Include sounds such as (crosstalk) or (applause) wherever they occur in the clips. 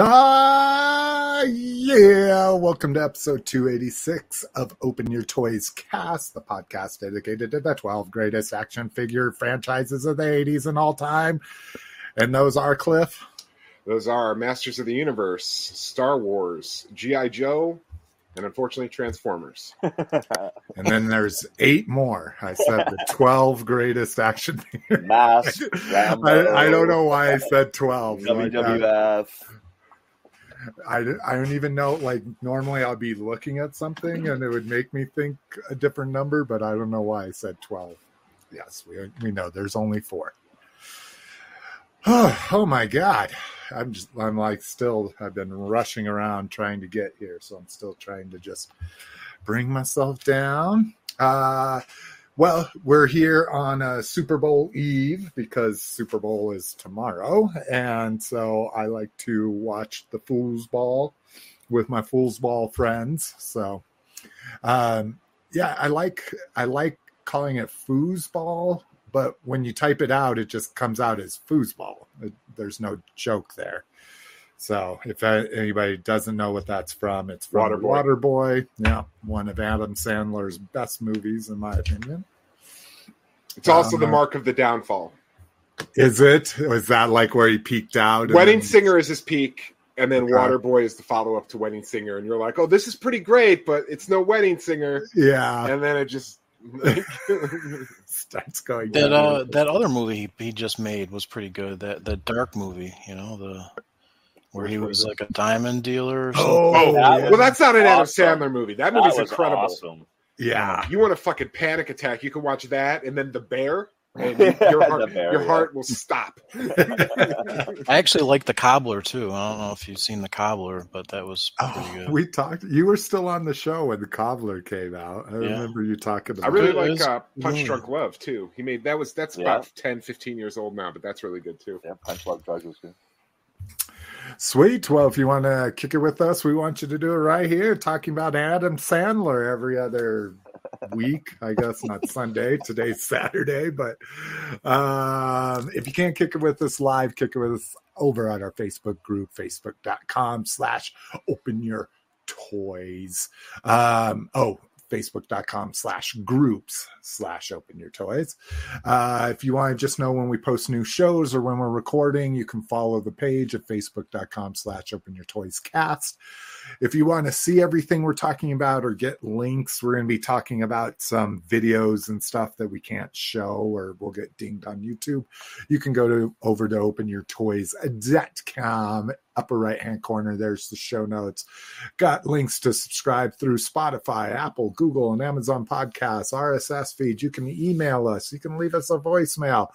Ah, yeah. Welcome to episode 286 of Open Your Toys Cast, the podcast dedicated to the 12 greatest action figure franchises of the 80s and all time. And those are Cliff. Those are Masters of the Universe, Star Wars, G.I. Joe, and unfortunately Transformers. (laughs) (laughs) and then there's eight more. I said the (laughs) 12 greatest action figures. Mass, I, I, don't know why I said 12. WWF. I, I don't even know. Like, normally I'll be looking at something and it would make me think a different number, but I don't know why I said 12. Yes, we, we know there's only four. Oh, (sighs) oh my God. I'm just, I'm like, still, I've been rushing around trying to get here. So I'm still trying to just bring myself down. Uh, well, we're here on a Super Bowl Eve because Super Bowl is tomorrow. And so I like to watch the Fool's Ball with my Fool's Ball friends. So, um, yeah, I like, I like calling it foosball, but when you type it out, it just comes out as foosball. There's no joke there. So if anybody doesn't know what that's from, it's from Waterboy. Waterboy. Yeah, one of Adam Sandler's best movies, in my opinion. It's also um, the mark of the downfall. Is it? Was that like where he peaked out? Wedding then... Singer is his peak, and then okay. Waterboy is the follow up to Wedding Singer, and you're like, oh, this is pretty great, but it's no Wedding Singer. Yeah, and then it just (laughs) starts going. That uh, that other movie he, he just made was pretty good. That that dark movie, you know the where he was like a diamond dealer. oh, oh that well, that's not an awesome. Adam Sandler movie. That movie's that incredible. Awesome. Yeah, you want a fucking panic attack? You can watch that, and then The Bear. (laughs) And your heart, bear, your heart will stop. (laughs) I actually like the cobbler too. I don't know if you've seen the cobbler, but that was pretty oh, good. We talked. You were still on the show when the cobbler came out. I yeah. remember you talking. about it. I really like uh, Punch Drunk Love too. He made that was that's yeah. about 10, 15 years old now, but that's really good too. Yeah, Punch Drunk Love was good. Sweet. Well, if you want to kick it with us, we want you to do it right here, talking about Adam Sandler every other week. I guess not Sunday. Today's Saturday, but um, if you can't kick it with us live, kick it with us over on our Facebook group, facebook.com slash open your toys. Um, oh, facebook.com slash groups slash open your toys. Uh, if you want to just know when we post new shows or when we're recording, you can follow the page at facebook.com slash open your toys cast. If you want to see everything we're talking about or get links, we're going to be talking about some videos and stuff that we can't show or we'll get dinged on YouTube. You can go to over to openyourtoys.com upper right hand corner. There's the show notes. Got links to subscribe through Spotify, Apple, Google, and Amazon podcasts, RSS feeds. You can email us. You can leave us a voicemail.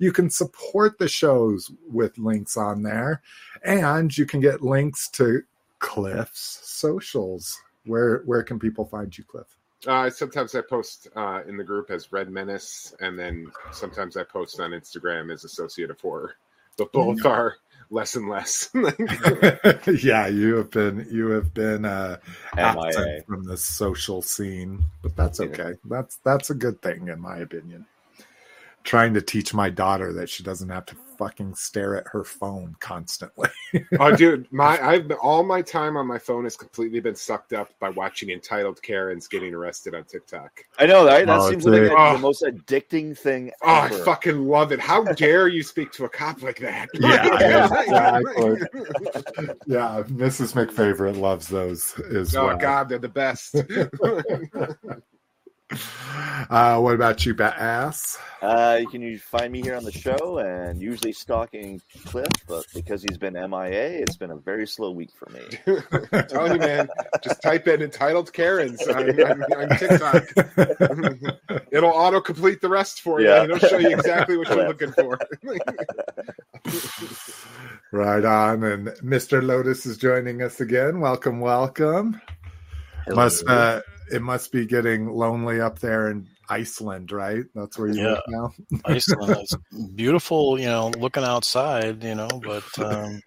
You can support the shows with links on there. And you can get links to Cliff's socials. Where where can people find you, Cliff? Uh, sometimes I post uh, in the group as Red Menace, and then sometimes I post on Instagram as Associate of Horror. But both are less and less. (laughs) (laughs) yeah, you have been you have been uh, absent from the social scene, but that's okay. That's that's a good thing in my opinion trying to teach my daughter that she doesn't have to fucking stare at her phone constantly. oh, (laughs) dude, my I've been, all my time on my phone has completely been sucked up by watching entitled Karens getting arrested on TikTok. I know that that oh, seems like oh. the most addicting thing. Oh, I fucking love it! How dare you speak to a cop like that? (laughs) Yeah, (laughs) exactly. yeah, Mrs. McFavorite loves those as oh, well. Oh God, they're the best. (laughs) Uh, what about you, Bat Ass? Uh, you can find me here on the show and usually stalking Cliff, but because he's been MIA, it's been a very slow week for me. I'm telling you, man, just type in entitled Karens on, (laughs) on, on TikTok. (laughs) It'll auto complete the rest for you. Yeah. It'll show you exactly what you're looking for. right on. And Mr. Lotus is joining us again. Welcome, welcome. Hello. Must uh, it must be getting lonely up there in Iceland, right? That's where you yeah. live now. Iceland is (laughs) beautiful, you know, looking outside, you know, but um,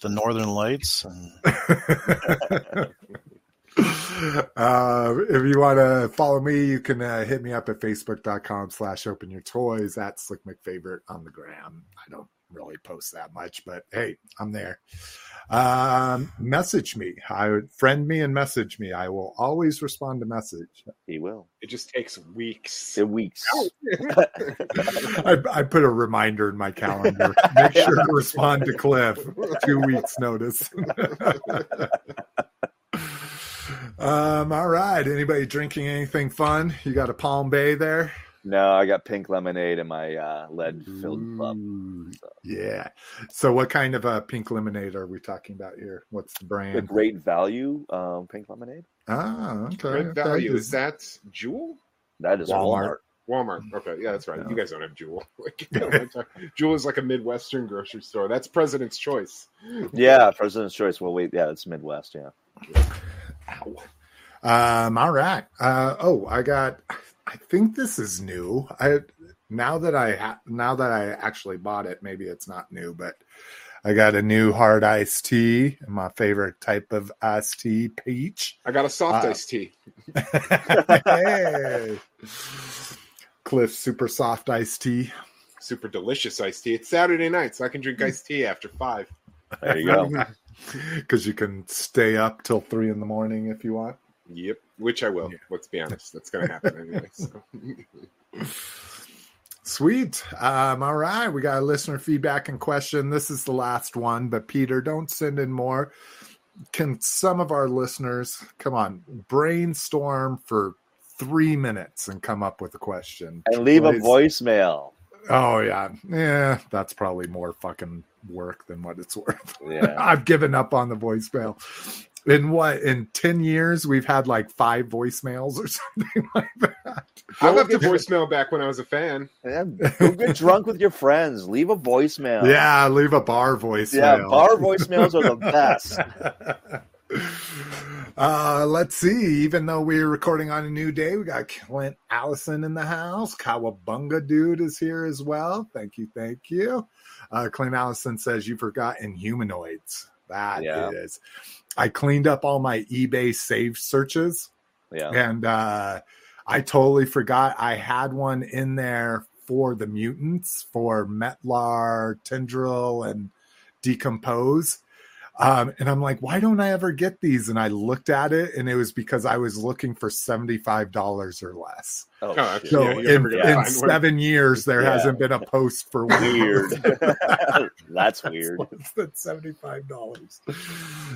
the northern lights and (laughs) uh, if you want to follow me, you can uh, hit me up at facebook.com slash open your toys at slick McFavorite on the gram. I don't really post that much, but hey, I'm there. Um, message me. I would friend me and message me. I will always respond to message. He will. It just takes weeks. In weeks. (laughs) I, I put a reminder in my calendar. Make sure to respond to Cliff. Two weeks notice. (laughs) um, all right. Anybody drinking anything fun? You got a Palm Bay there? No, I got pink lemonade in my uh, lead filled cup. Ooh, Yeah. So, what kind of a pink lemonade are we talking about here? What's the brand? The great value um, pink lemonade. Ah, okay. Great okay. value. Is that Jewel? That is Walmart. Walmart. Walmart. Okay, yeah, that's right. Yeah. You guys don't have Jewel. (laughs) Like, you know what I'm talking- Jewel is like a Midwestern grocery store. That's President's Choice. (laughs) Yeah, President's Choice. Well, wait, yeah, it's Midwest. Yeah. Ow. Um, all right. Uh, oh, I got. I think this is new. I now that I ha- now that I actually bought it, maybe it's not new, but I got a new hard iced tea. My favorite type of iced tea, peach. I got a soft Uh, iced tea. (laughs) hey. Cliff super soft iced tea. Super delicious iced tea. It's Saturday night, so I can drink iced tea after five. There you go. (laughs) Because you can stay up till three in the morning if you want. Yep, which I will. Yeah. Let's be honest. That's going to happen anyway. So. (laughs) Sweet. Um, all right. We got a listener feedback and question. This is the last one, but Peter, don't send in more. Can some of our listeners come on brainstorm for three minutes and come up with a question? And leave a voicemail. Oh yeah. Yeah, that's probably more fucking work than what it's worth. Yeah. (laughs) I've given up on the voicemail. In what in 10 years we've had like five voicemails or (laughs) something like that. I left a voicemail back when I was a fan. yeah. Go get drunk with your friends. Leave a voicemail. Yeah, leave a bar voicemail. Yeah, bar voicemails are the best. (laughs) uh, let's see. Even though we're recording on a new day, we got Clint Allison in the house. Kawabunga dude is here as well. Thank you, thank you. Uh, Clint Allison says you forgot Inhumanoids. That Yeah. is. I cleaned up all my eBay save searches Yeah. and uh, I totally forgot I had one in there for the mutants for Metlar, Tendril, and D'Compose. Um, and I'm like, why don't I ever get these? And I looked at it, and it was because I was looking for $75 or less. Oh, Oh. So Yeah, you're in, never gonna in find one. seven years, there Yeah. hasn't been a post for weird. (laughs) (laughs) That's weird. less than seventy-five dollars.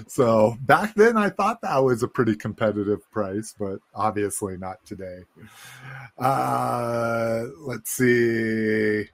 So back then, I thought that was a pretty competitive price, but obviously not today. Uh, let's see.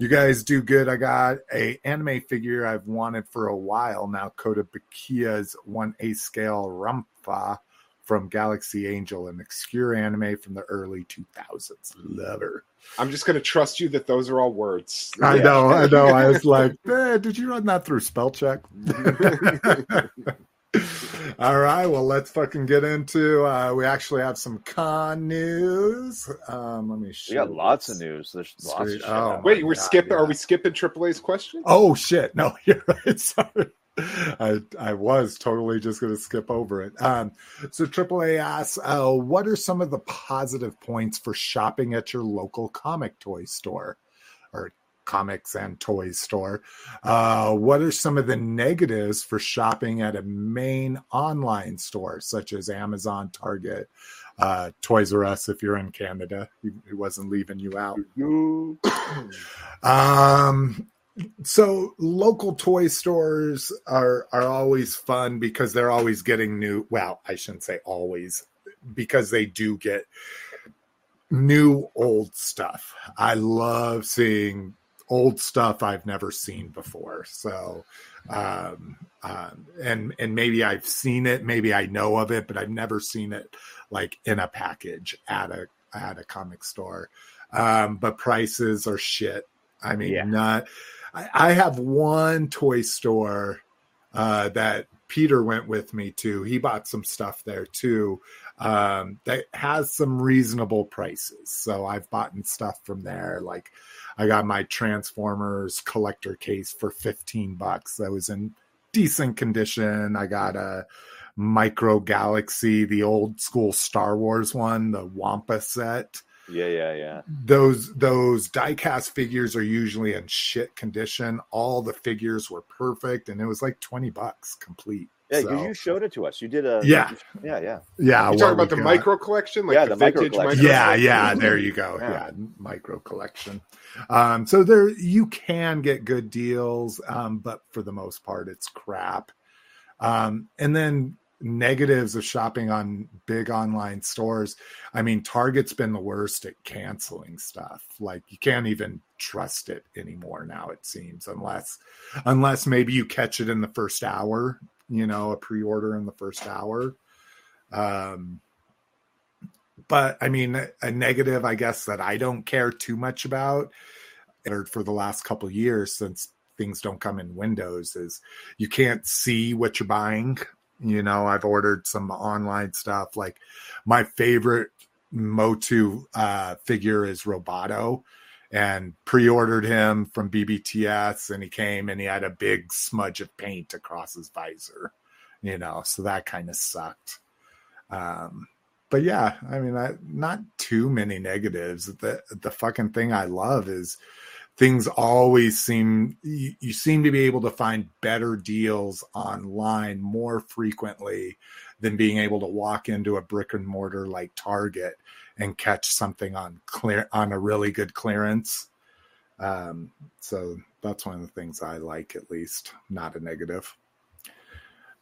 You guys do good. I got a anime figure I've wanted for a while now. Kotobukiya's one A scale Ranpha from Galaxy Angel, an obscure anime from the early 2000s. Love her. I'm just going to trust you that those are all words. I Yeah. know, I know. I was (laughs) like, eh, did you run that through spell check? (laughs) All right, well, let's fucking get into. Uh, we actually have some con news. Um, let me. We got lots of news. There's lots of shit. Oh. Wait, we're God, skipping. yeah. Are we skipping AAA's question? Oh shit! No, (laughs) you're right. Sorry, I I was totally just going to skip over it. Um, so AAA asks, uh, what are some of the positive points for shopping at your local comic toy store, or comics and toys store? Uh, what are some of the negatives for shopping at a main online store such as Amazon, Target, uh, Toys R Us if you're in Canada? He, he wasn't leaving you out. (clears throat) Um, so local toy stores are are always fun because they're always getting new. Well, I shouldn't say always because they do get new old stuff. I love seeing old stuff I've never seen before. So, um, um, and and maybe I've seen it, maybe I know of it, but I've never seen it like in a package at a at a comic store. Um, but prices are shit. I mean, Yeah. not. I, I have one toy store uh, that Peter went with me to. He bought some stuff there too um, that has some reasonable prices. So I've bought stuff from there. Like I got my Transformers collector case for 15 bucks. That was in decent condition. I got a Micro Galaxy, the old school Star Wars one, the Wampa set. Yeah, yeah, yeah. Those those diecast figures are usually in shit condition. All the figures were perfect, and it was like twenty bucks complete. Yeah, So- you showed it to us. You did a Yeah. yeah, yeah. yeah. You what talking about the got. micro collection, like Yeah, the, the micro collection. yeah yeah there you go Yeah. yeah, micro collection um so there you can get good deals um but for the most part it's crap um and then negatives of shopping on big online stores i mean target's been the worst at canceling stuff like you can't even trust it anymore now it seems unless unless maybe you catch it in the first hour you know a pre-order in the first hour um but I mean, a negative, I guess, that I don't care too much about or for the last couple years since things don't come in windows is you can't see what you're buying. You know, I've ordered some online stuff. Like my favorite Motu uh, figure is Roboto and pre-ordered him from BBTS and he came and he had a big smudge of paint across his visor, you know, so that kind of sucked. Um, but yeah, I mean, I, not too many negatives. The the fucking thing I love is things always seem you, you seem to be able to find better deals online more frequently than being able to walk into a brick and mortar like Target and catch something on clear on a really good clearance. Um, so that's one of the things I like, at least, not a negative.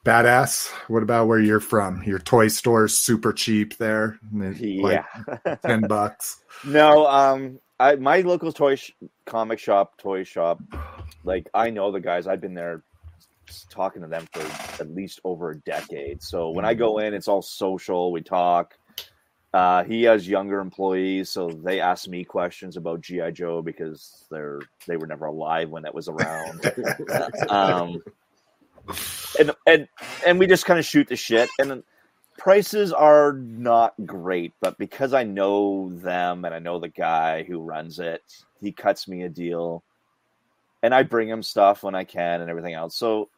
Badass. What about where you're from? Your toy store's super cheap there. Yeah. Like ten (laughs) bucks. no, um, I my local toy sh- comic shop, toy shop, like I know the guys. I've been there talking to them for at least over a decade. So when I go in, it's all social. We talk. Uh, he has younger employees, so they ask me questions about GI Joe because they're they were never alive when that was around. (laughs) um, and and and we just kind of shoot the shit. And prices are not great, but because I know them and I know the guy who runs it, he cuts me a deal, and I bring him stuff when I can and everything else. So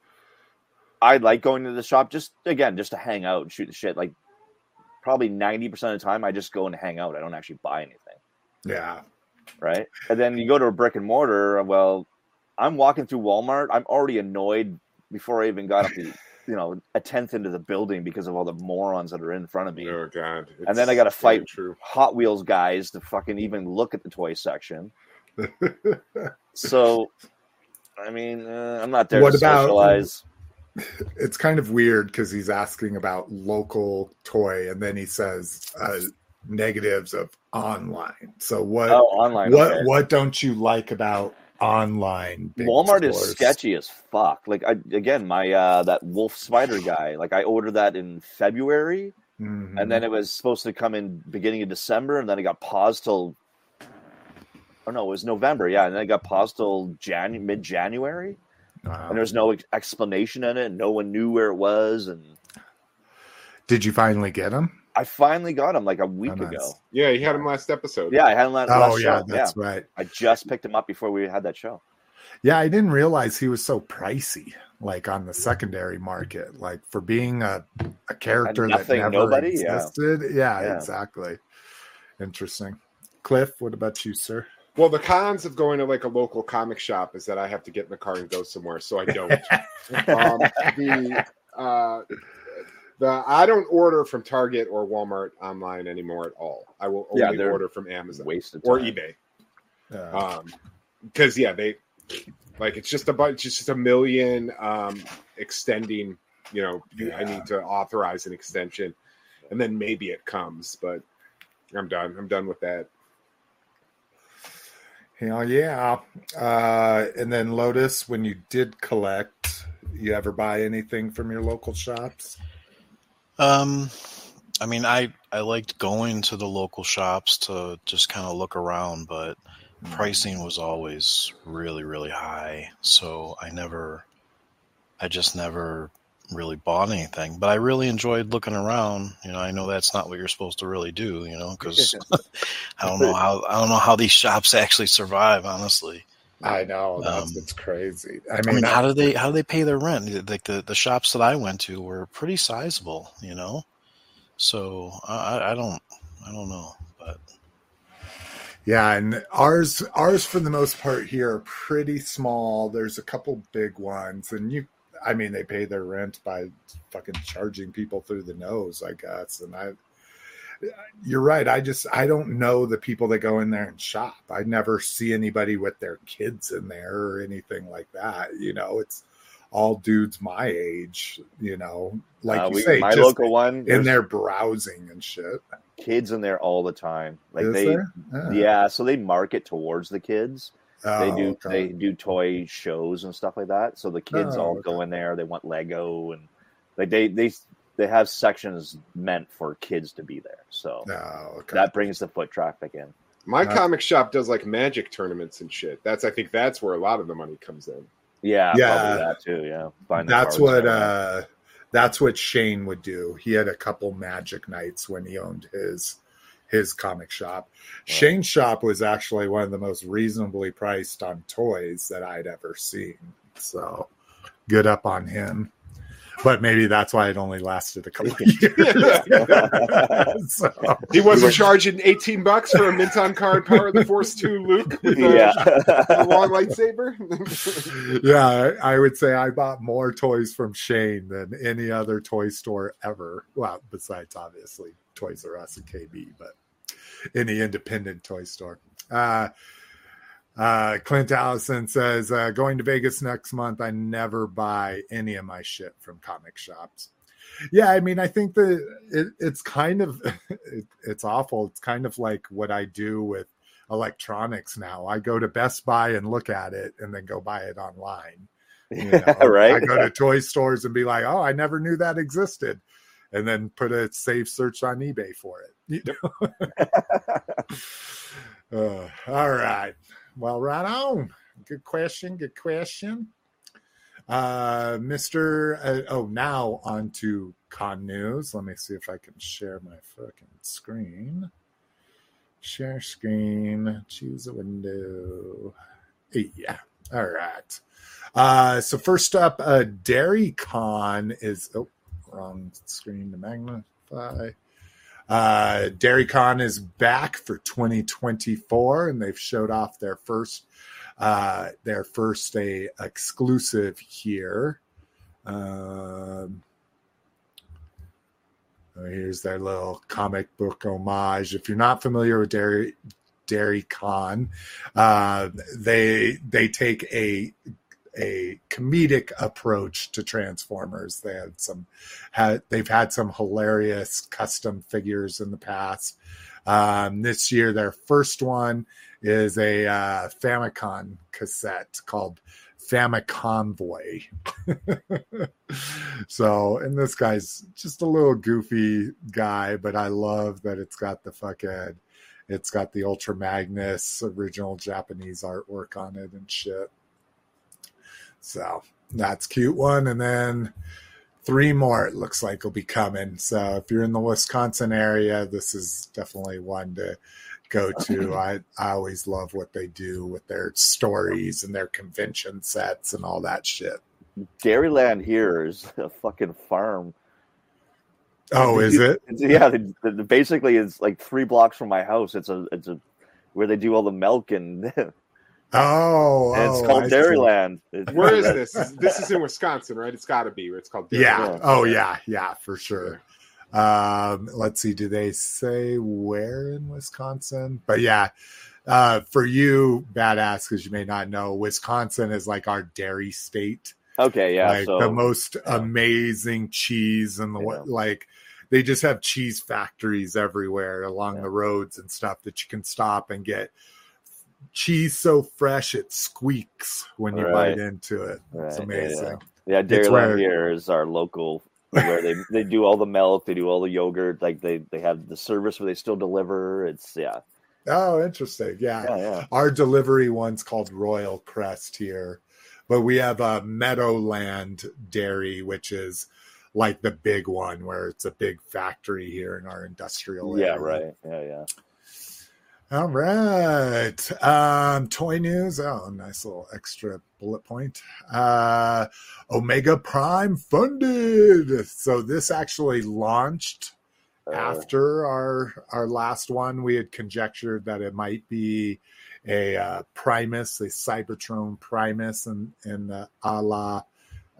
I like going to the shop just again just to hang out and shoot the shit. Like probably ninety percent of the time, I just go and hang out. I don't actually buy anything Yeah. right? And then you go to a brick and mortar. Well, I'm walking through Walmart. I'm already annoyed before I even got up the, (laughs) you know, a tenth into the building because of all the morons that are in front of me. Oh god! And then I gotta fight. True. Hot Wheels guys to fucking even look at the toy section. (laughs) So, I mean, uh, I'm not there What to about- socialize. (laughs) it's kind of weird because he's asking about local toy and then he says uh, negatives of online. So what Oh, online. what okay. what don't you like about online? Walmart is sketchy as fuck. Like I, again, my uh that wolf spider guy. Like I ordered that in February. Mhm. and then it was supposed to come in beginning of December, and then it got paused till. Oh no, it was November. Yeah, and then it got paused till Jan mid January, Wow. and there was no explanation in it. And no one knew where it was, and Did you finally get him? I finally got him like a week Oh, nice. ago. Yeah, you had him last episode. Yeah, I had him last, Oh last yeah, show. Yeah, that's right. I just picked him up before we had that show. Yeah, I didn't realize he was so pricey, like on the secondary market, like for being a, a character that never nobody? Yeah. existed. Yeah. Yeah. exactly. Interesting. Cliff, what about you, sir? Well, the cons of going to like a local comic shop is that I have to get in the car and go somewhere, so I don't. (laughs) um, the uh, the I don't order from Target or Walmart online anymore at all. I will only they're order from Amazon Wasted or time. eBay. Uh, Um, because yeah, they like it's just a bunch, it's just a million um extending. You know, you, I need to authorize an extension, and then maybe it comes, but I'm done. I'm done with that. Hell yeah. Uh, and then Lotus, when you did collect, you ever buy anything from your local shops? Um, I mean, I I liked going to the local shops to just kind of look around, but pricing was always really really high, so I never, I just never really bought anything. But I really enjoyed looking around. You know, I know that's not what you're supposed to really do. You know, because (laughs) I don't know how I don't know how these shops actually survive. Honestly, I know that's Um, what's crazy. I I mean, mean, how do they how do they pay their rent? Like the the shops that I went to were pretty sizable, you know. So I, I- I don't I don't know, but Yeah, and ours ours for the most part here are pretty small. There's a couple big ones, and you, I mean, they pay their rent by fucking charging people through the nose, I guess. And I, you're right. I just I don't know the people that go in there and shop. I never see anybody with their kids in there or anything like that. You know, it's all dudes my age. You know, like Uh, you we- say, my local one, in there browsing and shit. kids in there all the time. Like Is they, there? yeah. So they market towards the kids. Oh, they do okay. they do toy shows and stuff like that. So the kids Oh, all okay. go in there. They want Lego and like they they they have sections meant for kids to be there. So Oh, okay. that brings the foot traffic in. My Uh, comic shop does like magic tournaments and shit. That's I think that's where a lot of the money comes in. Yeah, Yeah. that too. Yeah, Buying the that's what and all that. uh that's what Shane would do. He had a couple magic nights when he owned his his comic shop. Shane's shop was actually one of the most reasonably priced on toys that I'd ever seen. So good up on him. But maybe that's why it only lasted a couple of (laughs) years. (laughs) so, He wasn't charging eighteen bucks for a Minton card Power of the Force two Luke with a, yeah. (laughs) a long lightsaber. yeah, I I would say I bought more toys from Shane than any other toy store ever. Well, besides obviously Toys R Us and KB, but any independent toy store. Uh, uh, Clint Allison says, uh, going to Vegas next month. I never buy any of my shit from comic shops. Yeah, I mean, I think that it, it's kind of (laughs) it, it's awful. It's kind of like what I do with electronics now. I go to Best Buy and look at it, and then go buy it online. You (laughs) know? right. I go to toy stores and be like, "Oh, I never knew that existed," and then put a safe search on eBay for it. You know? (laughs) uh, all right. Well, right on. Good question. Good question. Uh, Mr. Uh, oh, now on to con news. Let me see if I can share my fucking screen. Share screen. Choose a window. Yeah. All right. Uh, so first up, uh, Dairy Con is oh, wrong screen to magnify. Uh, Dairy Con is back for 2024, and they've showed off their first uh, their first a exclusive here. Um, oh, here's their little comic book homage. If you're not familiar with Dairy Dairy Con, uh, they they take a a comedic approach to Transformers. They had some, had, they've had some hilarious custom figures in the past. Um, this year, their first one is a uh, Famicom cassette called Famiconvoy. (laughs) so, and this guy's just a little goofy guy, but I love that it's got the fuckhead. It's got the Ultra Magnus original Japanese artwork on it and shit. So that's cute one. And then three more it looks like will be coming. So if you're in the Wisconsin area, this is definitely one to go to. (laughs) I, I always love what they do with their stories and their convention sets and all that shit. Dairyland here is a fucking farm. Oh, is it? Yeah, the, the, basically it's like three blocks from my house. It's a it's a where they do all the milk and, (laughs) and Oh, it's oh, called I. Dairyland. It's- (laughs) Where is this? This is in Wisconsin, right? It's got to be. It's called. Dairy Yeah. Land. Oh, yeah. Yeah, for sure. Um, let's see. Do they say where in Wisconsin? But yeah, uh, for you, badass, because you may not know, Wisconsin is like our dairy state. Okay, yeah. like so the most yeah. amazing cheese and the Yeah. like. They just have cheese factories everywhere along Yeah. the roads and stuff that you can stop and get cheese so fresh it squeaks when you Right. bite into it. It's Right, yeah, amazing. yeah, It's Dairyland where- here is our local where they they do all the milk, they do all the yogurt, like they they have the service where they still deliver. It's yeah, Oh, interesting. Yeah. yeah, yeah. Our delivery one's called Royal Crest here, but we have a Meadowland Dairy, which is like the big one where it's a big factory here in our industrial Yeah, area. right. Yeah, yeah. All right. Um, toy news. Oh, nice little extra bullet point. Uh, Omega Prime funded. So this actually launched Uh. after our our last one, we had conjectured that it might be a uh, Primus, a Cybertron Primus, and and uh, a la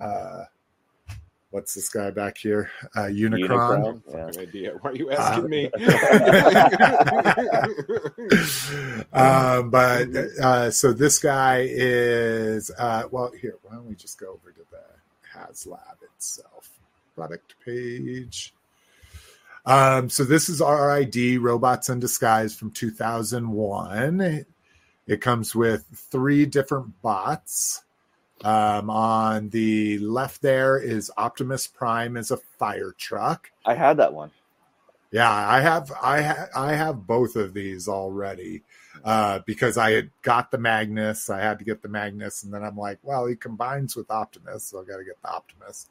uh, what's this guy back here? Uh, Unicron. Unicron. Yeah. Idea. Why are you asking me? (laughs) um, but uh, so this guy is uh, well. Here, why don't we just go over to the HasLab itself product page? Um, so this is RID Robots in Disguise from 2001. It, it comes with three different bots. Um, on the left there is Optimus Prime as a fire truck. I had that one. Yeah, I have I ha- I have both of these already uh, because I had got the Magnus. I had to get the Magnus, and then I'm like, well, he combines with Optimus, so I got to get the Optimus.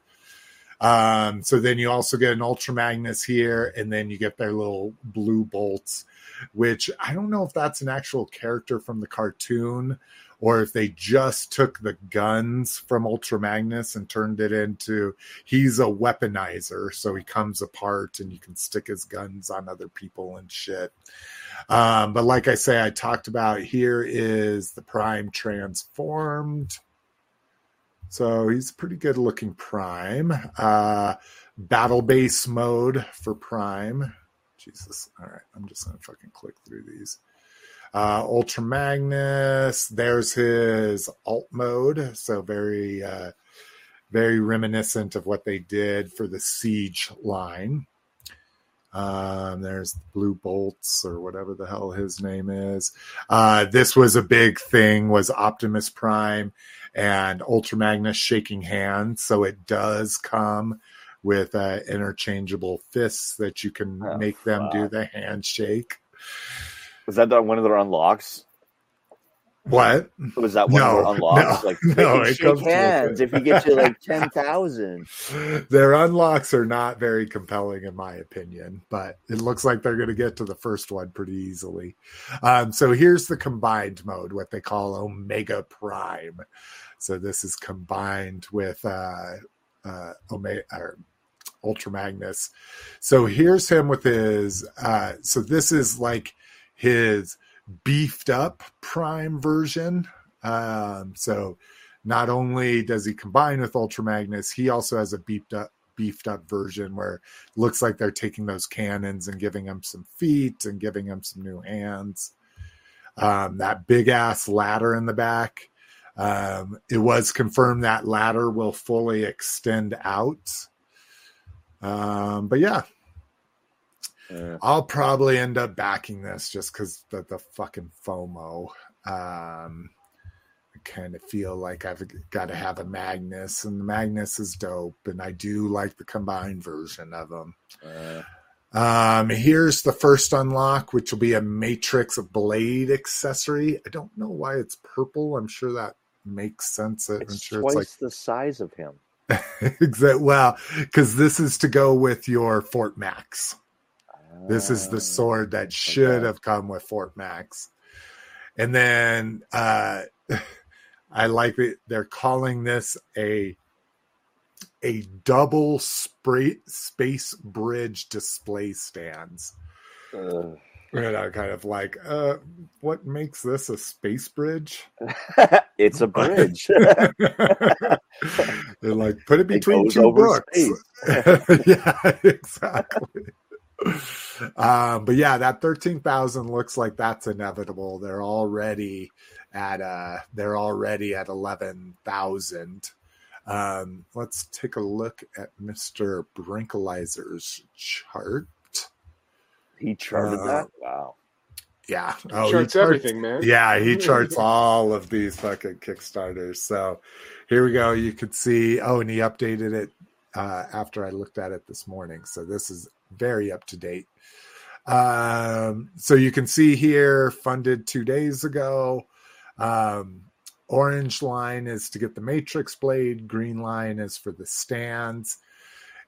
Um, so then you also get an Ultra Magnus here, and then you get their little blue bolts, which I don't know if that's an actual character from the cartoon or if they just took the guns from Ultra Magnus and turned it into he's a weaponizer, so he comes apart and you can stick his guns on other people and shit. Um, but like I say, I talked about here is the Prime transformed. So he's a pretty good looking Prime. Uh, battle base mode for Prime. Jesus. All right. I'm just going to fucking click through these. Uh, Ultra Magnus. There's his alt mode. So very, uh, very reminiscent of what they did for the Siege line. Um, there's Blue Bolts or whatever the hell his name is. Uh, this was a big thing. Was Optimus Prime and Ultra Magnus shaking hands? So it does come with uh, interchangeable fists that you can Oh, make them do the handshake. Was that one of their unlocks? What? Was that one No, of their unlocks? no, like, (laughs) no, it shake comes hands if you get to like (laughs) ten thousand. Their unlocks are not very compelling, in my opinion, but it looks like they're going to get to the first one pretty easily. Um, so here's the combined mode, what they call Omega Prime. So this is combined with uh, uh, Omega or Ultra Magnus. So here's him with his. Uh, so this is like his beefed up Prime version. Um, so not only does he combine with Ultra Magnus, he also has a beefed up beefed up version where it looks like they're taking those cannons and giving him some feet and giving him some new hands. Um, that big ass ladder in the back. Um, it was confirmed that ladder will fully extend out. Um, but yeah, Yeah. I'll probably end up backing this just because the, the fucking FOMO. Um, I kind of feel like I've got to have a Magnus, and the Magnus is dope, and I do like the combined version of them. Uh, Um, here's the first unlock, which will be a Matrix Blade accessory. I don't know why it's purple. I'm sure that makes sense. I'm it's sure twice it's like the size of him. (laughs) exact. Well, because this is to go with your Fort Max. This is Ah, the sword that should have come with Fort Max. And then uh (laughs) I like it. They're calling this a a double spray, space bridge display stands. Ugh. And I'm kind of like, uh, what makes this a space bridge? (laughs) it's a (laughs) bridge. They're like, put it between goes two over books. yeah, exactly. Um, but yeah, that thirteen thousand looks like that's inevitable. They're already at uh they're already at eleven thousand. Um, let's take a look at Mr. Brinkalizer's chart. he charted Uh, that. Wow. Yeah. He Oh, he charts charts- everything, man. Yeah, he charts (laughs) all of these fucking Kickstarters. So here we go. You could see. Oh, and he updated it uh, after I looked at it this morning. So this is very up to date. Um, so you can see here, funded two days ago. Um, orange line is to get the matrix blade. Green line is for the stands.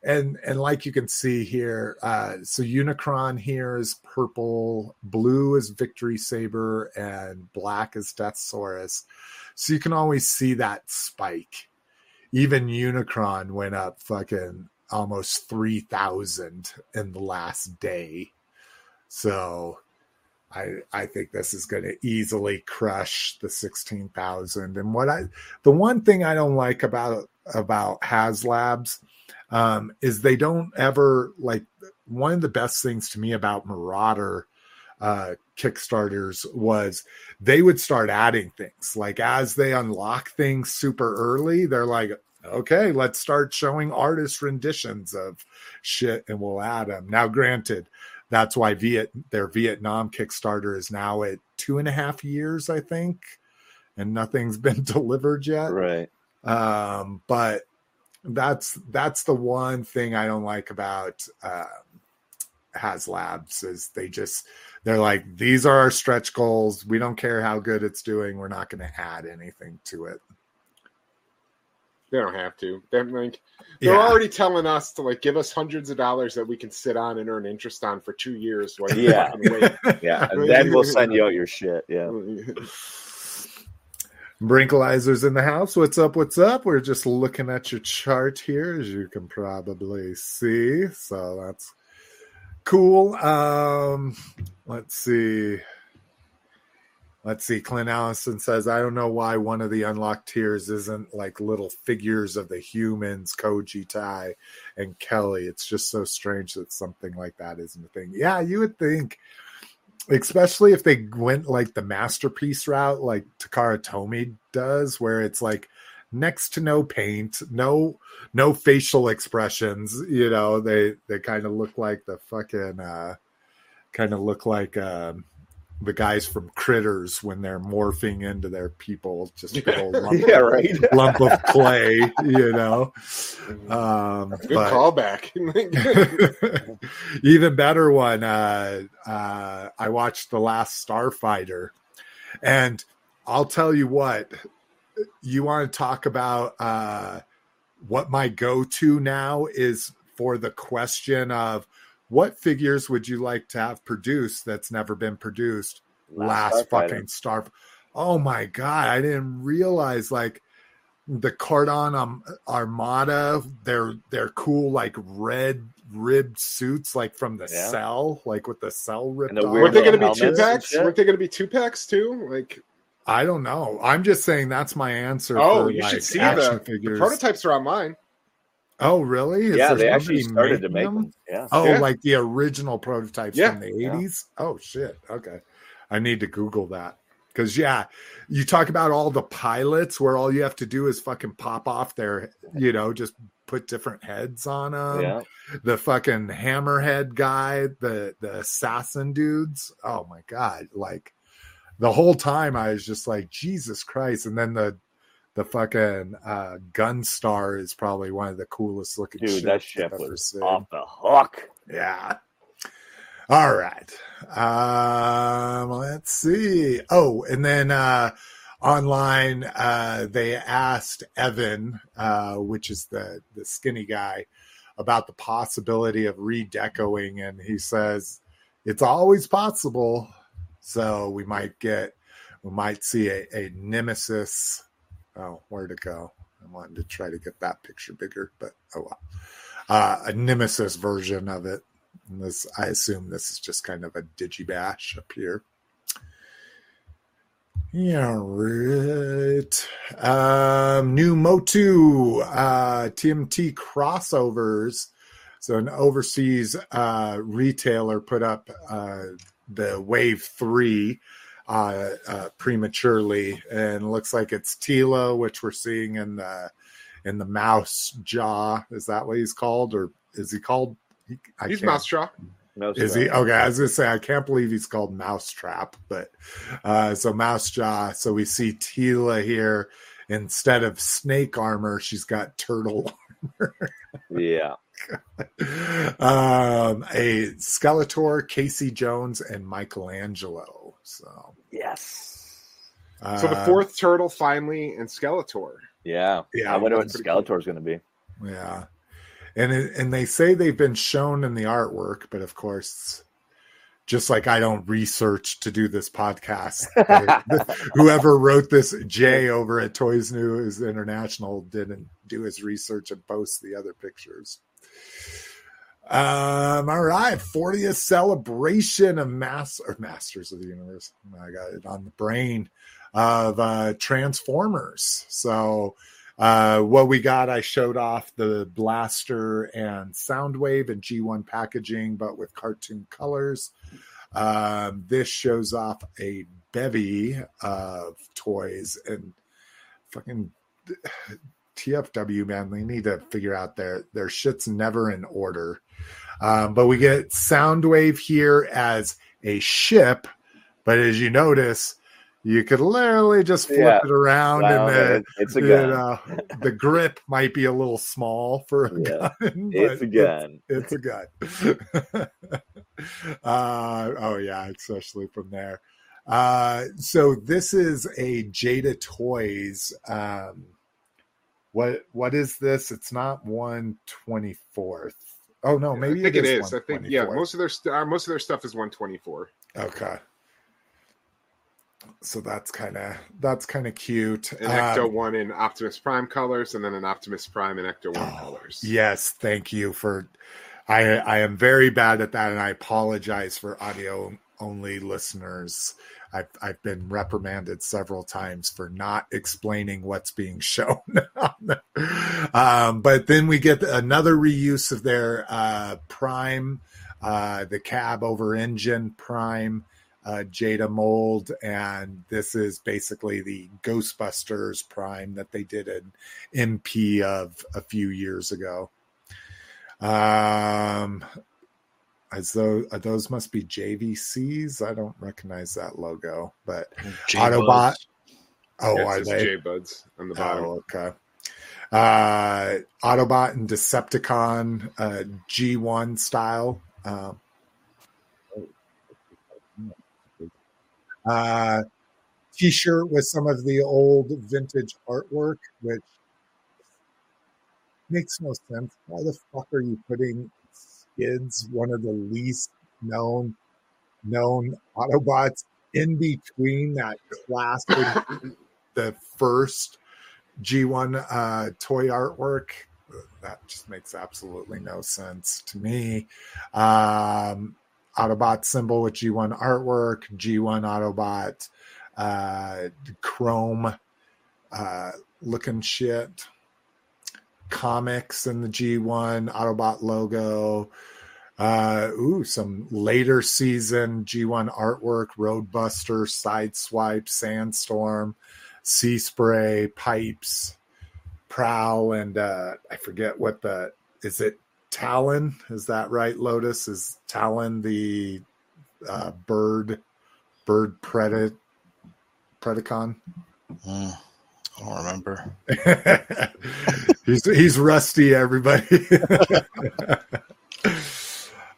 And and like you can see here, uh, so Unicron here is purple, blue is Victory Saber, and black is Deathsaurus. So you can always see that spike. Even Unicron went up fucking almost 3,000 in the last day. So I I think this is going to easily crush the 16,000. And what I the one thing I don't like about about HasLabs um, is they don't ever like one of the best things to me about Marauder uh, Kickstarters was they would start adding things like as they unlock things super early, they're like, okay, let's start showing artist renditions of shit and we'll add them. Now, granted, that's why Viet their Vietnam Kickstarter is now at two and a half years, I think, and nothing's (laughs) been delivered yet. Right. Um, but that's that's the one thing I don't like about uh, HasLabs is they just they're like these are our stretch goals. We don't care how good it's doing. We're not going to add anything to it. They don't have to. They're like they're Yeah. already telling us to like give us hundreds of dollars that we can sit on and earn interest on for two years. While Yeah. (laughs) Yeah. And then we'll send you out your shit. Yeah. (laughs) Brinkalizer's in the house. What's up? What's up? We're just looking at your chart here, as you can probably see. So that's cool. Um, let's see. Let's see. Clint Allison says, I don't know why one of the unlocked tiers isn't like little figures of the humans, Koji Tai and Kelly. It's just so strange that something like that isn't a thing. Yeah, you would think especially if they went like the masterpiece route like Takara Tomy does where it's like next to no paint no no facial expressions you know they they kind of look like the fucking uh kind of look like um the guys from critters when they're morphing into their people just a little (laughs) lump, Yeah, right. lump of clay you know um Good but- callback. (laughs) (laughs) even better one uh uh i watched the last starfighter and i'll tell you what you want to talk about uh what my go-to now is for the question of what figures would you like to have produced that's never been produced last, Starfighter. fucking star oh my god i didn't realize like the Ko-Dan um, armada they're they're cool like red ribbed suits like from the Yeah. cell like with the cell ripped And the off. Weren't they going to be two packs? Weren't they going to be two packs too? Like, i don't know i'm just saying that's my answer oh, for, you like, should see the, the prototypes are online. Oh really Is yeah, they actually started to make them? them. Yeah. Oh, Yeah. like the original prototypes Yeah. from the Yeah. 80s? Oh, shit. Okay. I need to Google that. Because, yeah, you talk about all the pilots where all you have to do is fucking pop off their, you know, just put different heads on them. yeah. The fucking hammerhead guy, the, the assassin dudes. Oh, my God. Like, the whole time I was just like, Jesus Christ. And then the, the fucking uh, Gunstar is probably one of the coolest looking Dude, that ship was seen. off the hook. Yeah. All right. Um, let's see. Oh, and then uh online uh they asked Evan, uh, which is the the skinny guy, about the possibility of redecoing, and he says it's always possible. So we might get we might see a, a nemesis. Oh, where to go? I wanted to try to get that picture bigger, but oh well. Uh, a nemesis version of it. And this, I assume this is just kind of a digibash up here. Yeah, right. Um, new Motu uh, TMT crossovers. So an overseas uh, retailer put up uh, the Wave Three uh, uh, prematurely, and looks like it's Teela, which we're seeing in the in the mouse jaw. Is that what he's called, or is he called? I He's can't- Mousetrap. No, is he okay? I was gonna say I can't believe he's called Mousetrap, but uh so Mousejaw. So we see Teela here instead of snake armor, she's got turtle (laughs) armor. Yeah. (laughs) um a Skeletor, Casey Jones, and Michelangelo. So Yes. uh, So the fourth turtle finally and Skeletor. Yeah. Yeah, I wonder what that's pretty cool. Skeletor's going to be. Yeah. And it, and they say they've been shown in the artwork, but of course, just like I don't research to do this podcast, (laughs) they- (laughs) whoever wrote this, Jay over at Toys News International, didn't do his research and post the other pictures. Um, all right, 40th celebration of Master Masters of the Universe. I got it on the brain of uh Transformers. So uh what we got, I showed off the blaster and Soundwave and G1 packaging, but with cartoon colors. Um, this shows off a bevy of toys and fucking (sighs) TFW man, they need to figure out their their shit's never in order. Um, but we get Soundwave here as a ship, but as you notice, you could literally just flip Yeah. it around Wow, and the, it's a gun. the grip might be a little small for a Yeah. gun. (laughs) It's a gun. It's, a gun. (laughs) uh, oh yeah, especially from there. Uh, so this is a Jada Toys. Um, what what is this? It's not one twenty fourth. Oh no, maybe I think it is is. I think yeah, most of their st- uh, most of their stuff is 124. Okay. So that's kind of that's kind of cute. And Ecto Um, one in Optimus Prime colors, and then an Optimus Prime in Ecto one Oh, colors. Yes, thank you for. I I am very bad at that, and I apologize for audio only listeners. I've I've been reprimanded several times for not explaining what's being (laughs) shown. um, but then we get another reuse of their uh, Prime, uh, the cab over engine Prime. Uh, Jada mold, and this is basically the Ghostbusters Prime that they did an MP of a few years ago. Um, as though uh, those must be JVCs. I don't recognize that logo, but Autobot. Oh, Yeah, are they? J Buds on the bottom. Oh, okay. Uh, Autobot and Decepticon uh, G1 style. Um, uh, t-shirt with some of the old vintage artwork, which makes no sense. Why the fuck are you putting Skids, one of the least known known Autobots, in between that classic, (laughs) the first G1 uh, toy artwork? That just makes absolutely no sense to me. Um, Autobot symbol with G1 artwork, G1 Autobot, uh, chrome uh, looking shit, comics in the G1 Autobot logo. Uh, ooh, some later season G1 artwork, Roadbuster, Sideswipe, Sandstorm, Sea Spray, Pipes, Prowl, and uh, I forget what the is it Talon? Is that right? Lotus is Talon the uh, bird bird predit Predacon. Mm, I don't remember. (laughs) he's he's rusty, everybody. (laughs)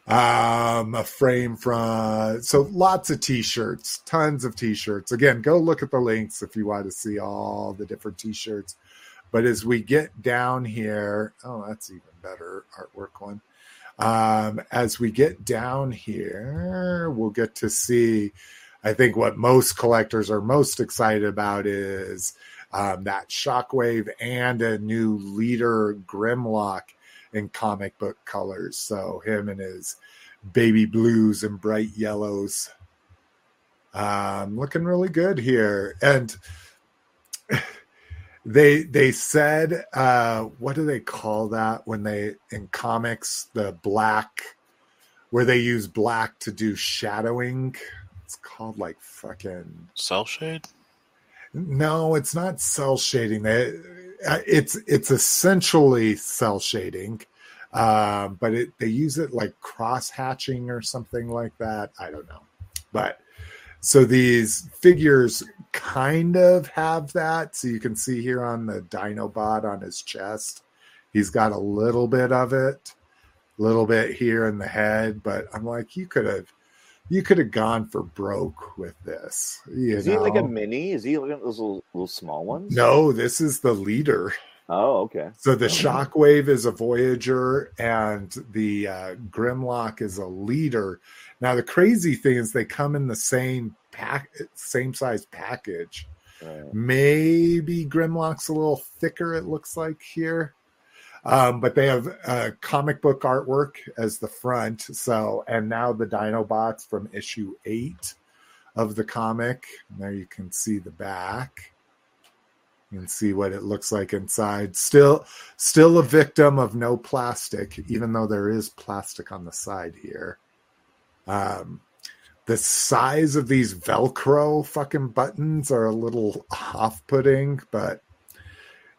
um, a frame from so lots of t-shirts, tons of t-shirts. Again, go look at the links if you want to see all the different t-shirts. But as we get down here, oh, that's even better artwork one. Um, as we get down here, we'll get to see. I think what most collectors are most excited about is um, that Shockwave and a new leader Grimlock in comic book colors. So him and his baby blues and bright yellows. Um, looking really good here. And (laughs) they they said uh what do they call that when they in comics the black where they use black to do shadowing it's called like fucking Cell shade? No it's not cell shading uh, it's it's essentially cell shading um but it they use it like cross hatching or something like that i don't know but so these figures kind of have that. So you can see here on the Dinobot on his chest, he's got a little bit of it, a little bit here in the head. But I'm like, you could have, you could have gone for broke with this. You Is know? he like a mini? Is he like those little, little small ones? no, this is the leader. Oh, okay. So the Shockwave is a Voyager, and the uh, Grimlock is a leader. Now the crazy thing is they come in the same pack, same size package. Right. Maybe Grimlock's a little thicker. It looks like here. Um, but they have uh, comic book artwork as the front. So, and now the Dinobots from issue eight of the comic. There you can see the back. You can see what it looks like inside. Still, still a victim of no plastic, even though there is plastic on the side here. Um, the size of these Velcro fucking buttons are a little off-putting, but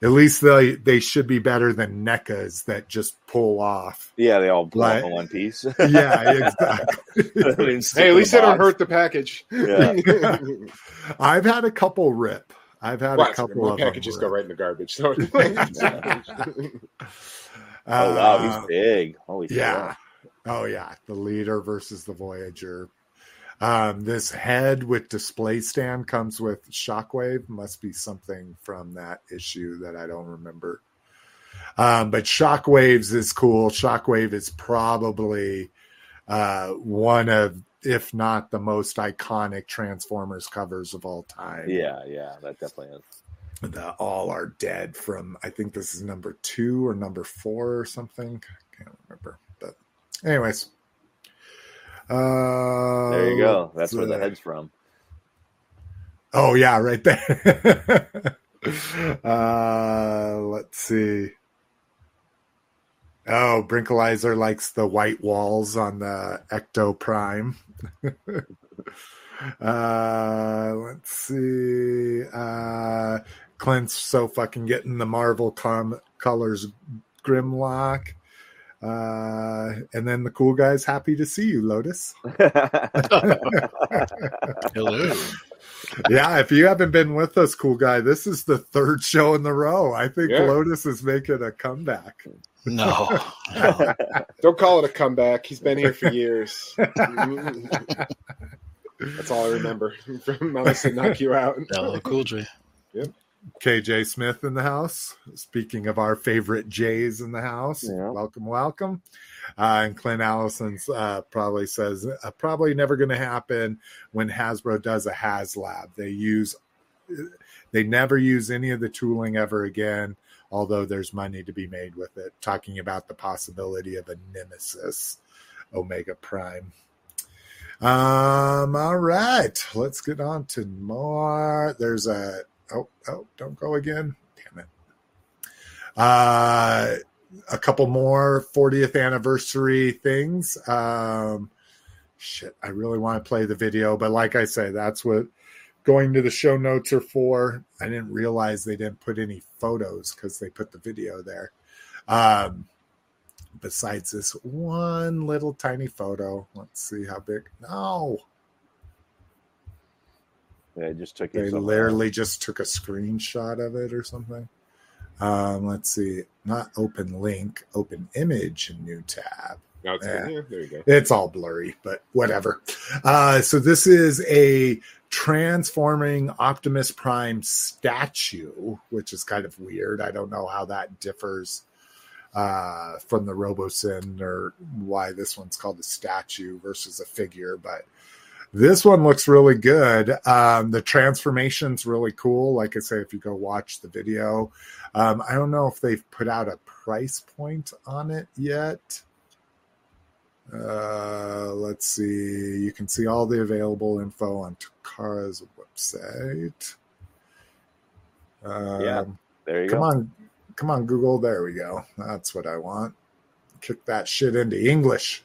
at least they they should be better than NECAs that just pull off. Yeah, they all blow Like- up in one piece. (laughs) Yeah, exactly. (laughs) Hey, at least the they don't hurt the package. Yeah. (laughs) I've had a couple rip. I've had a couple My of them packages go right in the garbage. So Oh wow, Uh, he's big. Holy shit. Yeah. Oh yeah, the leader versus the Voyager. Um, this head with display stand comes with Shockwave. Must be something from that issue that I don't remember. Um, but Shockwaves is cool. Shockwave is probably uh, one of, if not the most iconic Transformers covers of all time. Yeah, yeah, that definitely is. the All Are Dead from I think this is number two or number four or something. I can't remember. But anyways. Uh There you go. That's where the head's from. Oh yeah, right there. (laughs) uh let's see. Oh, Brinkalizer likes the white walls on the Ecto Prime. (laughs) uh let's see. Uh Clint's so fucking getting the Marvel com- colors Grimlock. Uh, and then the cool guy's happy to see you, Lotus. (laughs) Hello. yeah, if you haven't been with us, cool guy, this is the third show in the row. I think Yeah. Lotus is making a comeback. No. no. (laughs) don't call it a comeback. He's been here for years. (laughs) That's all I remember from honestly knock you out. LL Cool J. KJ Smith in the house. Speaking of our favorite Jays in the house, Yeah. welcome, welcome. Uh, and Clint Allison's uh, probably says uh, probably never going to happen when Hasbro does a HasLab. They use they never use any of the tooling ever again. Although there's money to be made with it. Talking about the possibility of a Nemesis Omega Prime. Um. All right, let's get on to more. There's a oh oh don't go again. Damn it. Uh a couple more 40th anniversary things. Um shit i really want to play the video but like i say that's what going to the show notes are for. I didn't realize they didn't put any photos because they put the video there. Um besides this one little tiny photo let's see how big no Yeah, just took they literally just took a screenshot of it or something. Um, let's see, not open link, open image, new tab. No, it's Yeah. yeah, there you go. It's all blurry, but whatever. Uh, so this is a transforming Optimus Prime statue, which is kind of weird. I don't know how that differs uh, from the Robosen or why this one's called a statue versus a figure, but this one looks really good. Um, the transformation's really cool. Like I say, if you go watch the video, um, I don't know if they've put out a price point on it yet. Uh, let's see. You can see all the available info on Takara's website. Um, Yeah, There you Come go. on, come on, Google. There we go. That's what I want. Kick that shit into English.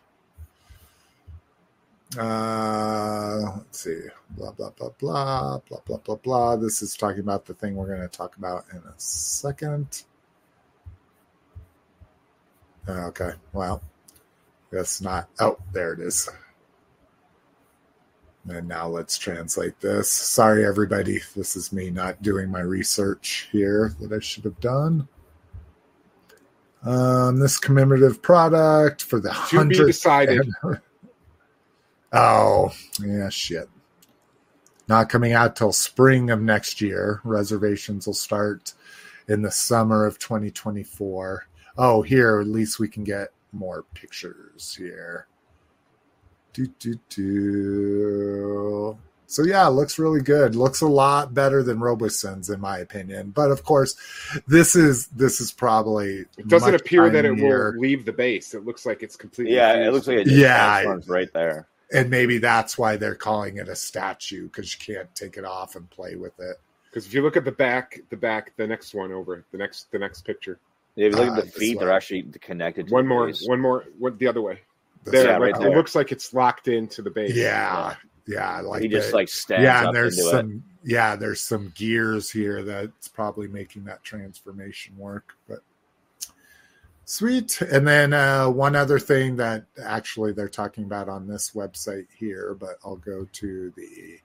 Uh, let's see. Blah blah blah blah blah blah blah blah. This is talking about the thing we're going to talk about in a second. Okay. Well, that's not. Oh, there it is. And now let's translate this. Sorry, everybody. This is me not doing my research here that I should have done. Um, this commemorative product for the To be decided. Oh, yeah, shit. Not coming out till spring of next year. Reservations will start in the summer of 2024. Oh, here, at least we can get more pictures here. Do, do, do. so yeah, it looks really good. Looks a lot better than Robosen's in my opinion. But of course, this is this is probably It doesn't appear that it tinier, will leave the base. It looks like it's completely. Yeah, it looks like it just Yeah. transforms right there. And maybe that's why they're calling it a statue because you can't take it off and play with it. Because if you look at the back, the back, the next one over, the next, the next picture. Yeah, if you look Uh, at the this feet, they're actually connected. To One the more, base. one more, one the other way. There, Yeah, like, right it looks like it's locked into the base. Yeah, yeah, like he just the- like stands yeah, and there's into it. some yeah, there's some gears here that's probably making that transformation work. But sweet. And then uh, one other thing that actually they're talking about on this website here, but I'll go to the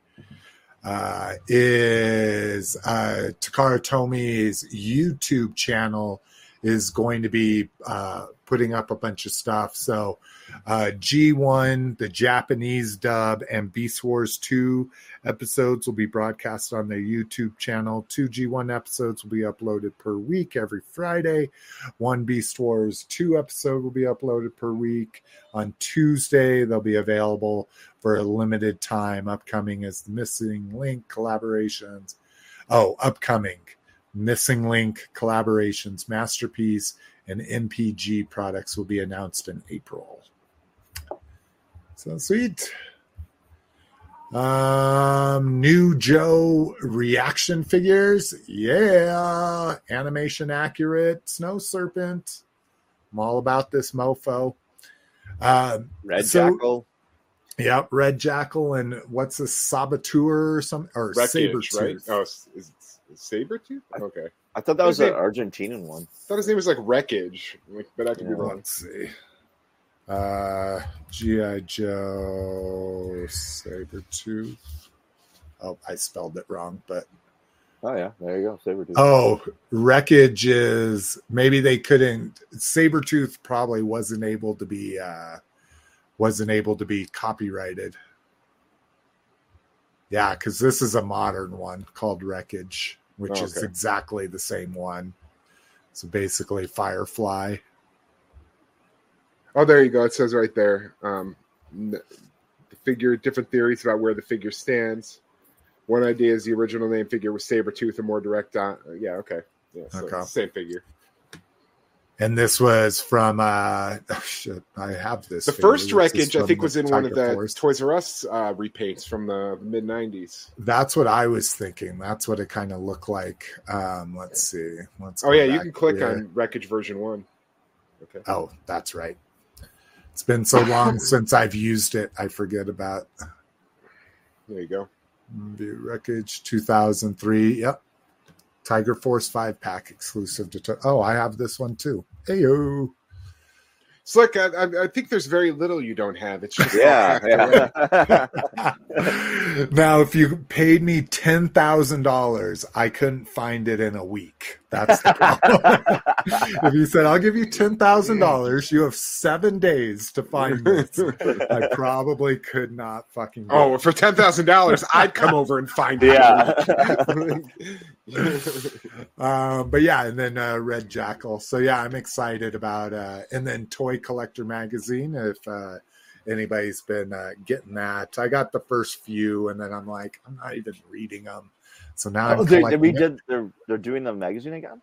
uh, is uh, Takara Tomy's YouTube channel is going to be uh, putting up a bunch of stuff. So uh, G1, the Japanese dub, and Beast Wars 2 episodes will be broadcast on their YouTube channel. Two G1 episodes will be uploaded per week every Friday. One Beast Wars 2 episode will be uploaded per week. On Tuesday, they'll be available for a limited time. Upcoming is Missing Link collaborations. Oh, upcoming Missing Link collaborations, Masterpiece, and MPG products will be announced in April. So sweet. Um, new Joe reaction figures. Yeah. Animation accurate. Snow Serpent. I'm all about this mofo. Um, Red so- Jackal. Yep, Red Jackal and what's a Saboteur or some or Wreckage, right? Oh, is, is it Sabretooth? Okay. I thought that was an Argentinian one. I thought his name was like Wreckage, but I could be wrong. Let's see. Uh G.I. Joe Sabretooth. Oh, I spelled it wrong, but Oh yeah, there you go, Sabretooth. oh, Wreckage is maybe they couldn't Sabretooth probably wasn't able to be uh wasn't able to be copyrighted. Yeah, because this is a modern one called Wreckage, which Oh, is exactly the same one. So basically, Firefly. Oh, there you go. It says right there. Um, the figure, different theories about where the figure stands. One idea is the original name figure was Sabretooth, a more direct. On, yeah, okay. Yeah, so Okay. same figure. And this was from uh oh shit, I have this. The figure. first wreckage, I think, was in one of the Force. Toys R Us uh, repaints from the mid '90s. That's what I was thinking. That's what it kind of looked like. Um, let's see. Let's Oh yeah, you can click here. on wreckage version one. Okay. Oh, that's right. It's been so long (laughs) since I've used it. I forget about There you go. View Wreckage 2003. Yep. Tiger Force 5 pack exclusive to. To- oh, I have this one too. Heyo. It's like I, I, I think there's very little you don't have. It's just yeah, yeah. (laughs) (laughs) now, if you paid me ten thousand dollars, I couldn't find it in a week. That's the (laughs) problem. if you said, "I'll give you ten thousand dollars," you have seven days to find this. I (laughs) probably could not fucking. do Oh, for ten thousand dollars, (laughs) I'd come over and find it. yeah. um, but yeah, and then uh, Red Jackal. So yeah, I'm excited about. Uh, and then Toy Collector Magazine. If uh, anybody's been uh, getting that, I got the first few, and then I'm like, I'm not even reading them. So now I'm oh, they, they redid. They're they're doing the magazine again.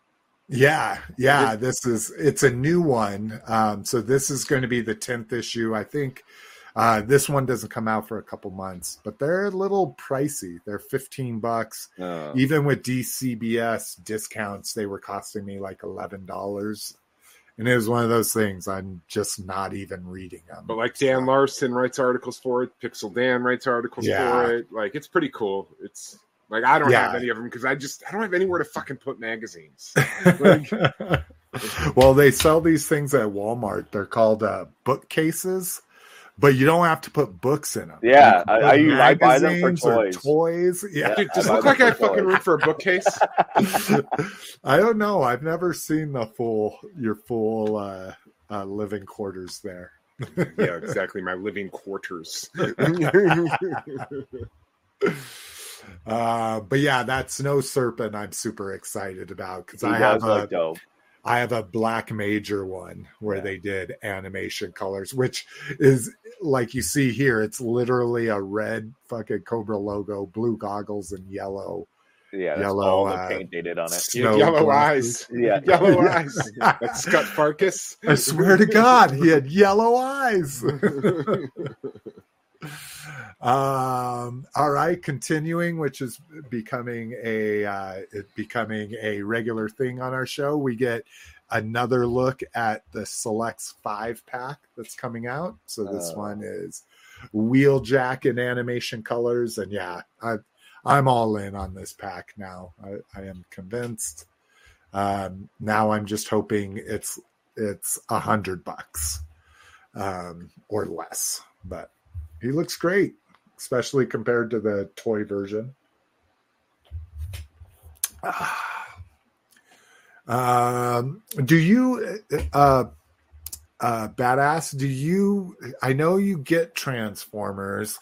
Yeah, yeah. This is it's a new one. Um, so this is going to be the tenth issue, I think. Uh, this one doesn't come out for a couple months, but they're a little pricey. They're fifteen bucks. Uh, Even with DCBS discounts, they were costing me like eleven dollars, and it was one of those things. I'm just not even reading them. But like Dan Larson writes articles for it, Pixel Dan writes articles Yeah. for it. Like it's pretty cool. It's like I don't Yeah. have any of them because I just I don't have anywhere to fucking put magazines. (laughs) Like, well, they sell these things at Walmart. They're called uh, bookcases, but you don't have to put books in them. Yeah, I- put I use- I buy them for magazines or toys. toys. Yeah, dude, does it look like I have fucking toys. room for a bookcase? (laughs) I don't know. I've never seen the full your full uh, uh, living quarters there. yeah, exactly. My living quarters. (laughs) Uh, but yeah, that snow serpent I'm super excited about because I have does a dope. I have a black major one where Yeah. they did animation colors, which is like you see here, it's literally a red fucking Cobra logo, blue goggles, and yellow. Yeah, that's Yellow, all the uh, paint they did on it. You have snow yellow glasses. eyes. (laughs) Yeah. (laughs) Yellow eyes. (laughs) That's Scut Farkus. I swear to God, he had yellow eyes. Um, all right, continuing, which is becoming a uh, becoming a regular thing on our show. We get another look at the Selects five pack that's coming out. So this Oh. one is Wheeljack in animation colors, and yeah, I, I'm all in on this pack now. I, I am convinced. Um, now I'm just hoping it's it's a hundred bucks um, or less. But he looks great, especially compared to the toy version. Um, do you, uh, uh, badass? Do you? I know you get Transformers.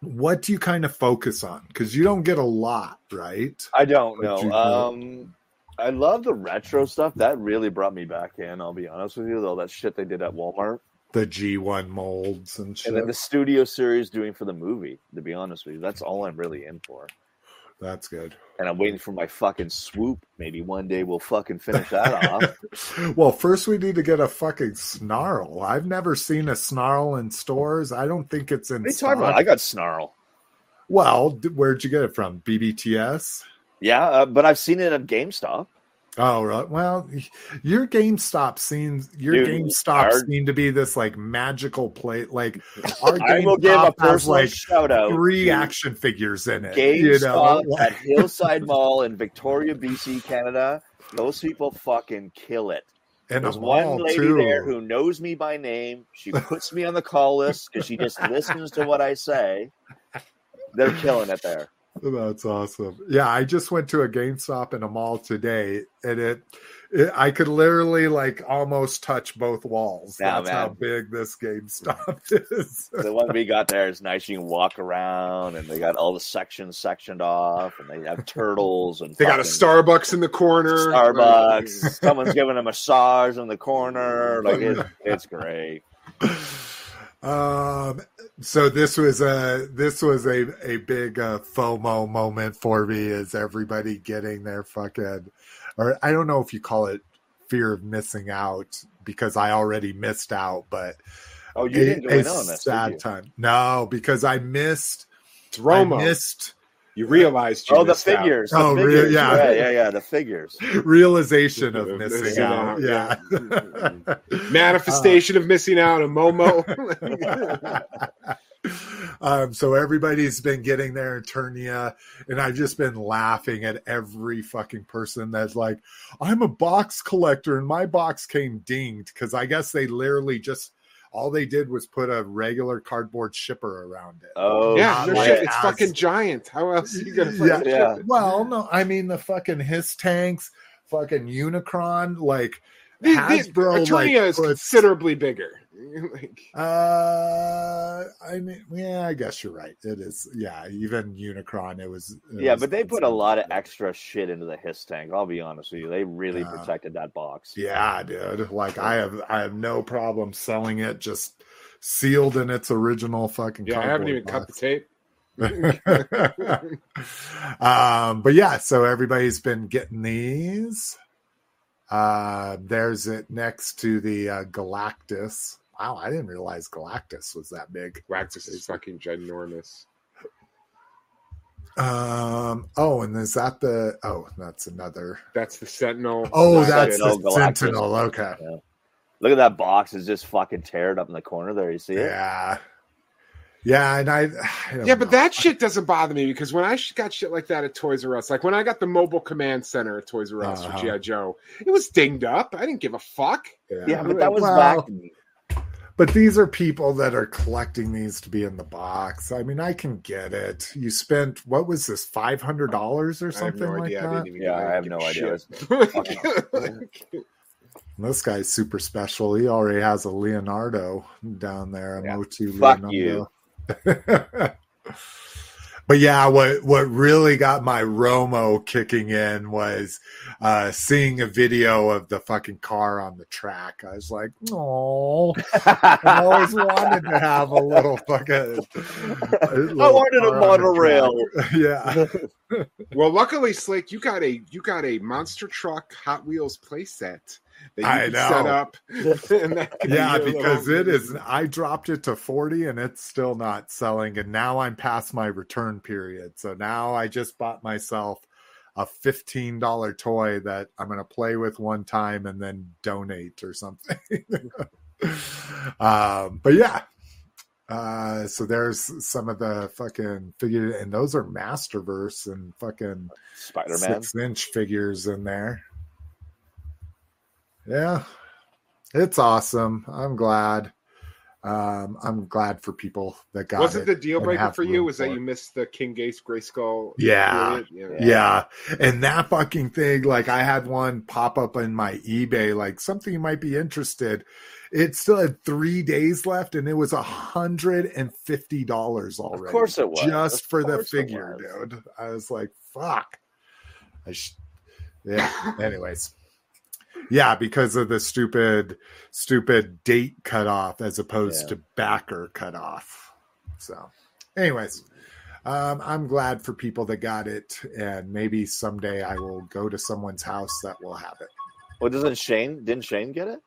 What do you kind of focus on? Because you don't get a lot, right? I don't know. Um, I love the retro stuff. That really brought me back in. I'll be honest with you, though. That shit they did at Walmart, The G1 molds and shit. and then the studio series doing for the movie. To be honest with you, that's all I'm really in for. That's good. And I'm waiting for my fucking swoop. Maybe one day we'll fucking finish that off. (laughs) well, first we need to get a fucking snarl. I've never seen a snarl in stores. I don't think it's in What stock. talking about? I got snarl. well, where'd you get it from? BBTS? Yeah, uh, but I've seen it at GameStop. Oh, right. Well, your GameStop seems your Dude, GameStop our- seem to be this like magical plate. Like (laughs) our I will give a personal like shout out. three action figures in it. GameStop you know, at Hillside Mall in Victoria, BC, Canada. Those people fucking kill it. and There's one lady too. there who knows me by name. She puts me on the call list because she just listens to what I say. They're killing it there. That's awesome. Yeah, I just went to a GameStop in a mall today, and it, it I could literally like almost touch both walls. Yeah, That's how big this GameStop (laughs) is. The one we got there is nice. You can walk around, and they got all the sections sectioned off, and they have turtles and They got a Starbucks in the corner. Starbucks. (laughs) Someone's giving a massage in the corner. Like it, it's great. (laughs) Um, so this was a this was a a big uh, FOMO moment for me. Is everybody getting their fucking, or I don't know if you call it fear of missing out because I already missed out, but Oh, you a, didn't go a on this. sad time. No, because I missed. It's I missed you realize you Oh, the missed out. figures. The Oh, really? figures. Yeah. yeah, yeah, yeah. The figures. realization of (laughs) Missing missing out. out, Yeah. (laughs) Manifestation of missing out, a Momo. (laughs) um, so everybody's been getting their Eternia, and I've just been laughing at every fucking person that's like, "I'm a box collector, and my box came dinged," because I guess they literally just all they did was put a regular cardboard shipper around it. Oh, yeah, no like shit. It's as- fucking giant. How else are you gonna Yeah. fucking Yeah. Well, no, I mean the fucking HISS tanks, fucking Unicron, like The, the, Hasbro, Eternia like, is puts- considerably bigger. (laughs) like, Uh, I mean, yeah, I guess you're right. It is, yeah. Even Unicron, it was. it Yeah, was but they put a lot of extra shit into the HISS tank. I'll be honest with you. They really Yeah. protected that box. Yeah, dude. Like I have, I have no problem selling it just sealed in its original fucking. yeah, I haven't even cut the tape. (laughs) um, but yeah, so everybody's been getting these. Uh, there's it next to the uh, Galactus. Wow, I didn't realize Galactus was that big. Galactus is fucking ginormous. Um. Oh, and is that the? Oh, that's another. That's the Sentinel. Oh, That's that's Sentinel, the Galactus. Sentinel. Okay. Look at that box. It's just fucking teared up in the corner there. You see it? Yeah. Yeah, and I. I don't Yeah, but know. that shit doesn't bother me because when I got shit like that at Toys R Us, like when I got the mobile command center at Toys R Us Uh-huh. for GI Joe, it was dinged up. I didn't give a fuck. Yeah, but that was Well, back. But these are people that are collecting these to be in the box. I mean, I can get it. You spent what was this five hundred dollars or I have something no like idea. I that? Yeah, I have no a idea. (laughs) This guy's super special. He already has a Leonardo down there, a Yeah. Motu Fuck Leonardo. (laughs) but yeah, what what really got my Romo kicking in was uh, seeing a video of the fucking car on the track. I was like, oh, I always wanted to have a little fucking. (laughs) I wanted a monorail. (laughs) yeah. well, luckily, Slick, you got a you got a monster truck Hot Wheels playset that you I know. set up. (laughs) and that Yeah, be because it is. I dropped it to 40 and it's still not selling. And now I'm past my return period. So now I just bought myself a $15 toy that I'm going to play with one time and then donate or something. (laughs) um, but yeah. Uh, so there's some of the fucking figure, and those are Masterverse and fucking Spider Man. six inch figures in there. Yeah, it's awesome. I'm glad. Um, I'm glad for people that got was it the deal breaker for you? Was that for you missed the King Gates Grayskull? Yeah. period? Yeah. And that fucking thing, like I had one pop up in my eBay, like something you might be interested. It still had three days left and it was a hundred and fifty dollars already. Of course it was. Just Of for the figure, dude. I was like, fuck. I sh- yeah. (laughs) Anyways. Yeah, because of the stupid, stupid date cutoff as opposed Yeah. to backer cutoff. So, anyways, um, I'm glad for people that got it, and maybe someday I will go to someone's house that will have it. Well, doesn't Shane? Didn't Shane get it?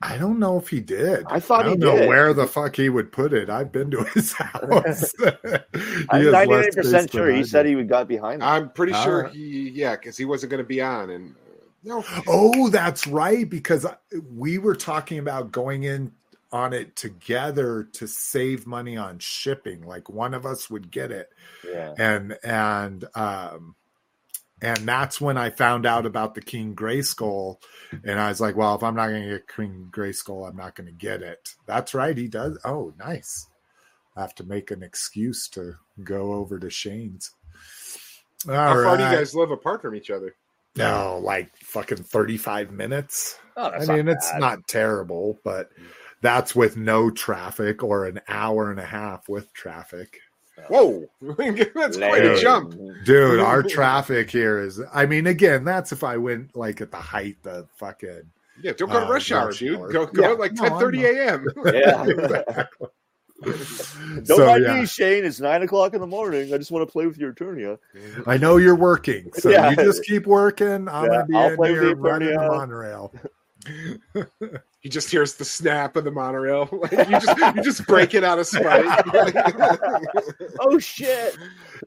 I don't know if he did. I thought I he don't know did. where the fuck he would put it. I've been to his (laughs) house. (laughs) He I'm has less 99 space percent than sure he said he would got behind. it. I'm pretty sure he, yeah, because he wasn't going to be on. And uh, no, Oh, that's right. Because we were talking about going in on it together to save money on shipping. Like one of us would get it, yeah. and and um, and that's when I found out about the King Grayskull, and I was like, well, if I'm not going to get King Grayskull, I'm not going to get it. That's right. He does. Oh, nice. I have to make an excuse to go over to Shane's. All how far do you guys live apart from each other? No, like fucking 35 minutes. Oh, I mean, not it's bad. not terrible, but that's with no traffic or an hour and a half with traffic. Whoa, (laughs) that's quite a jump. Dude, our (laughs) traffic here is, I mean, again, that's if I went like at the height of fucking. Yeah, don't go to Uh, rush hour, dude. Go go Yeah, at like no, I 10:30 a.m. Yeah. (laughs) Exactly. Don't So, mind yeah. me, Shane. It's nine o'clock in the morning. I just want to play with your Eternia. I know you're working, so Yeah. you just keep working. I'm Yeah, gonna be I'll in here the running the Eternia. monorail. (laughs) He just hears the snap of the monorail. (laughs) Like, you just you just break it out of spite. (laughs) Oh shit!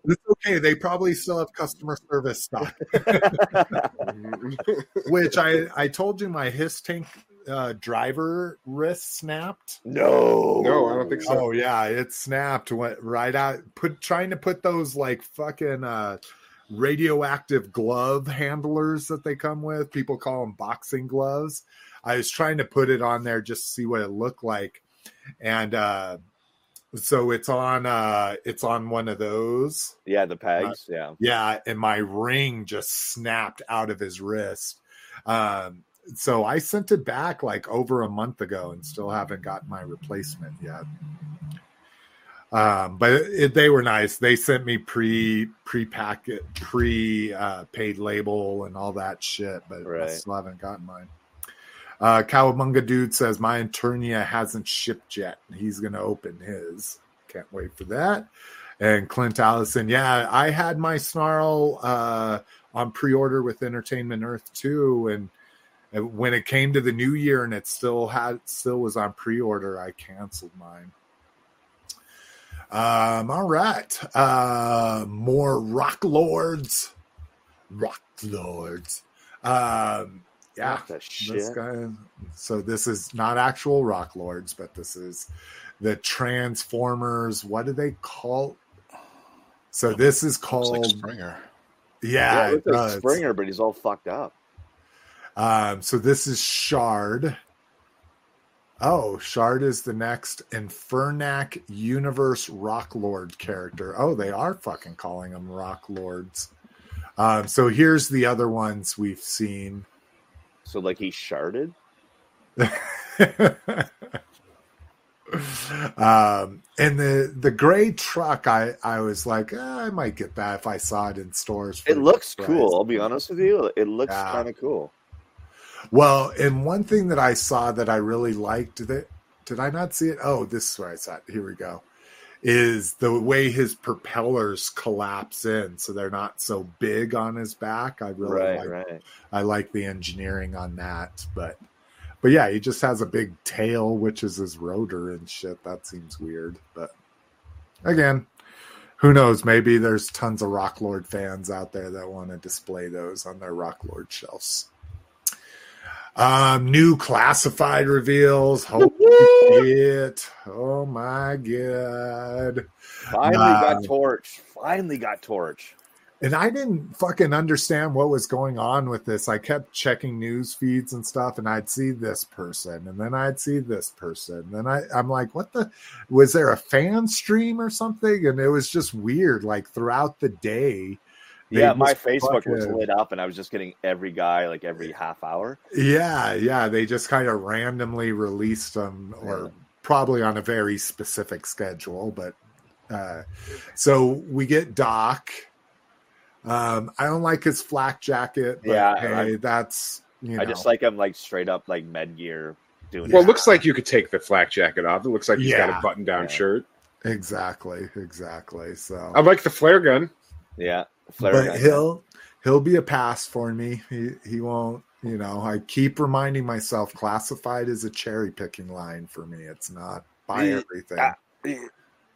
It's okay. They probably still have customer service stock. which I I told you my HISS tank uh, driver wrist snapped. no, No, I don't think so. Oh yeah, it snapped went right out. Put trying to put those like fucking uh, radioactive glove handlers that they come with. People call them boxing gloves. I was trying to put it on there just to see what it looked like, and uh, so it's on uh, it's on one of those. Yeah, the pegs. Yeah, Yeah, and my ring just snapped out of his wrist. Um, so I sent it back like over a month ago and still haven't got my replacement yet. Um, but it, they were nice. They sent me pre pre packet pre uh, paid label and all that shit, but I still haven't gotten mine. Uh, Cowabunga dude says my Eternia hasn't shipped yet. He's gonna open his. Can't wait for that. And Clint Allison, yeah, I had my snarl uh, on pre-order with Entertainment Earth too, and when it came to the new year and it still had still was on pre-order, I canceled mine. Um, all right. Uh more rock lords. Rock lords. Um yeah. What This shit. guy so this is not actual rock lords, but this is the Transformers. What do they call so this is called like Springer. yeah, Yeah, it it like. Springer, but he's all fucked up. Um, so this is Shard. Oh, Shard is the next Infernac Universe Rock Lord character. Oh, they are fucking calling them Rock Lords. Um, so here's the other ones we've seen. So like he sharded. (laughs) Um, and the the gray truck, I I was like, "Ah, I might get that if I saw it in stores. It looks price." cool. I'll be honest with you. It looks Yeah. kind of cool. Well, and one thing that I saw that I really liked that did I not see it? Oh, this is where I saw it. Here we go. Is the way his propellers collapse in, so they're not so big on his back. I really right, like right. I like the engineering on that, but but yeah, he just has a big tail, which is his rotor and shit. That seems weird, but again, who knows? Maybe there's tons of Rock Lord fans out there that want to display those on their Rock Lord shelves. Um, new classified reveals. Holy shit! Oh my god! Finally Nah. got torch. Finally got torch. And I didn't fucking understand what was going on with this. I kept checking news feeds and stuff, and I'd see this person, and then I'd see this person. Then I, I'm like, what the? Was there a fan stream or something? And it was just weird. Like throughout the day, they Yeah, my just Facebook was lit up, and I was just getting every guy like every half hour. Yeah, yeah. They just kind of randomly released them, or Yeah. probably on a very specific schedule. But uh, so we get Doc. Um, I don't like his flak jacket. But Yeah, hey, I- that's you know. I just like him like straight up like med gear doing. Well, it. it looks like you could take the flak jacket off. It looks like he's got a button down Yeah. shirt. exactly, exactly. So, I like the flare gun. yeah, flare but he'll he'll be a pass for me. He he won't. You know, I keep reminding myself, classified is a cherry picking line for me. It's not buy Yeah. everything. Ah.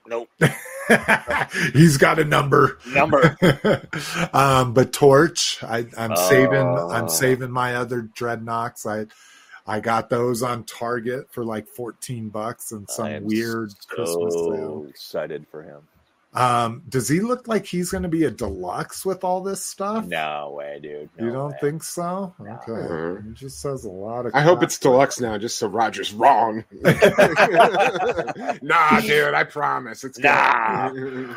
Nope. (laughs) He's got a number. Number. (laughs) um, but Torch, I, I'm saving. Oh. I'm saving my other Dreadnoks. I I got those on Target for like 14 bucks and some am weird Christmas sale. excited for him. Um, does he look like he's going to be a deluxe with all this stuff? No way, dude. you don't way. think so? No. Okay, Mhm. he just says a lot of. I hope it's deluxe now, just so Roger's wrong. (laughs) (laughs) nah, dude, I promise it's good. Nah.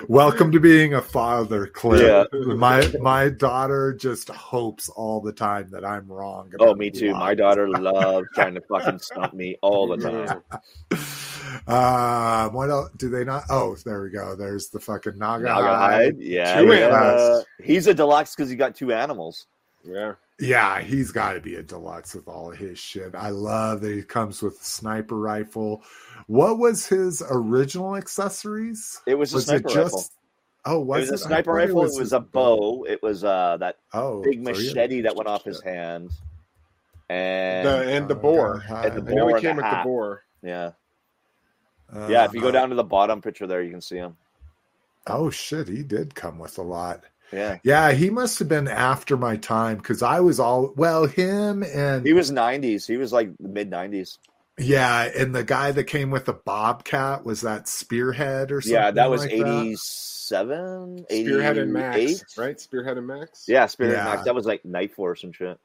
(laughs) Welcome to being a father, Cliff. Yeah. My my daughter just hopes all the time that I'm wrong. Oh, me too. lot. My daughter loves trying to fucking stump me all the time. Um, what else do they not? Oh, there we go. There's the fucking Naga, Naga hide. hide, yeah, yeah. animals. He's a deluxe because he got two animals. Yeah. Yeah, he's got to be a deluxe with all of his shit. I love that he comes with a sniper rifle. What was his original accessories? It was a sniper it just? rifle. Oh, It was it? a I sniper rifle. It was a bow. It was uh that Oh, big so he had- machete that went off his hand, and The and the Oh, boar. God. And I the know boar he and came the with the hat. boar. yeah, yeah. If you go Uh, down to the bottom picture there, you can see him. Oh shit, he did come with a lot. Yeah, Yeah, he must have been after my time because I was all well, him and he was '90s. He was like mid '90s. yeah, and the guy that came with the bobcat was that Spearhead or something. Yeah, that was like '87, Spearhead and Max, 88. right? Spearhead and Max. Yeah, Spearhead Yeah. Max. That was like Night Force and shit.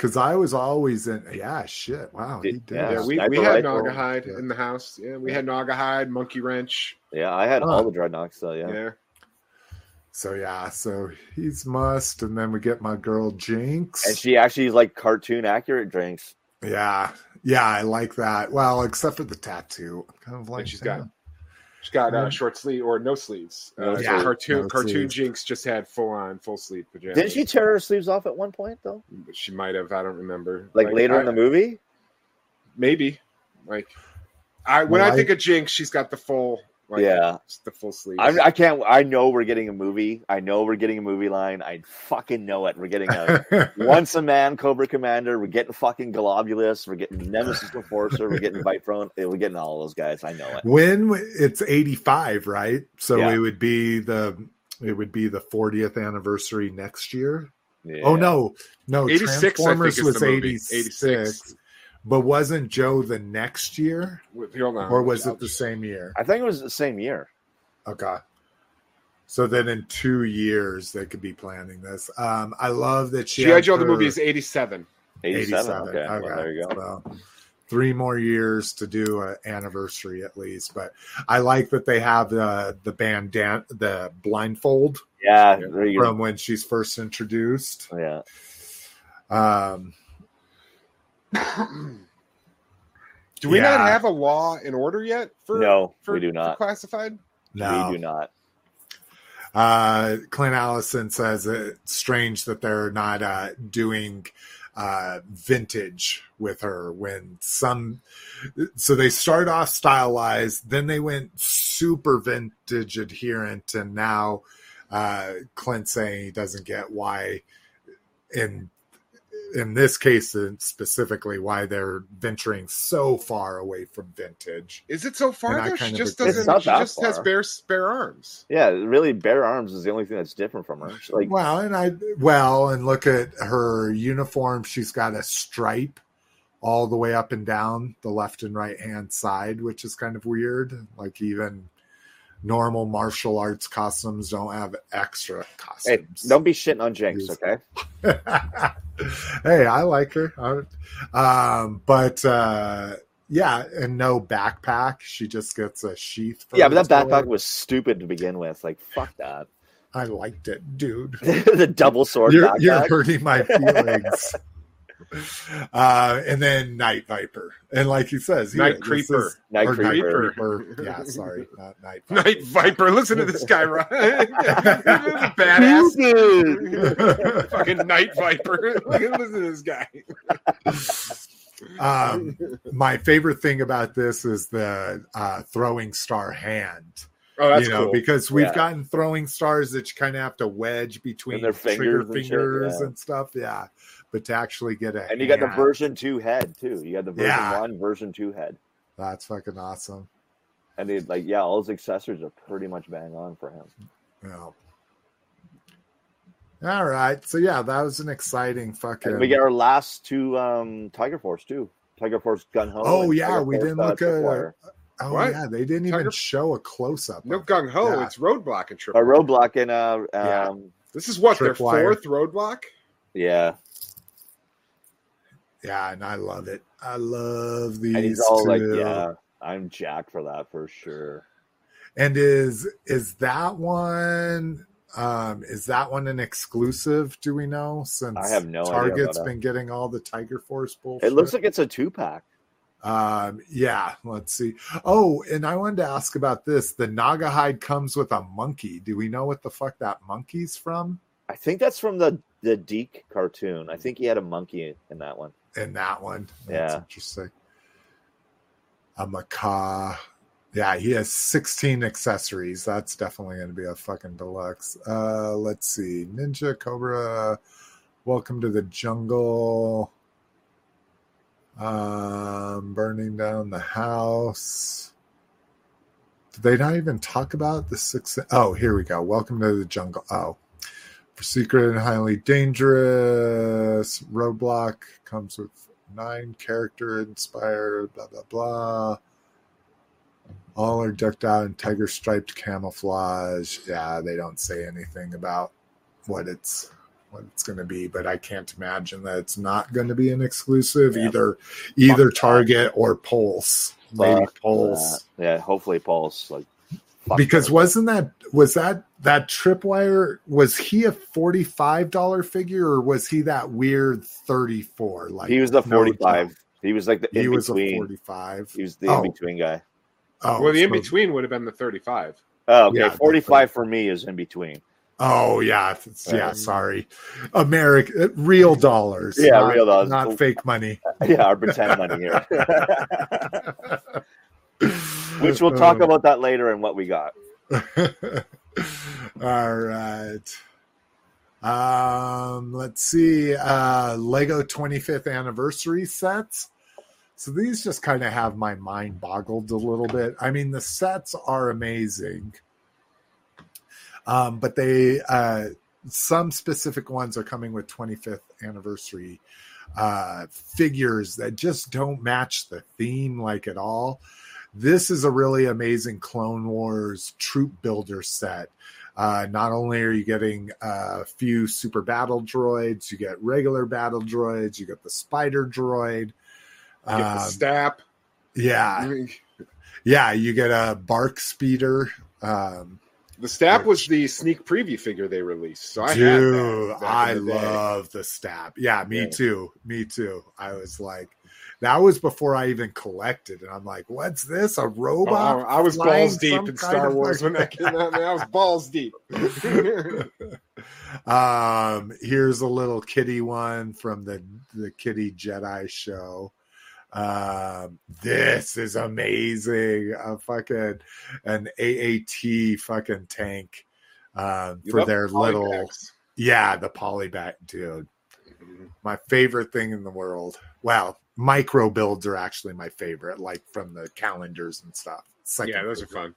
Because I was always in. Yeah, shit. Wow, he Did- did. yeah. Yeah, we, we had rifle. Gnawgahyde Yeah. in the house. Yeah, we had Gnawgahyde, Monkey Wrench. Yeah, I had Huh. all the Dreadnoks though. Yeah. Yeah, So yeah, so he's must, and then we get my girl Jinx. and she actually is like cartoon accurate drinks. yeah, yeah, I like that. Well, except for the tattoo, kind of like she's got- damn. She's got uh, short sleeve or no sleeves. No Uh, sleeves. cartoon No cartoon sleeves. Jinx just had full on full sleeve pajamas. Didn't she tear her sleeves off at one point though? She might have. I don't remember. Like, later I- in the movie? maybe. Like I when Well, I, I- think of Jinx, she's got the full. Like, Yeah. the full sleeve. I'm, I can't. I know we're getting a movie. I know we're getting a movie line. I fucking know it. We're getting a (laughs) once a man Cobra Commander. We're getting fucking Golobulus. We're getting Nemesis Enforcer. We're getting Viprone. We're getting all those guys. I know it. when it's 85 right so Yeah. it would be the it would be the 40th anniversary next year Yeah. oh no no 86, transformers was 86, 86. But wasn't joe the next year Wait, Hold on. or was it the same year I think it was the same year. okay so then in two years they could be planning this um i love that she GI had Joe the her- movie is eighty seven. 87. Okay. Well, there you go. Well, three more years to do an anniversary at least, but I like that they have the the bandan the blindfold Yeah. There you from when she's first introduced. Yeah. Um, Do we Yeah. not have a law in order yet for no, for, we do not. classified? We For, do for not. classified. No. We do not. Uh, Clint Allison says it's strange that they're not uh, doing uh, vintage with her when some. So they start off stylized, then they went super vintage adherent, and now uh, Clint saying he doesn't get why in in this case uh, specifically why they're venturing so far away from vintage. Is it so far And though? She kind of just doesn't. She that just has bare bare arms. Yeah, really, bare arms is the only thing that's different from her. She's Like, well, and I well, and look at her uniform. She's got a stripe all the way up and down the left and right hand side, which is kind of weird. Like even normal martial arts costumes don't have extra hey, costumes. don't be shitting on Jinx, okay? (laughs) hey, I like her. I- Um, but uh, yeah, and no backpack. She just gets a sheath. for Yeah, but that backpack was stupid to begin with. Like, fuck that. I liked it, dude. (laughs) the double sword you're, backpack. you're hurting my (laughs) feelings. Uh, and then Night Viper, and like he says, Night this Creeper. is- Night or Creeper. Creeper. Yeah, sorry, not Night (laughs) Viper. Night Viper. Listen to this guy, Ryan. (laughs) Badass. (laughs) Fucking Night Viper. Listen to this guy. um, my favorite thing about this is the uh, throwing star hand. Oh, that's you know, cool. because we've Yeah. gotten throwing stars that you kind of have to wedge between their trigger fingers and shit, yeah. and stuff. Yeah, but to actually get a And you got the version two head too. You got the version Yeah. one, version two head. That's fucking awesome. And they like, yeah, all his accessories are pretty much bang on for him. Yeah. All right. So yeah, that was an exciting fucking. And we get our last two um Tiger Force too. Tiger Force Gung Ho. Oh, yeah, Tiger we Force, didn't uh, look at- Tripwire. oh What? yeah, they didn't even Tiger- show a close up. No gung ho. Yeah. It's roadblock and a triple. roadblock and uh Yeah. um This is what their Tripwire. fourth roadblock. yeah. Yeah, and I love it. I love these. And he's all like, yeah, I'm jacked for that for sure. And is is that one? Um, is that one an exclusive? Do we know? Since I have no Target's been getting all the Tiger Force bullshit. It looks like it's a two pack. Um, yeah, let's see. Oh, and I wanted to ask about this. The Gnawgahyde comes with a monkey. Do we know what the fuck that monkey's from? I think that's from the the DiC cartoon. I think he had a monkey in that one. In that one. That's Yeah. interesting. A macaw. Yeah, he has 16 accessories. That's definitely going to be a fucking deluxe. Uh, let's see. Ninja Cobra. Welcome to the jungle. Um, burning down the house. Did they not even talk about the six? Oh, here we go. Welcome to the jungle. Oh, secret and highly dangerous. Roadblock comes with nine character inspired. Blah blah blah. All are decked out in tiger striped camouflage. Yeah, they don't say anything about what it's what it's going to be, but I can't imagine that it's not going to be an exclusive Yeah. either either. Target or Pulse. Maybe Pulse. that. Yeah, hopefully Pulse. Like because that. wasn't that was that that tripwire was he a $45 figure or was he that weird 34 like he was the forty five. joke? he was like the he in was a 45 He was the Oh. in between guy. oh well, the in between would have been the thirty-five. Oh, okay. Yeah, the forty five for me is in between. oh yeah it's- yeah sorry american uh, real dollars Yeah, not- real dollars. not fake money (laughs) Yeah, our pretend money here. (laughs) (laughs) Which we'll talk Uh, about that later and what we got. (laughs) All right. Um, let's see. Uh, Lego 25th anniversary sets. So these just kind of have my mind boggled a little bit. I mean, the sets are amazing. Um, but they uh some specific ones are coming with 25th anniversary uh figures that just don't match the theme like at all. This is a really amazing Clone Wars troop builder set. Uh, not only are you getting a few super battle droids, you get regular battle droids, you get the spider droid. You get the Um, STAP. yeah, yeah, you get a BARC speeder. Um, The STAP was the sneak preview figure they released. So I dude, had that I the love the STAP. Yeah, me Yeah. too. Me too. I was like, that was before I even collected, and I'm like, "What's this? A robot?" Oh, I was balls deep in Star Wars when that came out. Man, I was (laughs) balls deep. (laughs) um, here's a little kitty one from the the Kitty Jedi show. Um, this is amazing. A fucking an AAT fucking tank um, You for their little polybags. yeah the polybag dude. My favorite thing in the world. Well, micro builds are actually my favorite, like from the calendars and stuff. Second Yeah, those are fun.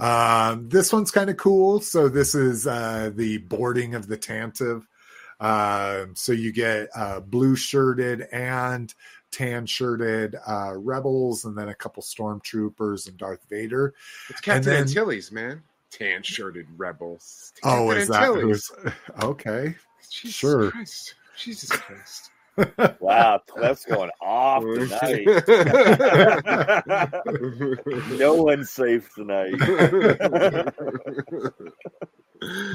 Um, this one's kind of cool. So this is uh, the boarding of the Tantive. Um, so you get uh, blue shirted and tan shirted uh, rebels, and then a couple stormtroopers and Darth Vader. It's Captain then- Antilles, man. Tan shirted rebels. Oh, Captain is that Antilles. who's (laughs) okay? Jesus sure. Christ. Jesus Christ. Wow, Cliff's going off tonight. (laughs) no one's safe tonight.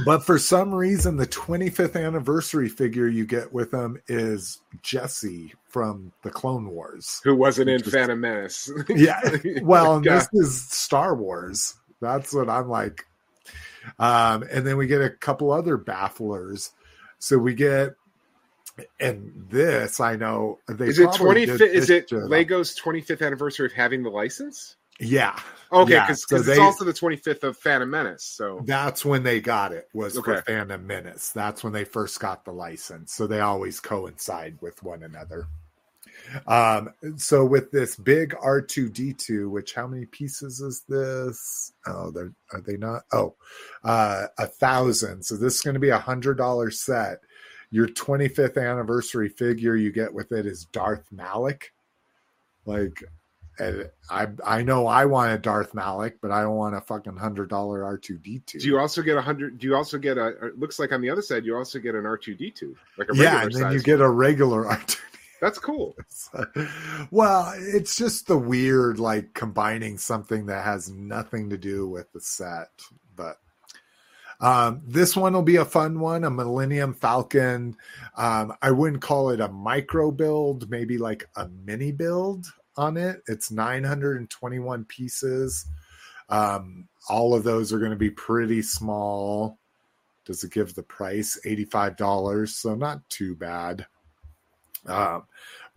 But for some reason, the 25th anniversary figure you get with them is Jesse from the Clone Wars. Who wasn't in Interesting. Phantom Menace? (laughs) yeah well and this is star wars that's what i'm like um and then we get a couple other bafflers so we get and this i know they is it probably 25th? Is it. Lego's 25th anniversary of having the license? yeah Okay, Yeah, because so it's they- also the 25th of Phantom Menace. So that's when they got it was for phantom menace that's when they first got the license so they always coincide with one another um so with this big r2d2 which how many pieces is this oh they're are they not oh uh a thousand so this is going to be a hundred dollar set your 25th anniversary figure you get with it is darth malak like and I I know I want a Darth Malak, but I don't want a fucking hundred dollar R two D two. do you also get a hundred? Do you also get a? It looks like on the other side you also get an R two D two, like a regular Yeah, and then you get one. a regular R two. That's cool. (laughs) well, it's just the weird like combining something that has nothing to do with the set, but um, this one will be a fun one, a Millennium Falcon. Um, I wouldn't call it a micro build, maybe like a mini build on it. It's 921 pieces. Um, all of those are going to be pretty small. Does it give the price $85? So not too bad. Um,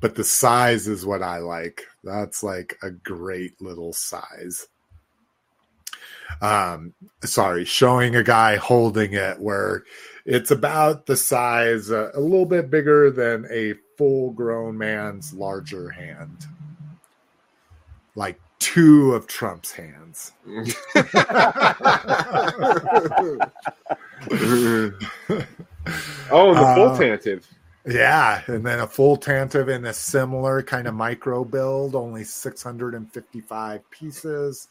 but the size is what I like. That's like a great little size. Um, sorry, showing a guy holding it where it's about the size, uh, a little bit bigger than a full grown man's larger hand. Like two of Trump's hands. (laughs) oh, the full Uh. Yeah, and then a full Tantive in a similar kind of micro build, only 655 pieces,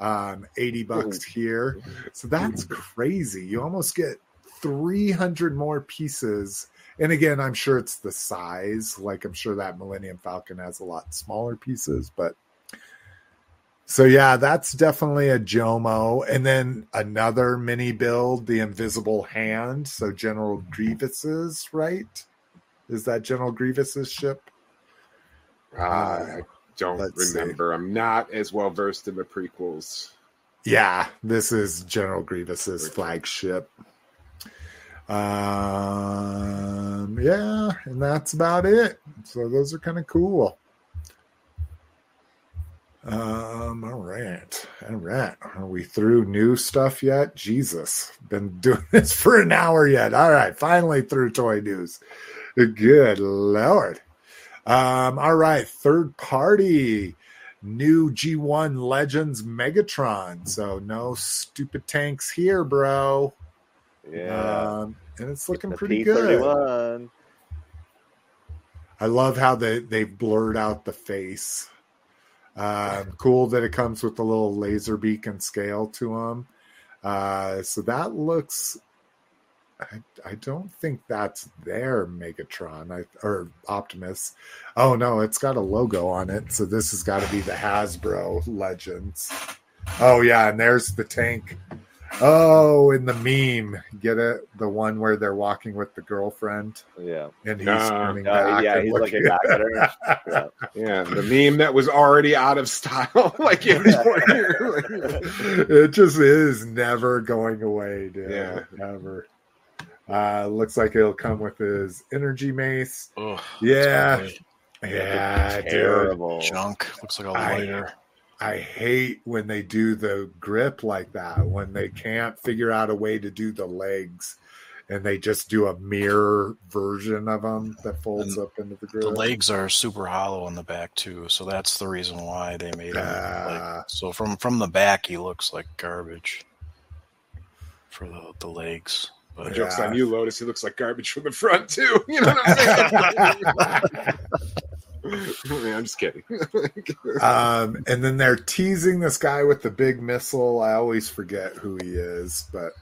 um, 80 bucks here. So that's crazy. You almost get 300 more pieces. And again, I'm sure it's the size. Like, I'm sure that Millennium Falcon has a lot smaller pieces, but so yeah, that's definitely a Jomo. And then another mini build, the Invisible Hand. So General Grievous's, right? Is that General Grievous's ship? I don't let's see. remember. I'm not as well versed in the prequels. Yeah, this is General Grievous's flagship. Um, yeah, and that's about it. So those are kind of cool. Um, all right, all right. Are we through new stuff yet? Jesus, been (laughs) doing this for an hour yet. All right, finally through toy news. Good lord. Um, all right, third party new G1 Legends Megatron. So no stupid tanks here, bro. Yeah. Um, and it's looking pretty good. P31. I love how they they blurred out the face. Um, cool that it comes with a little laser beacon scale to them. Uh, so that looks. I, I don't think that's their Megatron I, or Optimus. Oh no, it's got a logo on it. So this has got to be the Hasbro Legends. Oh yeah, and there's the tank. Oh, in the meme, get it? The one where they're walking with the girlfriend Yeah. and he's Nah. turning No, back. yeah, and he's like a looking- guy at her. Yeah. (laughs) Yeah, the meme that was already out of style. (laughs) like (laughs) it was it just is never going away, dude. Yeah. Never. Uh, looks like it'll come with his energy mace. Ugh, Yeah. Yeah, dude. Terrible. ugly. junk. Looks like a lighter. I hate when they do the grip like that, when they can't figure out a way to do the legs and they just do a mirror version of them that folds And up into the grip. The legs are super hollow in the back too, so that's the reason why they made him. Ah. like, so from from the back, he looks like garbage for the the legs. But Jokes on you, Lotus. He looks like garbage from the front too. (laughs) You know what I'm saying? (laughs) Yeah, I'm just kidding. (laughs) um, and then they're teasing this guy with the big missile. I always forget who he is, but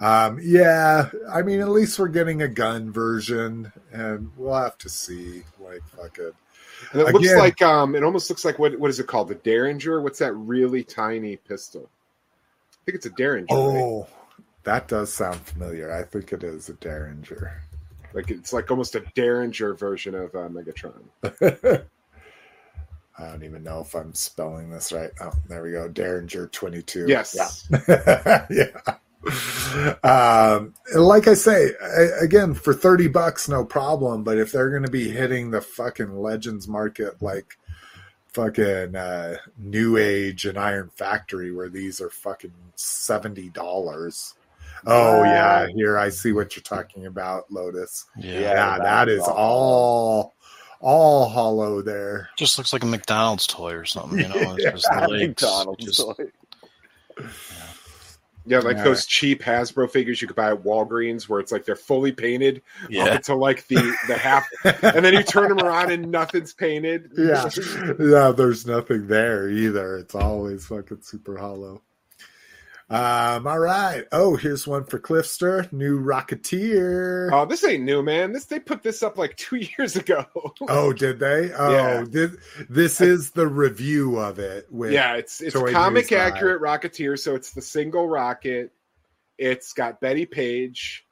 um, yeah, I mean, at least we're getting a gun version, and we'll have to see. Like, fuck it. And it looks like um, it almost looks like what what is it called? The Derringer. What's that really tiny pistol? I think it's a Derringer. right? That does sound familiar. I think it is a Derringer. Like it's like almost a Derringer version of uh, Megatron. (laughs) I don't even know if I'm spelling this right. Oh, there we go. Derringer 22. Yes. yeah. (laughs) Um, like I say, I, again, for 30 bucks, no problem. But if they're going to be hitting the fucking Legends market like fucking uh, New Age and Iron Factory, where these are fucking $70. Oh, yeah. Uh, here, I see what you're talking about, Lotus. yeah, Yeah. Yeah, that is all all hollow there. just looks like a McDonald's toy or something. You know, (laughs) it's Yeah, just the legs. McDonald's just- toy. Yeah, like Yeah. those cheap Hasbro figures you could buy at Walgreens, where it's like they're fully painted up yeah, until like the the half, and then you turn them around and nothing's painted. (laughs) Yeah. yeah, there's nothing there either. It's always fucking super hollow. Um, all right. Oh, here's one for Cliffster. New Rocketeer. Oh, this ain't new, man. This they put this up like (laughs) two years ago. Oh, did they? (laughs) Oh, Yeah. this, this is the review of it. With, yeah, it's it's Toy comic News accurate Rocketeer, so it's the single rocket. It's got Betty Page.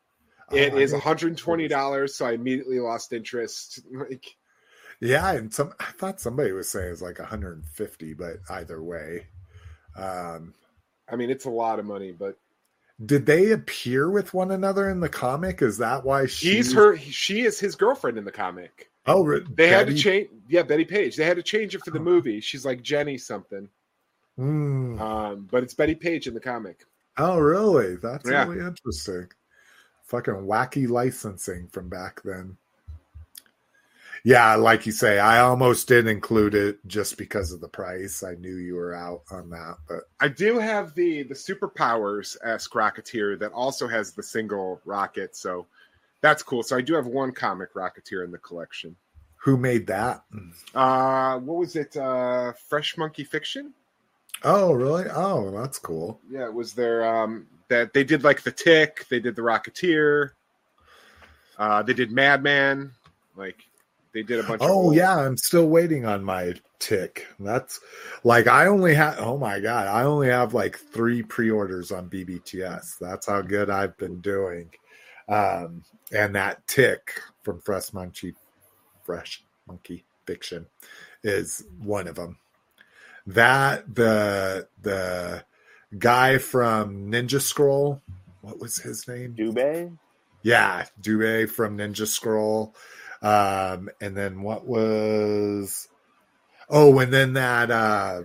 Oh, It I is one hundred twenty dollars, so I immediately lost interest. (laughs) Like, Yeah, and some I thought somebody was saying it's like 150, but either way. Um, I mean, it's a lot of money, but did they appear with one another in the comic? Is that why she, he's her. She is his girlfriend in the comic. Oh, They had to change. Yeah, Betty Page. They had to change it for the Oh. movie. She's like Jenny something, Hmm. um, but it's Betty Page in the comic. Oh, really? That's Yeah. really interesting. Fucking wacky licensing from back then. Yeah, like you say, I almost did include it just because of the price. I knew you were out on that, but I do have the the superpowers esque Rocketeer that also has the single rocket, so that's cool. So I do have one comic Rocketeer in the collection. who made that? Uh, what was it? Uh, Fresh Monkey Fiction. Oh, really? Oh, that's cool. Yeah, it was their um that they did like the Tick. They did the Rocketeer. Uh, they did Madman. Like they did a bunch. of Oh, yeah, I'm still waiting on my tick. That's like I only have. Oh my god, I only have like three pre-orders on BBTS. That's how good I've been doing. Um, and that tick from Fresh Monkey, Fresh Monkey Fiction, is one of them. That the the guy from Ninja Scroll. What was his name? Jubei? Yeah, Jubei from Ninja Scroll. Um, and then what was oh, and then that uh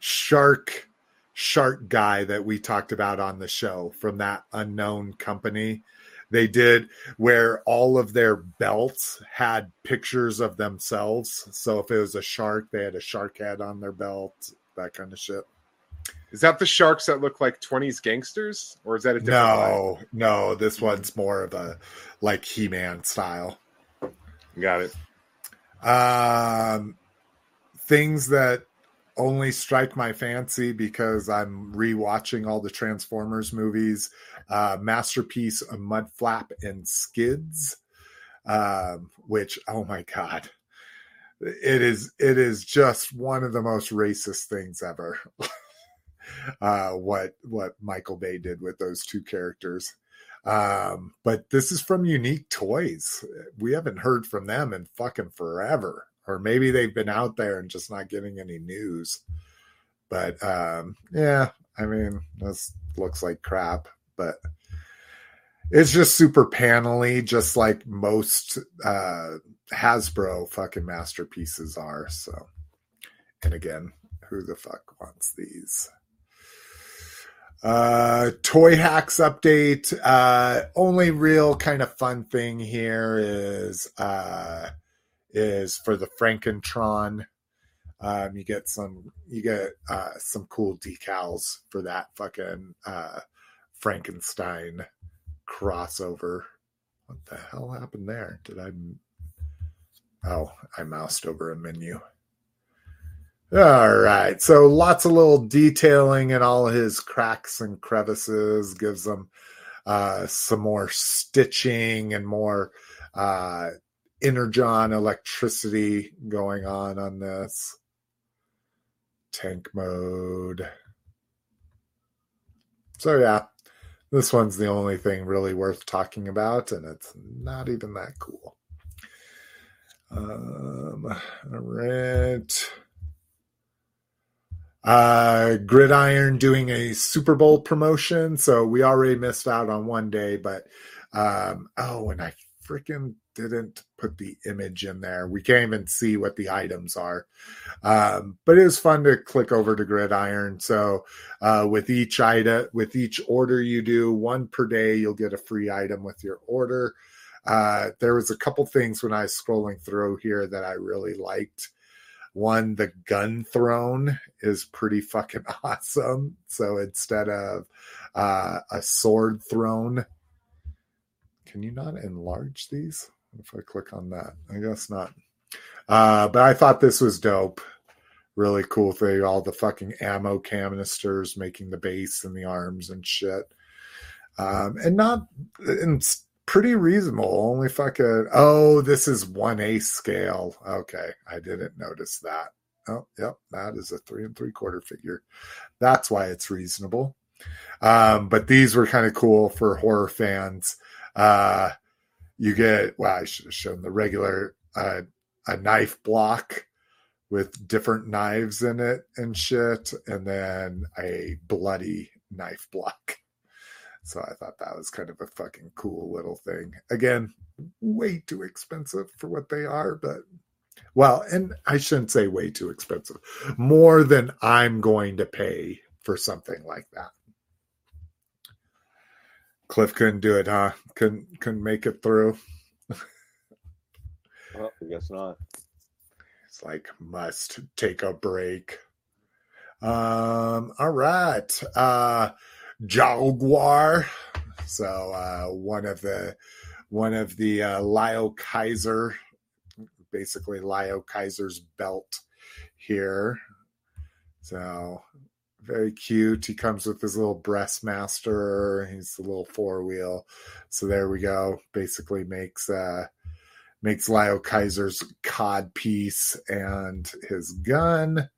shark shark guy that we talked about on the show from that unknown company. They did where all of their belts had pictures of themselves. So if it was a shark, they had a shark head on their belt, that kind of shit. Is that the sharks that look like twenties gangsters, or is that a different? line? No, no, this one's more of a like He Man style. Got it. Um, things that only strike my fancy because I'm rewatching all the Transformers movies. Uh, Masterpiece, a Mud Flap, and Skids, um, which oh my god, it is it is just one of the most racist things ever. (laughs) uh, what what Michael Bay did with those two characters. Um, but this is from Unique Toys. We haven't heard from them in fucking forever, or maybe they've been out there and just not getting any news. But um, yeah, I mean, this looks like crap, but it's just super panely, just like most uh, Hasbro fucking masterpieces are. So, and again, who the fuck wants these? Uh, toy hacks update. Uh, only real kind of fun thing here is uh, is for the Frankentron. Um, you get some you get uh, some cool decals for that fucking uh, Frankenstein crossover. What the hell happened there? Did I? Oh, I moused over a menu. All right. So lots of little detailing in all his cracks and crevices gives them uh, some more stitching and more uh, Energon electricity going on on this. Tank mode. So, yeah, this one's the only thing really worth talking about, and it's not even that cool. Um, all right. Uh, Gridiron doing a Super Bowl promotion. So we already missed out on one day, but um, oh, and I freaking didn't put the image in there. We can't even see what the items are. Um, but it was fun to click over to Gridiron. So uh, with each item, with each order you do, one per day, you'll get a free item with your order. Uh, there was a couple things when I was scrolling through here that I really liked. One, the gun throne is pretty fucking (laughs) awesome. So instead of uh, a sword throne, can you not enlarge these? If I click on that, I guess not. Uh, but I thought this was dope. Really cool thing. All the fucking ammo canisters making the base and the arms and shit. Um, and not, and pretty reasonable. Only fucking oh, this is one A scale. Okay, I didn't notice that. Oh, yep, that is a three and three quarter figure. That's why it's reasonable. Um, but these were kind of cool for horror fans. Uh, you get well, I should have shown the regular uh, a knife block with different knives in it and shit, and then a bloody knife block. So I thought that was kind of a fucking cool little thing. Again, way too expensive for what they are, but well, and I shouldn't say way too expensive. More than I'm going to pay for something like that. Cliff couldn't do it, huh? Couldn't couldn't make it through. (laughs) well, I guess not. It's like must take a break. Um, all right. Uh Jaguar. So uh, one of the one of the uh, Lio Kaiser, basically Lio Kaiser's belt here. So very cute. He comes with his little breastmaster. He's a little four wheel. So there we go. Basically makes uh makes Lio Kaiser's cod piece and his gun.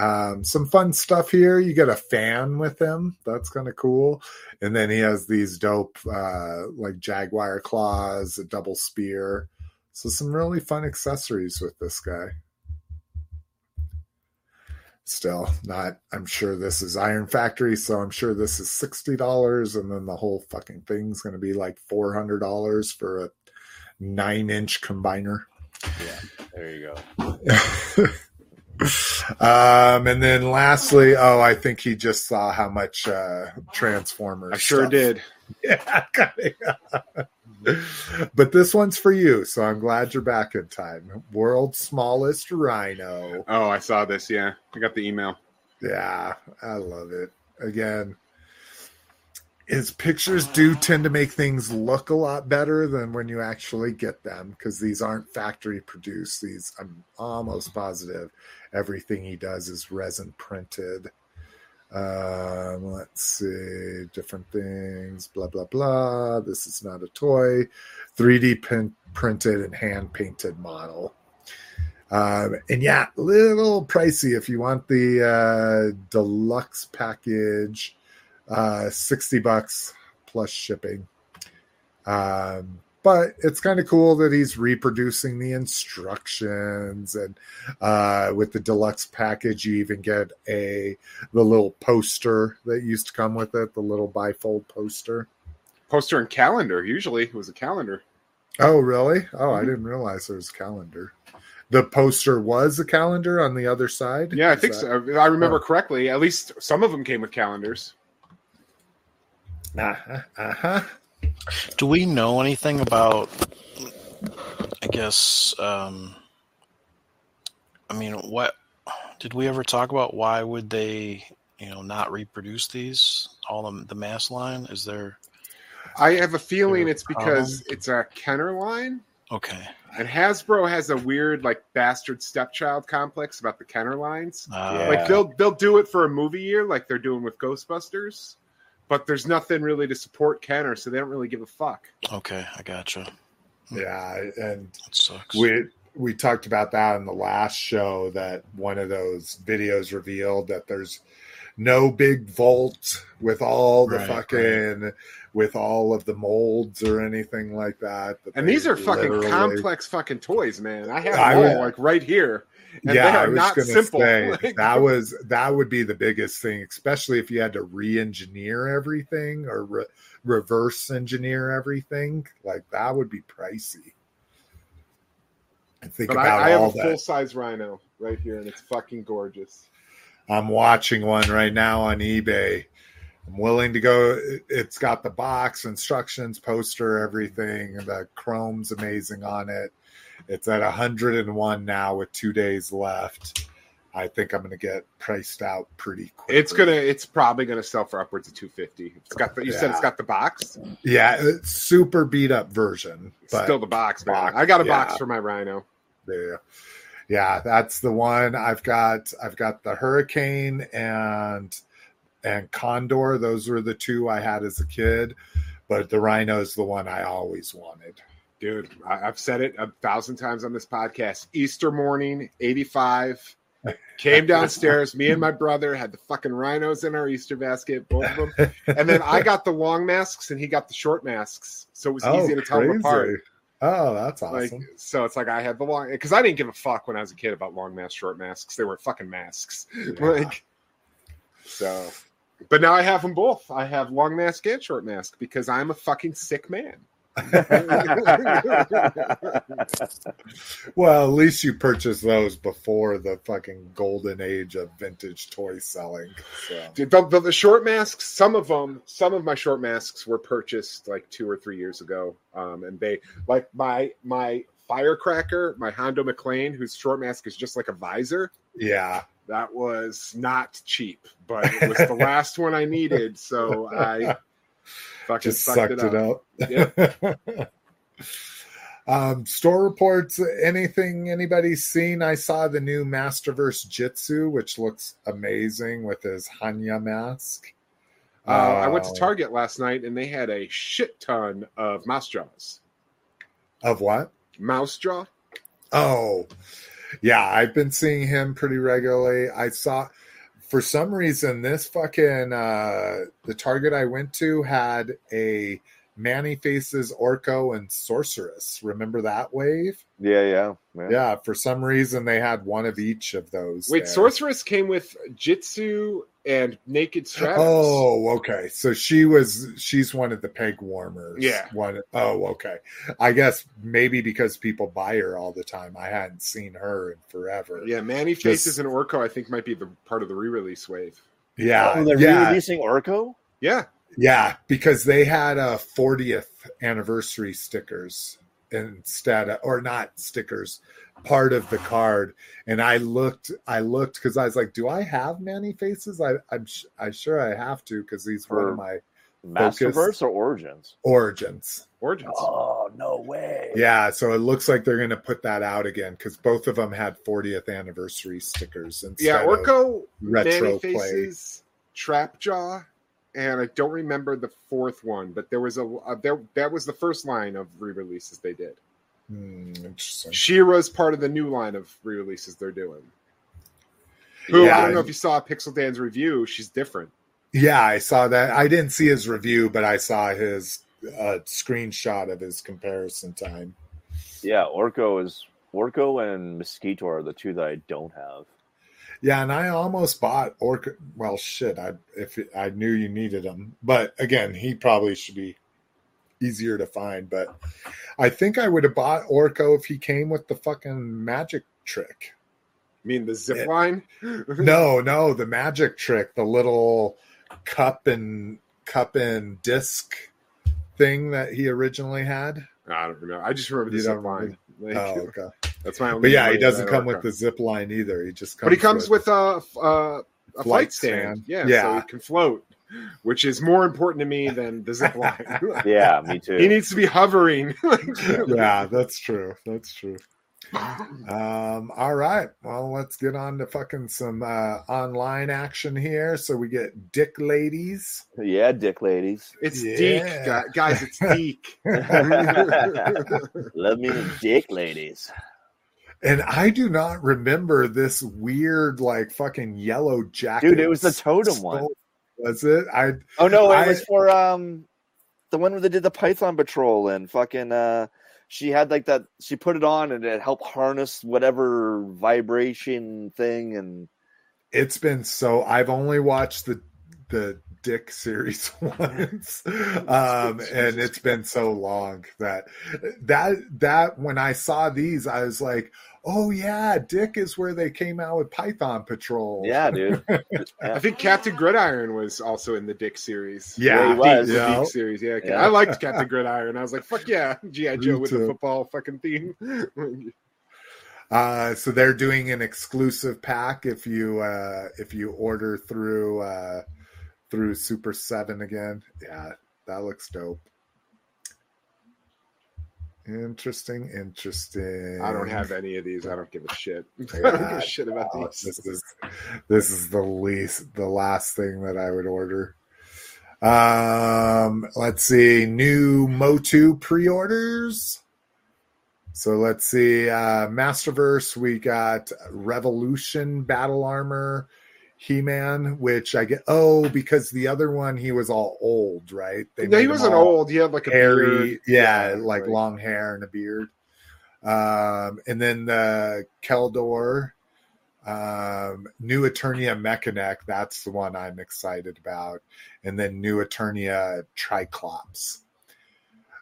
Um, some fun stuff here. You get a fan with him. That's kind of cool. And then he has these dope, uh, like jaguar claws, a double spear. So some really fun accessories with this guy. Still not. I'm sure this is Iron Factory, so I'm sure this is sixty dollars, and then the whole fucking thing's going to be like four hundred dollars for a nine-inch combiner. Yeah, there you go. (laughs) Um, and then lastly, oh, I think he just saw how much uh, Transformers. I sure stuff. did. (laughs) Yeah, but this one's for you, so I'm glad you're back in time. World's smallest rhino. Oh, I saw this. Yeah, I got the email. Yeah, I love it. Again, his pictures do tend to make things look a lot better than when you actually get them because these aren't factory produced. These, I'm almost positive, everything he does is resin printed. Um, let's see, different things, blah, blah, blah. This is not a toy. 3D printed and hand painted model. Um, and yeah, little pricey if you want the uh, deluxe package, uh, sixty bucks plus shipping. Um, but it's kind of cool that he's reproducing the instructions and uh, with the deluxe package you even get a the little poster that used to come with it the little bifold poster Poster and calendar. Usually it was a calendar. oh really oh i Mhm. didn't realize there was a calendar the poster was a calendar on the other side Yeah, I Is think that- so. If I remember Oh. correctly. At least some of them came with calendars. Uh-huh, uh-huh. Do we know anything about? I guess. Um, I mean, what did we ever talk about? Why would they, you know, not reproduce these? All the the mass line is there? I have a feeling it's because it's a Kenner line. Okay. And Hasbro has a weird, like, bastard stepchild complex about the Kenner lines. Uh, Yeah. Like they'll they'll do it for a movie year, like they're doing with Ghostbusters, but there's nothing really to support Kenner, so they don't really give a fuck. Okay, I gotcha. Hmm. yeah and That sucks. we we talked about that in the last show that one of those videos revealed that there's no big vault with all the Right, fucking with all of the molds or anything like that. that And these are fucking complex fucking toys, man. I have I them would- all like right here, and yeah, I was not gonna simple. (laughs) say Like, that was that would be the biggest thing, especially if you had to re-engineer everything or re- reverse engineer everything. Like that would be pricey. And think but about I, I have a full size Rhino right here, and it's fucking gorgeous. I'm watching one right now on eBay. I'm willing to go. It's got the box, instructions, poster, everything. The chrome's amazing on it. It's at 101 now with two days left. I think I'm going to get priced out pretty quick. It's gonna, it's probably gonna sell for upwards of two fifty. It's got the, you said it's got the box, yeah, it's super beat up version, but still the box, man. box, I got a yeah. box for my Rhino. Yeah. Yeah, that's the one. I've got I've got the Hurricane and and Condor. Those were the two I had as a kid, but the Rhino is the one I always wanted. Dude, I, I've said it a thousand times on this podcast. Easter morning, 85. Came downstairs. Me and my brother had the fucking rhinos in our Easter basket, both of them. And then I got the long masks and he got the short masks. So it was oh, easy to tell them apart. Oh, that's Like, awesome. so it's like I had the long because I didn't give a fuck when I was a kid about long masks, short masks. They were fucking masks. (laughs) Yeah. Like, so, but now I have them both. I have long mask and short mask because I'm a fucking sick man. (laughs) well, at least you purchased those before the fucking golden age of vintage toy selling. So. Dude, The, the, the short masks, some of them, some of my short masks were purchased like two or three years ago, um, and they like my my firecracker, my Hondo MacLean, whose short mask is just like a visor. Yeah, That was not cheap, but it was the (laughs) last one I needed, so I fucking just sucked, sucked it up. (laughs) um, store reports. Anything anybody's seen? I saw the new Masterverse Jitsu, which looks amazing with his Hannya mask. Uh, I went to Uh, Target last night and they had a shit ton of mouse jaws. Of what? Mouse jaw? Oh, yeah, I've been seeing him pretty regularly. I saw for some reason this fucking uh the target I went to had a Manny Faces Orko and Sorceress. Remember that wave? Yeah, yeah, yeah. Yeah, for some reason they had one of each of those. Wait, there. Sorceress came with Jitsu and Naked Stratos. Oh, okay. So she was she's one of the peg warmers. Yeah. One oh, okay. I guess maybe because people buy her all the time. I hadn't seen her in forever. Yeah, Manny Just- Faces and Orko, I think, might be the part of the re-release wave. Yeah. Oh, they're yeah. re-releasing Orko? Yeah, Yeah, because they had a 40th anniversary stickers instead of, or not stickers, part of the card. And I looked, I looked because I was like, do I have Man-E-Faces? I, I'm, sh- I sure I have to because these one For- of my Masterverse or Origins? origins. Origins. Oh no way! Yeah, so it looks like they're going to put that out again because both of them had 40th anniversary stickers instead yeah, Orko retro Manny play. Faces, Trapjaw, and I don't remember the fourth one, but there was a, a there that was the first line of re-releases they did. Hmm, interesting. She-Ra's part of the new line of re-releases they're doing. Who I don't know if you saw Pixel Dan's review. She's different. Yeah, I saw that. I didn't see his review, but I saw his uh, screenshot of his comparison time. Yeah, Orko is Orko and Mosquitor are the two that I don't have. Yeah, and I almost bought Orko. Well, shit, I if it, I knew you needed him, but again, he probably should be easier to find. But I think I would have bought Orko if he came with the fucking magic trick. I mean the zip Yeah. line. (laughs) No, no, the magic trick, the little cup and cup and disc thing that he originally had. I don't remember. I just remember the You zip line. Like, Oh, okay. That's my only. But yeah, he doesn't come Orko. with the zip line either. He just comes. But he comes with, a, f- uh, a flight, Flight stand. stand. Yeah, so he can float, which is more important to me than the zip (laughs) line. (laughs) Yeah, me too. he needs to be hovering. (laughs) yeah, that's true. That's true. Um, all right. Well, let's get on to fucking some uh, online action here. So we get Dick Ladies. yeah, dick ladies. It's Yeah. DiC, guys. It's DiC. Love me the dick ladies. And I do not remember this weird, like, fucking yellow jacket. Dude, it was the totem one. Was it? I Oh no, it I- was for um the one where they did the Python Patrol and fucking uh she had like that she put it on and it helped harness whatever vibration thing and it's been so i've only watched the the dick series (laughs) once (laughs) um and it's been so long that that that when i saw these i was like oh yeah dick is where they came out with python patrol yeah, dude. (laughs) I think Captain Gridiron was also in the Dick series. yeah, he was. The yeah. DiC series, yeah. Yeah. I liked Captain Gridiron. I was like, "Fuck yeah, GI Joe with the football fucking theme." Uh, so they're doing an exclusive pack if you uh, if you order through uh, through Super Seven again. Yeah, that looks dope. Interesting, interesting. I don't have any of these. I don't give a shit. (laughs) I don't give a shit about Oh, these. this is this is the least the last thing that I would order. Um, let's see, new Motu pre-orders. So let's see, uh, Masterverse. We got Revolution Battle Armor, He-Man, which I get. Oh, because the other one he was all old, right? They no, he wasn't old. He had like a hairy, beard. yeah, Yeah, like right. long hair and a beard. Um, and then the Keldor, um, New Eternia Mechanic, that's the one I'm excited about. And then New Eternia Triclops.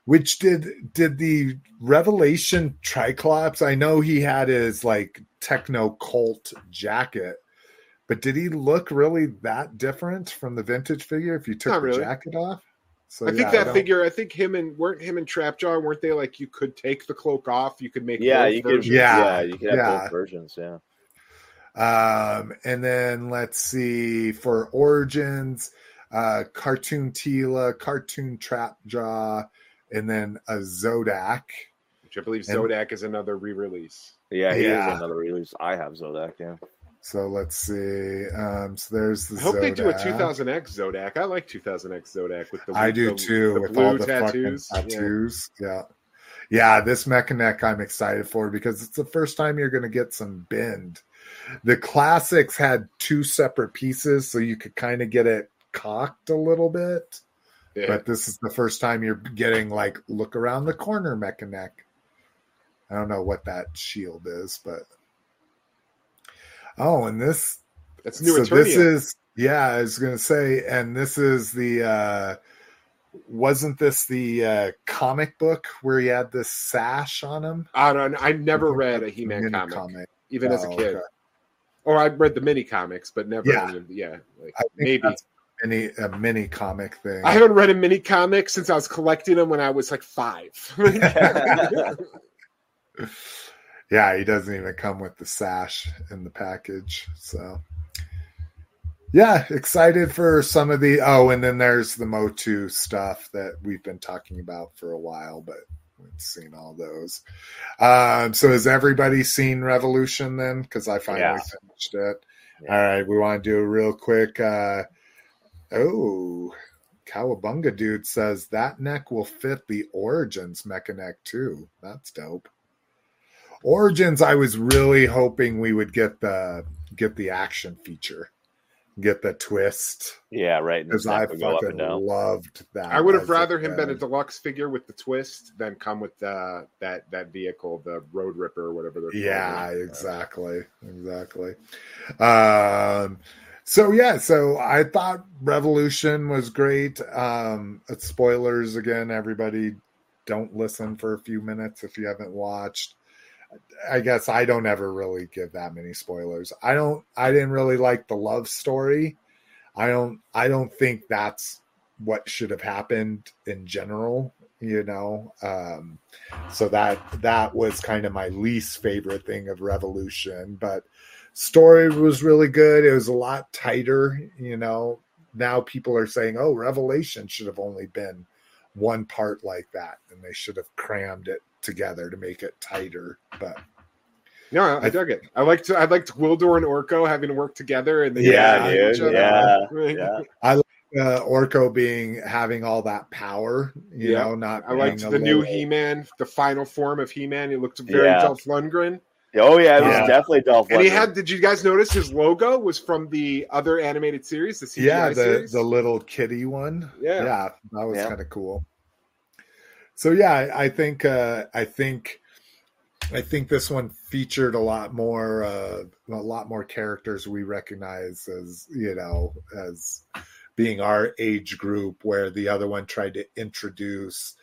Which did did the Revelation Triclops? I know he had his like techno cult jacket, but did he look really that different from the vintage figure if you took Not the really. jacket off? So I think that don't- figure. I think him and weren't him and Trapjaw weren't they like you could take the cloak off? You could make yeah, both you could versions? Yeah, yeah, you could have yeah. both versions, yeah. Um, and then let's see for origins, uh, cartoon Teela, cartoon Trapjaw, and then a Zodac. which I believe And- Zodac is another re-release. Yeah, he Yeah. is another release. I have Zodac, yeah. So let's see. Um, so there's the I hope they do a 2000X Zodac. I like 2000X Zodac with the I do the- too, the with blue all the tattoos. tattoos. Yeah. yeah. this Mechanic I'm excited for because it's the first time you're going to get some bend. The classics had two separate pieces, so you could kind of get it cocked a little bit. Yeah. but this is the first time you're getting like look around the corner mechanic. I don't know what that shield is, but oh, and this That's new so Eternia. this is yeah, I was gonna say, and this is the uh wasn't this the uh comic book where he had this sash on him? I don't. I never read a He-Man mini comic, even as a Oh, kid. okay. Or I read the mini comics, but never. Yeah. any yeah. Like, maybe. that's a mini a mini comic thing. I haven't read a mini comic since I was collecting them when I was like five. (laughs) (laughs) (laughs) Yeah, he doesn't even come with the sash in the package. So, yeah, excited for some of the. Oh, and then there's the Motu stuff that we've been talking about for a while, but we've seen all those. Um, so, has everybody seen Revolution then? Because I finally Yeah. finished it. Yeah. All right, we want to do a real quick. Uh, oh, Cowabunga dude says that neck will fit the Origins mecha neck too. That's dope. Origins, I was really hoping we would get the get the action feature, get the twist Yeah, right. and because I snap would go up fucking loved that. I would have rather him been a deluxe figure with the twist than come with the, that that vehicle, the Road Ripper or whatever they're Yeah, calling it. exactly, exactly. Um, so yeah, so I thought Revolution was great. Um, spoilers again, everybody. Don't listen for a few minutes if you haven't watched. I guess I don't ever really give that many spoilers. I don't. I didn't really like the love story. I don't. I don't think that's what should have happened in general. You know. Um, so that that was kind of my least favorite thing of Revolution. But story was really good. It was a lot tighter. You know. Now people are saying, "Oh, Revelation should have only been one part like that, and they should have crammed it together to make it tighter." But No, I, I dug it. I liked I liked Gwildor and Orko having to work together and they Yeah, hated dude, each other. yeah, (laughs) yeah. uh, Orko being having all that power, you Yeah. know, not I liked the a new He Man, the final form of He Man. It looked very Yeah. Dolph Lundgren. Oh yeah, it was Yeah. definitely Dolph. And he had, did you guys notice his logo was from the other animated series, the CGI yeah, the series? the little kitty one. Yeah. yeah, that was Yeah. kind of cool. So yeah, I, I think uh, I think I think this one featured a lot more uh, a lot more characters we recognize as you know as being our age group, where the other one tried to introduce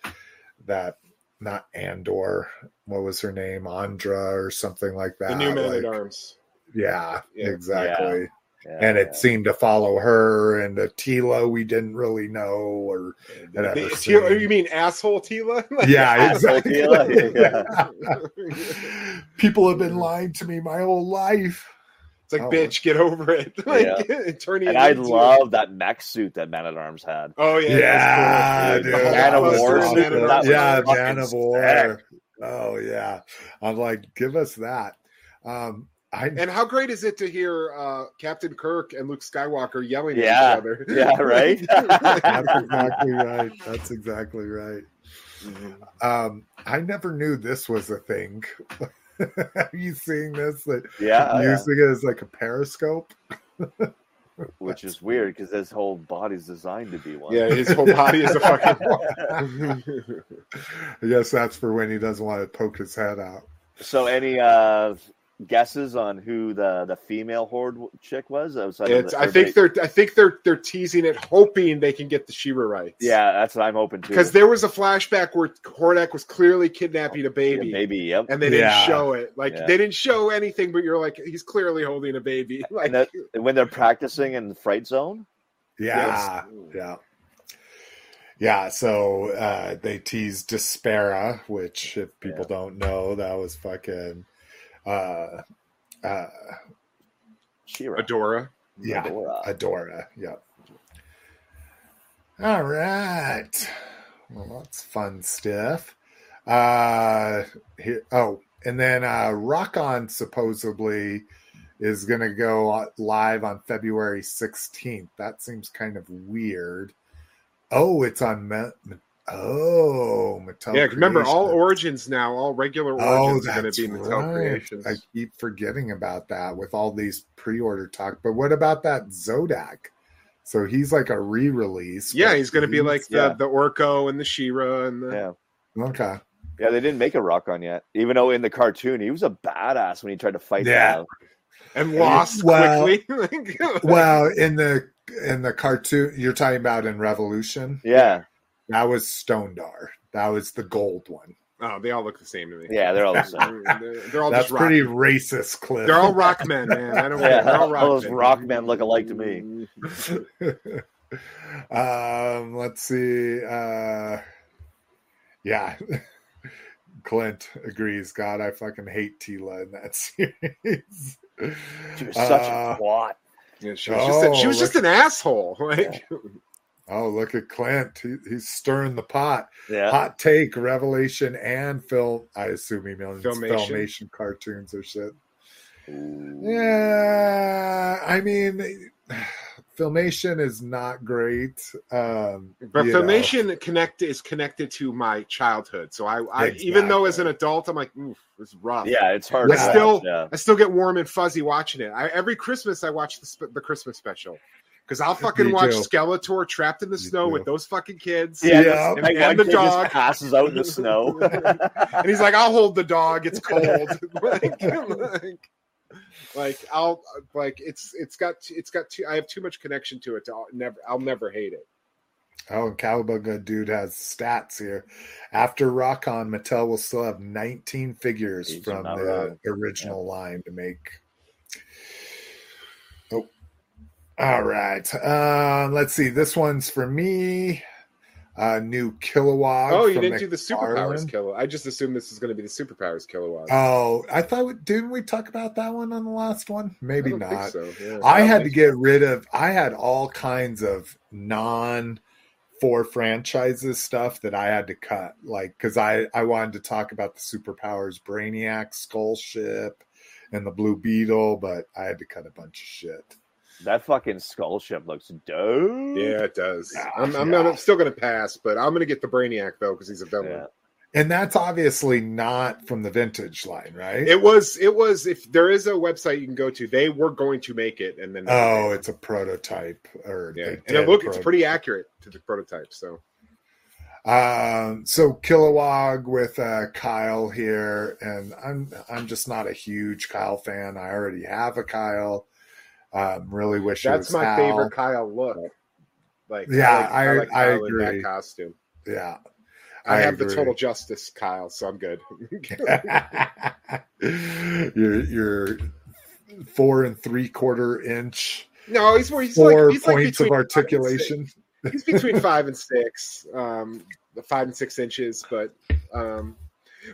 that not Andor, what was her name, Andra or something like that. the new Man like- at Arms. Yeah, Yeah. exactly Yeah, and it seemed to follow her and the Teela we didn't really know or had ever The- Teela- you mean asshole Teela? (laughs) Like, yeah Asshole exactly. Teela, (laughs) (laughs) people have been lying to me my whole life. It's like, Oh. bitch, get over it. Like, turning and it I into- love that mech suit that Man at Arms had. Oh yeah, yeah that's dude, cool. Man of War suit. yeah man of war. Oh yeah. I'm like give us that. Um i And how great is it to hear uh, Captain Kirk and Luke Skywalker yelling Yeah. at each other? (laughs) Yeah, (laughs) (laughs) right. that's exactly right that's exactly right um i never knew this was a thing are you seeing this that yeah, oh, yeah. using it as like a periscope which is weird because his whole body's designed to be one. yeah, his whole body is a fucking. One. I guess that's for when he doesn't want to poke his head out. So, any uh guesses on who the the female horde chick was? Outside of it's, the- I think they're. I think they're. They're teasing it, hoping they can get the She-Ra rights. Yeah, that's what I'm hoping to. because there was a flashback where Hordak was clearly kidnapping a baby, baby. Yep. and they didn't Yeah. show it. Like Yeah. they didn't show anything, but you're like, he's clearly holding a baby. (laughs) Like, And that, when they're practicing in the fright zone. Yeah, yeah, yeah. So uh, they teased Despera, which, if people don't know, that was fucking. Uh, uh, She-Ra. Adora. yeah, Adora. Adora. Yep. All right. Well, that's fun stuff. Uh, here. Oh, and then uh, Rokkon supposedly is going to go live on February 16th. That seems kind of weird. Oh, it's on. Me- Me- oh, Mattel. Yeah, remember all origins now, all regular Oh, origins are going to be Mattel right. Creations. I keep forgetting about that with all these pre-order talk. But what about that Zodac? So he's like a re-release. yeah, he's going to be like the, yeah. the Orko and the She-Ra and the. Yeah. okay. Yeah, they didn't make a Rokkon yet. Even though in the cartoon he was a badass when he tried to fight. Yeah. the- And lost Well- quickly. (laughs) Well, in the in the cartoon you're talking about in Revolution, yeah, that was Stondar. That was the gold one. oh, they all look the same to me. yeah, they're all the (laughs) same. They're, they're all That's just rock. pretty racist, Cliff. They're all rock men, man. I don't Yeah, (laughs) care. They're all rock all those men. rock men look alike to me. (laughs) um, let's see. Uh, yeah. Clint agrees. God, I fucking hate Teela in that series. She was such Uh, a twat. Yeah, she was, just, a- she was Oh, just an asshole. Like, Oh, look at Clint. He, he's stirring the pot. Yeah, Hot take, Revelation, and film. I assume he means Filmation. filmation cartoons or shit. Ooh. Yeah, I mean, Filmation is not great. Um, But you know. Filmation connect is connected to my childhood, so I, I Exactly. even though as an adult I'm like, oof, it's rough. Yeah, it's hard. But to watch, still- yeah. I still get warm and fuzzy watching it. I, every Christmas I watch the, the Christmas special because I'll fucking Me watch too. Skeletor trapped in the Me snow too. with those fucking kids. Yeah, Yeah. this- like, And the dog. passes out in the snow. (laughs) (laughs) and he's like, "I'll hold the dog. It's cold." (laughs) like, like, like, I'll like it's it's got it's got too. I have too much connection to it. To I'll never I'll never hate it. Oh, and Cowabunga dude has stats here. After Rokkon, Mattel will still have 19 figures He's from the wrong. original line to make. Oh, all right. Um, let's see. This one's for me. Uh, new Kilowog. Oh, you didn't do the superpowers McFarlane. kilo. I just assumed this is going to be the superpowers kilowatt. Oh, I thought didn't we talk about that one on the last one? Maybe I don't so, yeah. I had to get rid of. I had all kinds of non four franchises stuff that I had to cut, like because I I wanted to talk about the superpowers, Brainiac, Skull Ship, and the Blue Beetle, but I had to cut a bunch of shit. That fucking skull ship looks dope. Yeah, it does. Yeah, I'm, I'm yeah. not, I'm still going to pass, but I'm going to get the Brainiac though because he's a villain. Yeah. And that's obviously not from the vintage line, right? It was. It was. If there is a website you can go to, they were going to make it, and then oh, it's a prototype, or yeah, and it look it's pretty accurate to the prototype. So Um, so Kilowog with uh, Kyle here, and I'm I'm just not a huge Kyle fan. I already have a Kyle. Um, really wish that's my Hal. favorite Kyle look. Like Yeah, like, I- like I Kyle in agree. that costume. Yeah, I, I have the total justice Kyle, so I'm good. (laughs) you're you're four and three quarter inch, no, he's more. He's four like he's like points of five and articulation. He's between (laughs) five and six, um, the five and six inches, but um,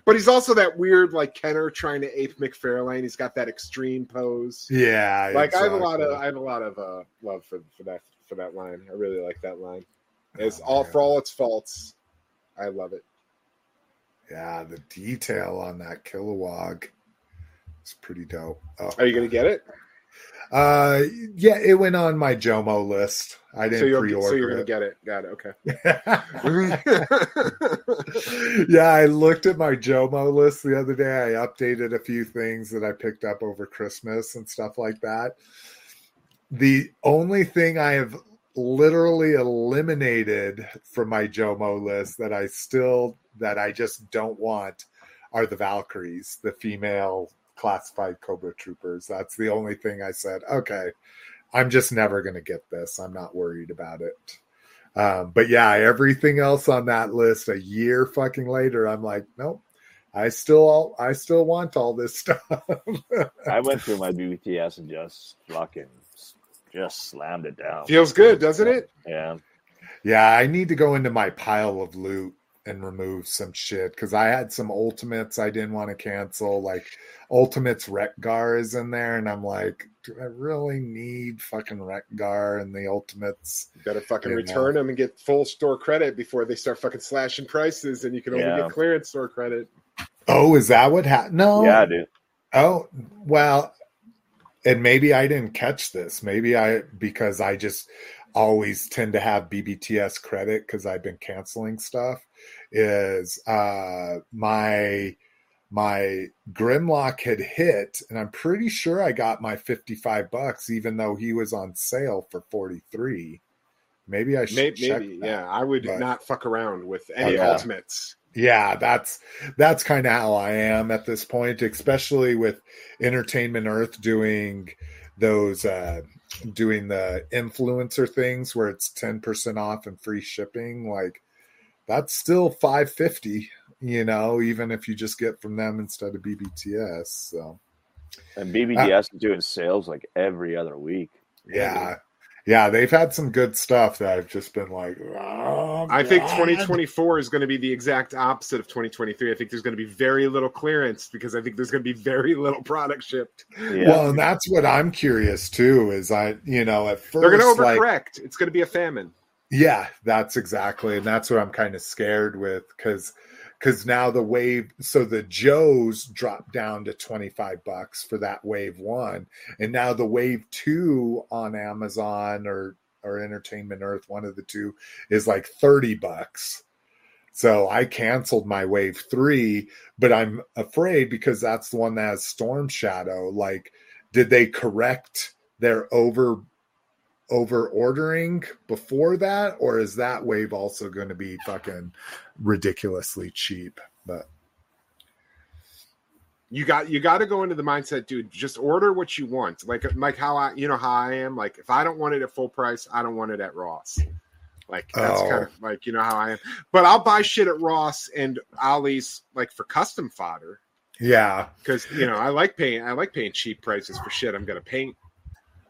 but he's also that weird like Kenner trying to ape McFarlane. He's got that extreme pose. Yeah, like I have a lot of. I have a lot of uh, love for for that for that line. I really like that line. It's Oh, all man. for all its faults. I love it. Yeah, the detail on that Kilowog is pretty dope. Oh, Are you gonna get it? Uh, yeah, it went on my Jomo list. I didn't you're pre-order so you're gonna it. get it. Got it. Okay. (laughs) yeah, I looked at my Jomo list the other day. I updated a few things that I picked up over Christmas and stuff like that. The only thing I have literally eliminated from my Jomo list that I still that I just don't want are the Valkyries, the female classified Cobra troopers. That's the only thing I said, okay, I'm just never going to get this. I'm not worried about it. Um, but yeah, everything else on that list a year fucking later, I'm like, nope. I still, I still want all this (laughs) stuff. I went through my BBTS and just fucking just slammed it down. Feels good, doesn't it? Yeah. yeah, I need to go into my pile of loot and remove some shit because I had some ultimates I didn't want to cancel. Like Ultimates Rekgar is in there, and I'm like, do I really need fucking Rekgar and the Ultimates? You gotta fucking Yeah. return them and get full store credit before they start fucking slashing prices, and you can only Yeah. get clearance store credit. Oh, is that what happened? No, Yeah, I dude. Oh, well, and maybe I didn't catch this. Maybe I because I just always tend to have BBTS credit because I've been canceling stuff. Is uh my my Grimlock had hit, and I'm pretty sure I got my 55 bucks, even though he was on sale for 43. Maybe I should Maybe, check maybe that. yeah. I would but- not fuck around with any Okay. ultimates. yeah that's that's kind of how i am at this point especially with entertainment earth doing those uh doing the influencer things where it's 10% off and free shipping like that's still 550 you know even if you just get from them instead of bbts so And uh, BBTS is doing sales like every other week. yeah yeah they've had some good stuff that i've just been like oh, I think 2024 is going to be the exact opposite of 2023. I think there's going to be very little clearance because I think there's going to be very little product shipped. Yeah. Well, and that's what I'm curious too. Is I, you know, at 1st They're going to like, overcorrect. it's going to be a famine. Yeah, that's exactly, and that's what I'm kind of scared with because, because now the wave so the joes dropped down to 25 bucks for that wave one and now the wave two on amazon or or entertainment earth one of the two is like 30 bucks. So i canceled my wave three but i'm afraid because that's the one that has storm shadow like did they correct their over over ordering before that or is that wave also going to be fucking ridiculously cheap? But you got you got to go into the mindset dude just order what you want. Like like how i you know how i am? Like if i don't want it at full price i don't want it at ross. Like that's Oh. kind of like you know how i am. But i'll buy shit at ross and ollie's like for custom fodder. Yeah. Because you know i like paying i like paying cheap prices for shit i'm gonna paint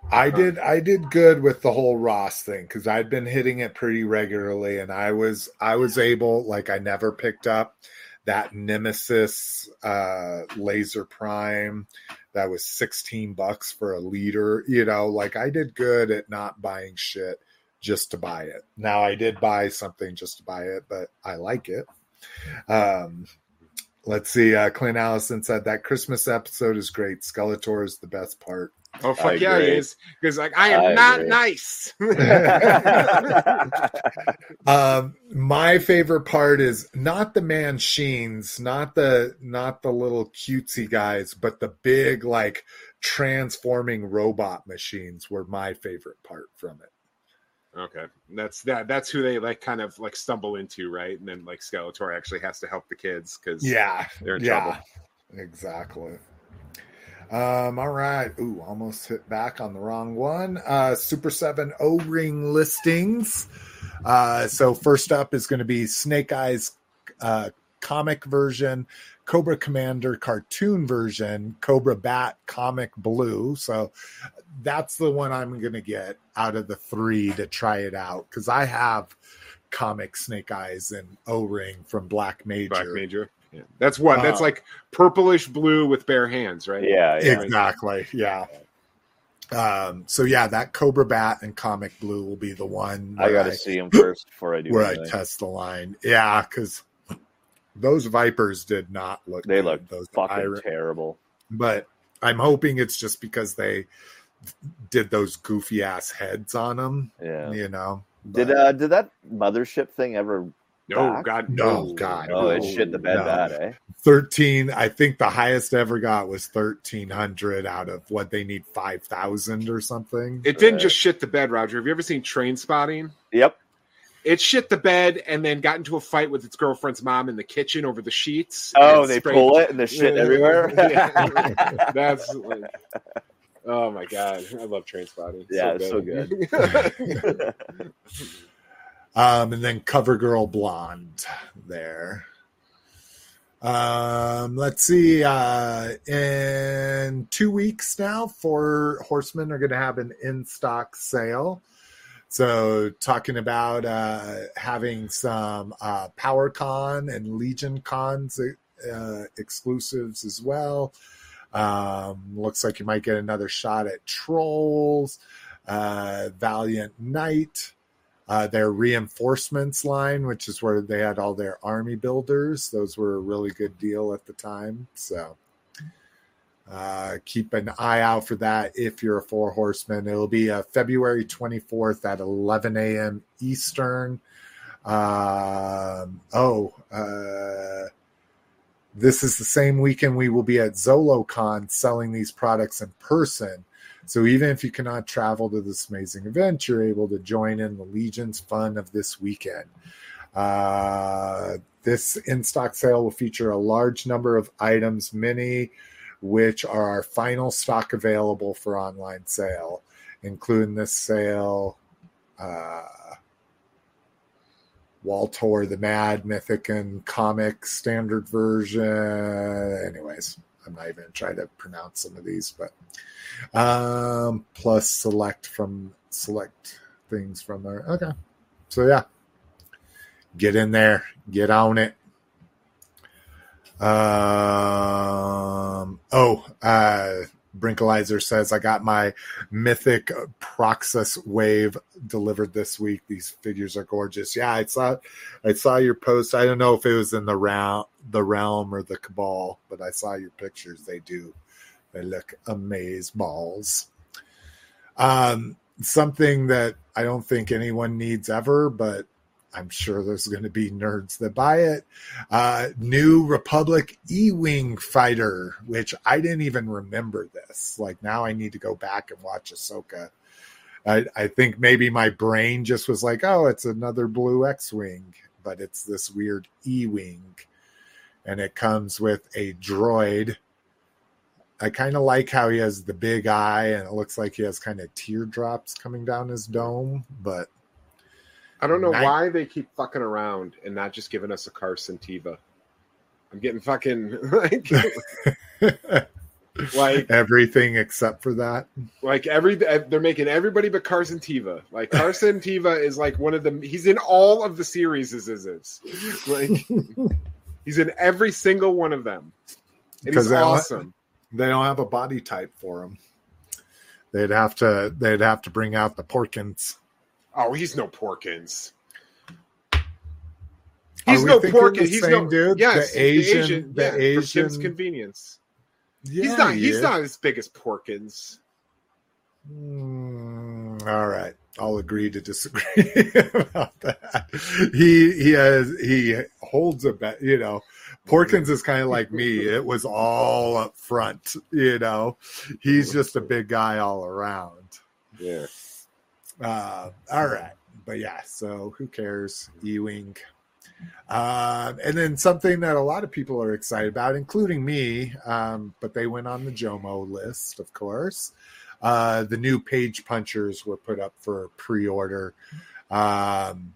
I did I did good with the whole Ross thing because I'd been hitting it pretty regularly and I was I was able like I never picked up that Nemesis uh laser prime that was 16 bucks for a liter, you know, like I did good at not buying shit just to buy it. Now I did buy something just to buy it, but I like it. Um let's see uh Clint Allison said that Christmas episode is great. Skeletor is the best part. Oh I fuck yeah agree. it is because like i am I not agree. nice (laughs) Um, my favorite part is not the man machines, not the not the little cutesy guys, but the big like transforming robot machines were my favorite part from it. Okay, that's that. That's who they like, kind of like stumble into, right? And then like Skeletor actually has to help the kids because Yeah, they're in yeah, trouble. exactly. Um, all right. Ooh, almost hit back on the wrong one. Uh, Super 7 O ring listings. Uh, so, first up is going to be Snake Eyes uh, comic version, Cobra Commander cartoon version, Cobra Bat comic blue. So, that's the one I'm going to get out of the three to try it out because I have comic Snake Eyes and O ring from Black Major. Black Major. Yeah. That's what. That's Uh, like purplish blue with bare hands, right? yeah, yeah. Exactly. Yeah. Um, so yeah, that Cobra Bat and Comic Blue will be the one I where got to see him first before I do. where I test the line. Yeah, because those Vipers did not look. They look those fucking Iron- terrible. but I'm hoping it's just because they did those goofy ass heads on them. Yeah. You know. Did uh did that mothership thing ever? No, Back? God, No, God, Oh, it no, shit the bed no. bad, eh? 13 i think the highest ever got was 1300 out of what they need 5000 or something it didn't Right. just shit the bed, Roger. Have you ever seen Trainspotting? Yep. It shit the bed and then got into a fight with its girlfriend's mom in the kitchen over the sheets. Oh, they sprayed- pull it and there's shit Yeah. everywhere. (laughs) Yeah. (laughs) That's like, oh my god, I love Trainspotting. Yeah, it's so good. (laughs) um and then covergirl blonde there. Um let's see uh in two weeks now four horsemen are going to have an in-stock sale. So talking about uh having some uh power con and legion cons uh, exclusives as well. Um looks like you might get another shot at trolls uh valiant knight uh, their reinforcements line, which is where they had all their army builders. Those were a really good deal at the time. So uh, keep an eye out for that if you're a four horseman. It'll be uh, February 24th at 11 a.m. Eastern. Um, oh, uh, this is the same weekend we will be at ZoloCon selling these products in person. So even if you cannot travel to this amazing event, you're able to join in the Legion's fun of this weekend. Uh, this in stock sale will feature a large number of items, many which are our final stock available for online sale, including this sale. Uh, Waltor, the Mad Mythic and Comic Standard Version. Anyways, I'm not even trying to pronounce some of these, but um plus select from select things from there. Okay. So yeah. Get in there. Get on it. Um oh uh Brinkalizer says, I got my mythic Poxxus wave delivered this week. These figures are gorgeous. Yeah, I saw I saw your post. I don't know if it was in the round the realm or the cabal, but I saw your pictures. They do. They look amaze balls. Um something that I don't think anyone needs ever, but I'm sure there's going to be nerds that buy it. Uh, New Republic E Wing fighter, which I didn't even remember this. Like now I need to go back and watch Ahsoka. I, I think maybe my brain just was like, oh, it's another blue X Wing, but it's this weird E Wing. And it comes with a droid. I kind of like how he has the big eye and it looks like he has kind of teardrops coming down his dome, but I don't know Nice. why they keep fucking around and not just giving us a Carson Teva. I'm getting fucking (laughs) like (laughs) like everything except for that. like every they're making everybody but Carson Teva. Like Carson Teva is like one of the he's in all of the series is is like (laughs) he's in every single one of them. And Because he's they awesome. They don't have a body type for him. They'd have to. They'd have to bring out the Porkins. Oh, he's no Porkins. He's no Porkins. He's no dude? Yes, The Asian- the yeah, from Kim's Asian- Convenience. Yeah, he's not. he He's not as big as Porkins. Mm, all right, I'll agree to disagree (laughs) about that. He he has he holds a bet. You know, Porkins is kind of like me. It was all up front. You know, he's just a big guy all around. Yeah. Uh, all right, but yeah. So who cares? Ewing. Um, and then something that a lot of people are excited about, including me, um, but they went on the Jomo list, of course. Uh, the new page punchers were put up for pre-order, um,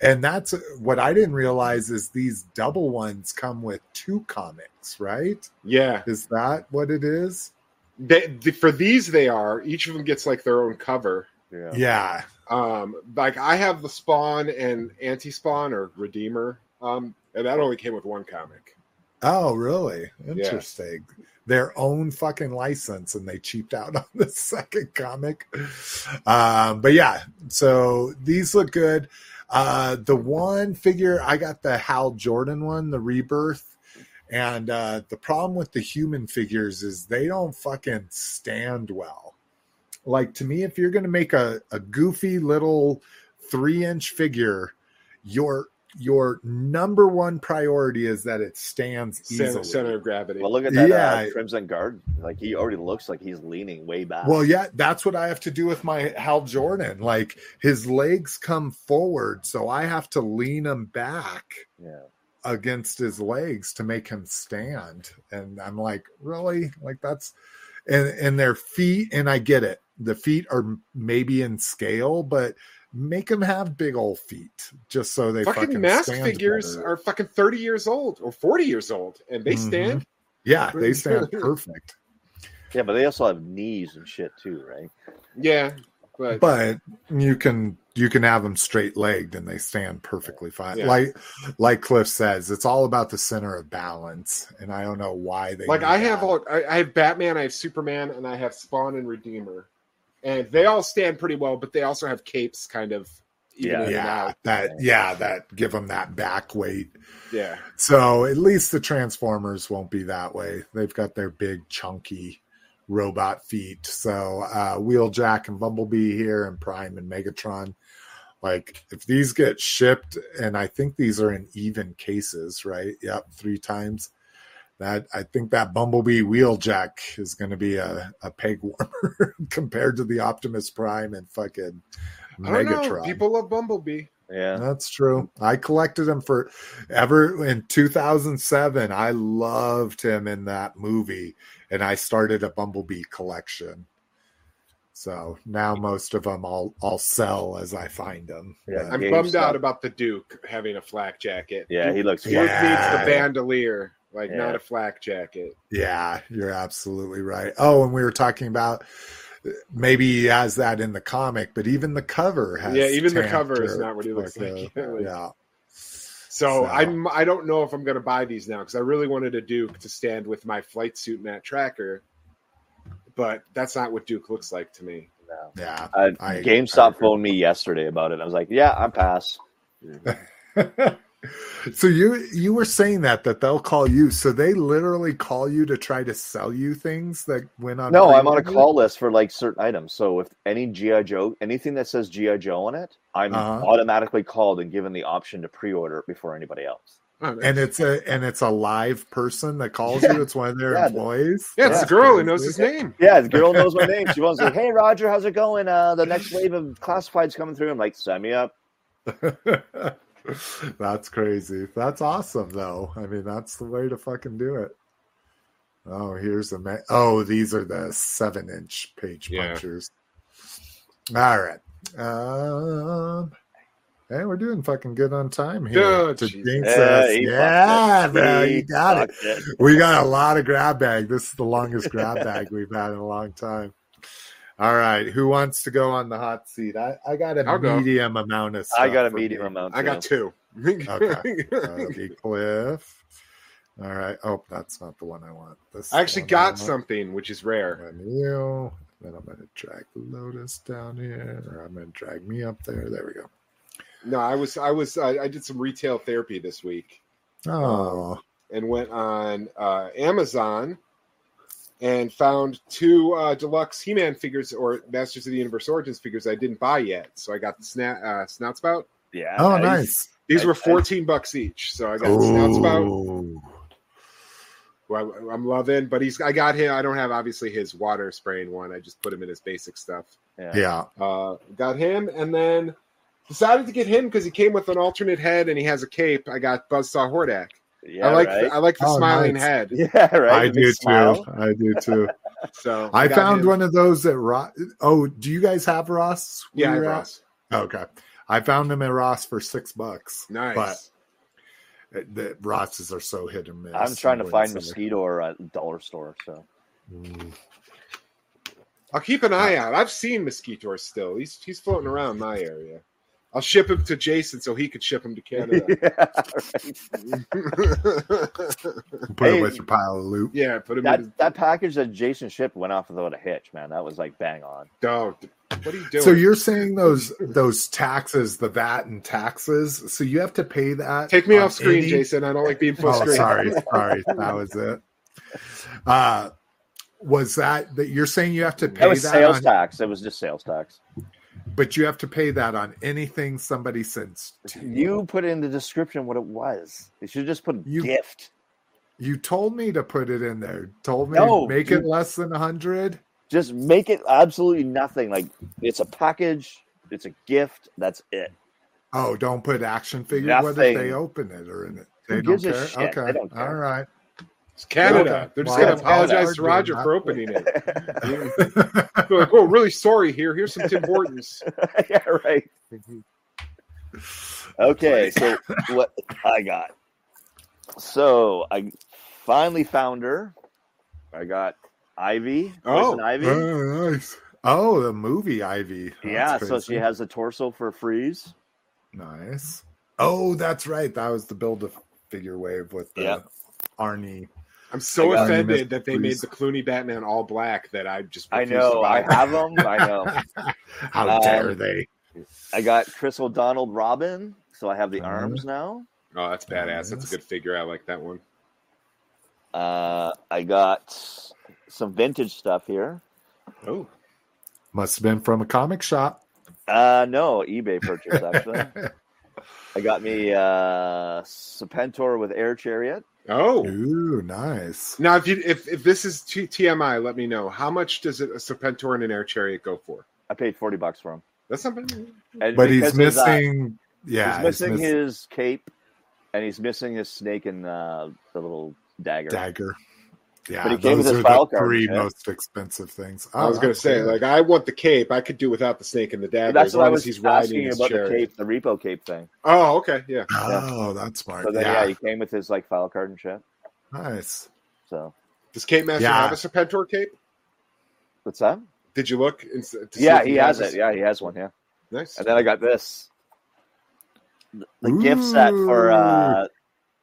and that's what I didn't realize is these double ones come with two comics, right? Yeah. Is that what it is? They, the, for these, they are. Each of them gets like their own cover. Yeah. Yeah, Um, like I have the Spawn and Anti Spawn or Redeemer. Um, and that only came with one comic. Oh, really? Interesting. Their own fucking license, and they cheaped out (laughs) on the second comic. Um, but yeah, so these look good. Uh, the one figure I got the Hal Jordan one, the Rebirth, and uh, the problem with the human figures is they don't fucking stand well. Like to me, if you're gonna make a, a goofy little three inch figure, your your number one priority is that it stands Center, easily. center of gravity. Well, look at that Yeah. uh, Crimson Guard. Like he already looks like he's leaning way back. Well, yeah, that's what I have to do with my Hal Jordan. Like his legs come forward, so I have to lean him back yeah. against his legs to make him stand. And I'm like, really? Like that's and and their feet, and I get it. The feet are maybe in scale, but make them have big old feet just so they fucking, fucking, mask stand figures better. are fucking 30 years old or 40 years old and they Mhm. stand. yeah, they stand (laughs) perfect. Yeah, but they also have knees and shit too, right? Yeah. But, but you can you can have them straight legged and they stand perfectly fine Yeah. like like cliff says it's all about the center of balance and i don't know why they like need I have that. all I, I have Batman, I have Superman, and I have Spawn and Redeemer. And they all stand pretty well, but they also have capes kind of even Yeah. yeah that yeah that give them that back weight Yeah. so at least the transformers won't be that way they've got their big chunky robot feet so uh wheeljack and bumblebee here and prime and megatron like if these get shipped and i think these are in even cases right yep three times that i think that bumblebee wheeljack is going to be a, a peg warmer (laughs) compared to the optimus prime and fucking I don't know. megatron People love Bumblebee. Yeah. that's true. I collected him for ever in 2007. I loved him in that movie, and I started a Bumblebee collection. So now most of them I'll I'll sell as I find them. Yeah, I'm GameStop. bummed out about the Duke having a flak jacket. Yeah, he looks Duke Yeah. needs the bandolier, like Yeah. not a flak jacket. Yeah, you're absolutely right. Oh, and we were talking about maybe he has that in the comic, but even the cover has. Yeah, even the cover is not what he looks (laughs) like. yeah. So, So- I'm I don't know if I'm going to buy these now because I really wanted a Duke to stand with my flight suit and that tracker. but that's not what Duke looks like to me. No. Yeah. Uh, I- I GameStop agree. phoned me yesterday about it. I was like, "Yeah, I'm pass." (laughs) (laughs) so you you were saying that that they'll call you. So they literally call you to try to sell you things that went on. No, I'm on a call list for like certain items. So if any GI Joe, anything that says GI Joe on it, I'm Uh-huh. automatically called and given the option to pre-order it before anybody else. Oh. And it's a and it's a live person that calls you. It's one of their Yeah. employees. yeah, it's Yeah. a girl who knows his name. Yeah, the girl knows my name. She wants to, say, hey Roger, how's it going? Uh, the next wave of classifieds coming through. I'm like, sign me up. (laughs) (laughs) that's crazy. That's awesome, though. I mean, that's the way to fucking do it. Oh, here's a ma- oh, these are the seven inch page Yeah. punchers. All right. Um, hey, we're doing fucking good on time here. To jinx Yeah, us. he yeah, fucked bro, you got it. it. We got a lot of grab bag. This is the longest grab bag we've had in a long time. All right, who wants to go on the hot seat? I, I got a I'll go. medium amount of stuff. I got a medium me. amount. I got two. (laughs) Okay. That'll be Cliff. All right. Oh, that's not the one I want. This I actually got want. something, which is rare. And you. Then I'm going to drag Lotus down here, or I'm going to drag me up there. There we go. No, I was, I was, I, I did some retail therapy this week Oh, and went on uh, Amazon and found two uh, deluxe He-Man figures or Masters of the Universe Origins figures I didn't buy yet. So I got the sna- uh, Snout Spout. Yeah. oh, I- nice. These I- were I- 14 bucks each. So I got Snout Spout, Ooh. who I, I'm loving, but he's, I got him. I don't have obviously his water spraying one. I just put him in his basic stuff. Yeah. Yeah. Uh, got him, and then decided to get him because he came with an alternate head and he has a cape. I got Buzzsaw Hordak. Yeah, I like right? the, I like the Oh, smiling nice. head. yeah, right. I do smile. too. I do too. (laughs) So I found him. one of those at Ross. Oh, do you guys have Ross? Yeah, I you're? Ross. Okay. I found them at Ross for six bucks. Nice. But uh, the Rosses are so hit and miss. I'm trying to find Mosquitor or a dollar store. So Mm. I'll keep an eye out. I've seen Mosquitor still. He's he's floating around my area. I'll ship him to Jason so he could ship him to Canada. (laughs) yeah, right. Put Hey, it with your pile of loot. yeah, put him in. that that package that Jason shipped went off without a hitch, man. That was like bang on. Dog, what are you doing? So you're saying those those taxes, the VAT and taxes, so you have to pay that. Take me off screen, any- Jason. I don't like being full Oh, screen. sorry, (laughs) sorry, that was it. Uh, was that that you're saying you have to pay That was that sales on, tax. It was just sales tax. But you have to pay that on anything somebody sends to you. You put in the description what it was. You should just put You- gift. You told me to put it in there. Told me No, make you- it less than a hundred. Just make it absolutely nothing. Like it's a package. It's a gift. That's it. Oh, don't put action figure. What if they open it or in it? Who They don't gives a care. Okay, don't care. all right. It's Canada. Okay. They're just Well, going to apologize Canada. to Roger for opening it. (laughs) (laughs) They're like, oh, really sorry here. Here's some Tim Hortons. (laughs) yeah, right. Okay, so what I got. So I finally found her. I got Ivy. Oh. Ivy. Oh, nice. Oh, the movie Ivy. That's yeah, so she has a torso for freeze. nice. Oh, that's right. That was the build a figure wave with the Yep. Arnie. I'm so I got- offended that they made the Clooney Batman all black that I just I refuse to know. buy. I have them. I know. (laughs) How Um, dare they? I got Chris O'Donnell Robin, so I have the Uh-huh. arms now. Oh, that's badass. That's a good figure. I like that one. Uh, I got some vintage stuff here. Oh, Must have been from a comic shop. Uh, no, eBay purchase (laughs) actually. I got me uh Serpentor with Air Chariot. Oh. Ooh, nice. Now, if you if, if this is T- TMI, let me know how much does it, a Serpentor and an Air Chariot go for? I paid forty bucks for him. That's something. And But he's because his, uh, missing. yeah, he's missing miss- his cape, and he's missing his snake and uh, the little dagger. dagger. Yeah, But he came with his are file the card, three yeah. most expensive things. I was Oh, gonna that's say, good. like, I want the cape. I could do without the snake and the dagger. That's as what I long was as he's riding asking his about the cape, the repo cape thing. Oh, okay, yeah. oh, that's smart. So then, yeah. yeah, he came with his like file card and shit. nice. So Does Cape Master Yeah. have a Serpentor cape? what's that? Did you look? in- to Yeah, if he has a- it. Yeah, he has one. Yeah, nice. and then I got this, the, the gift set for. uh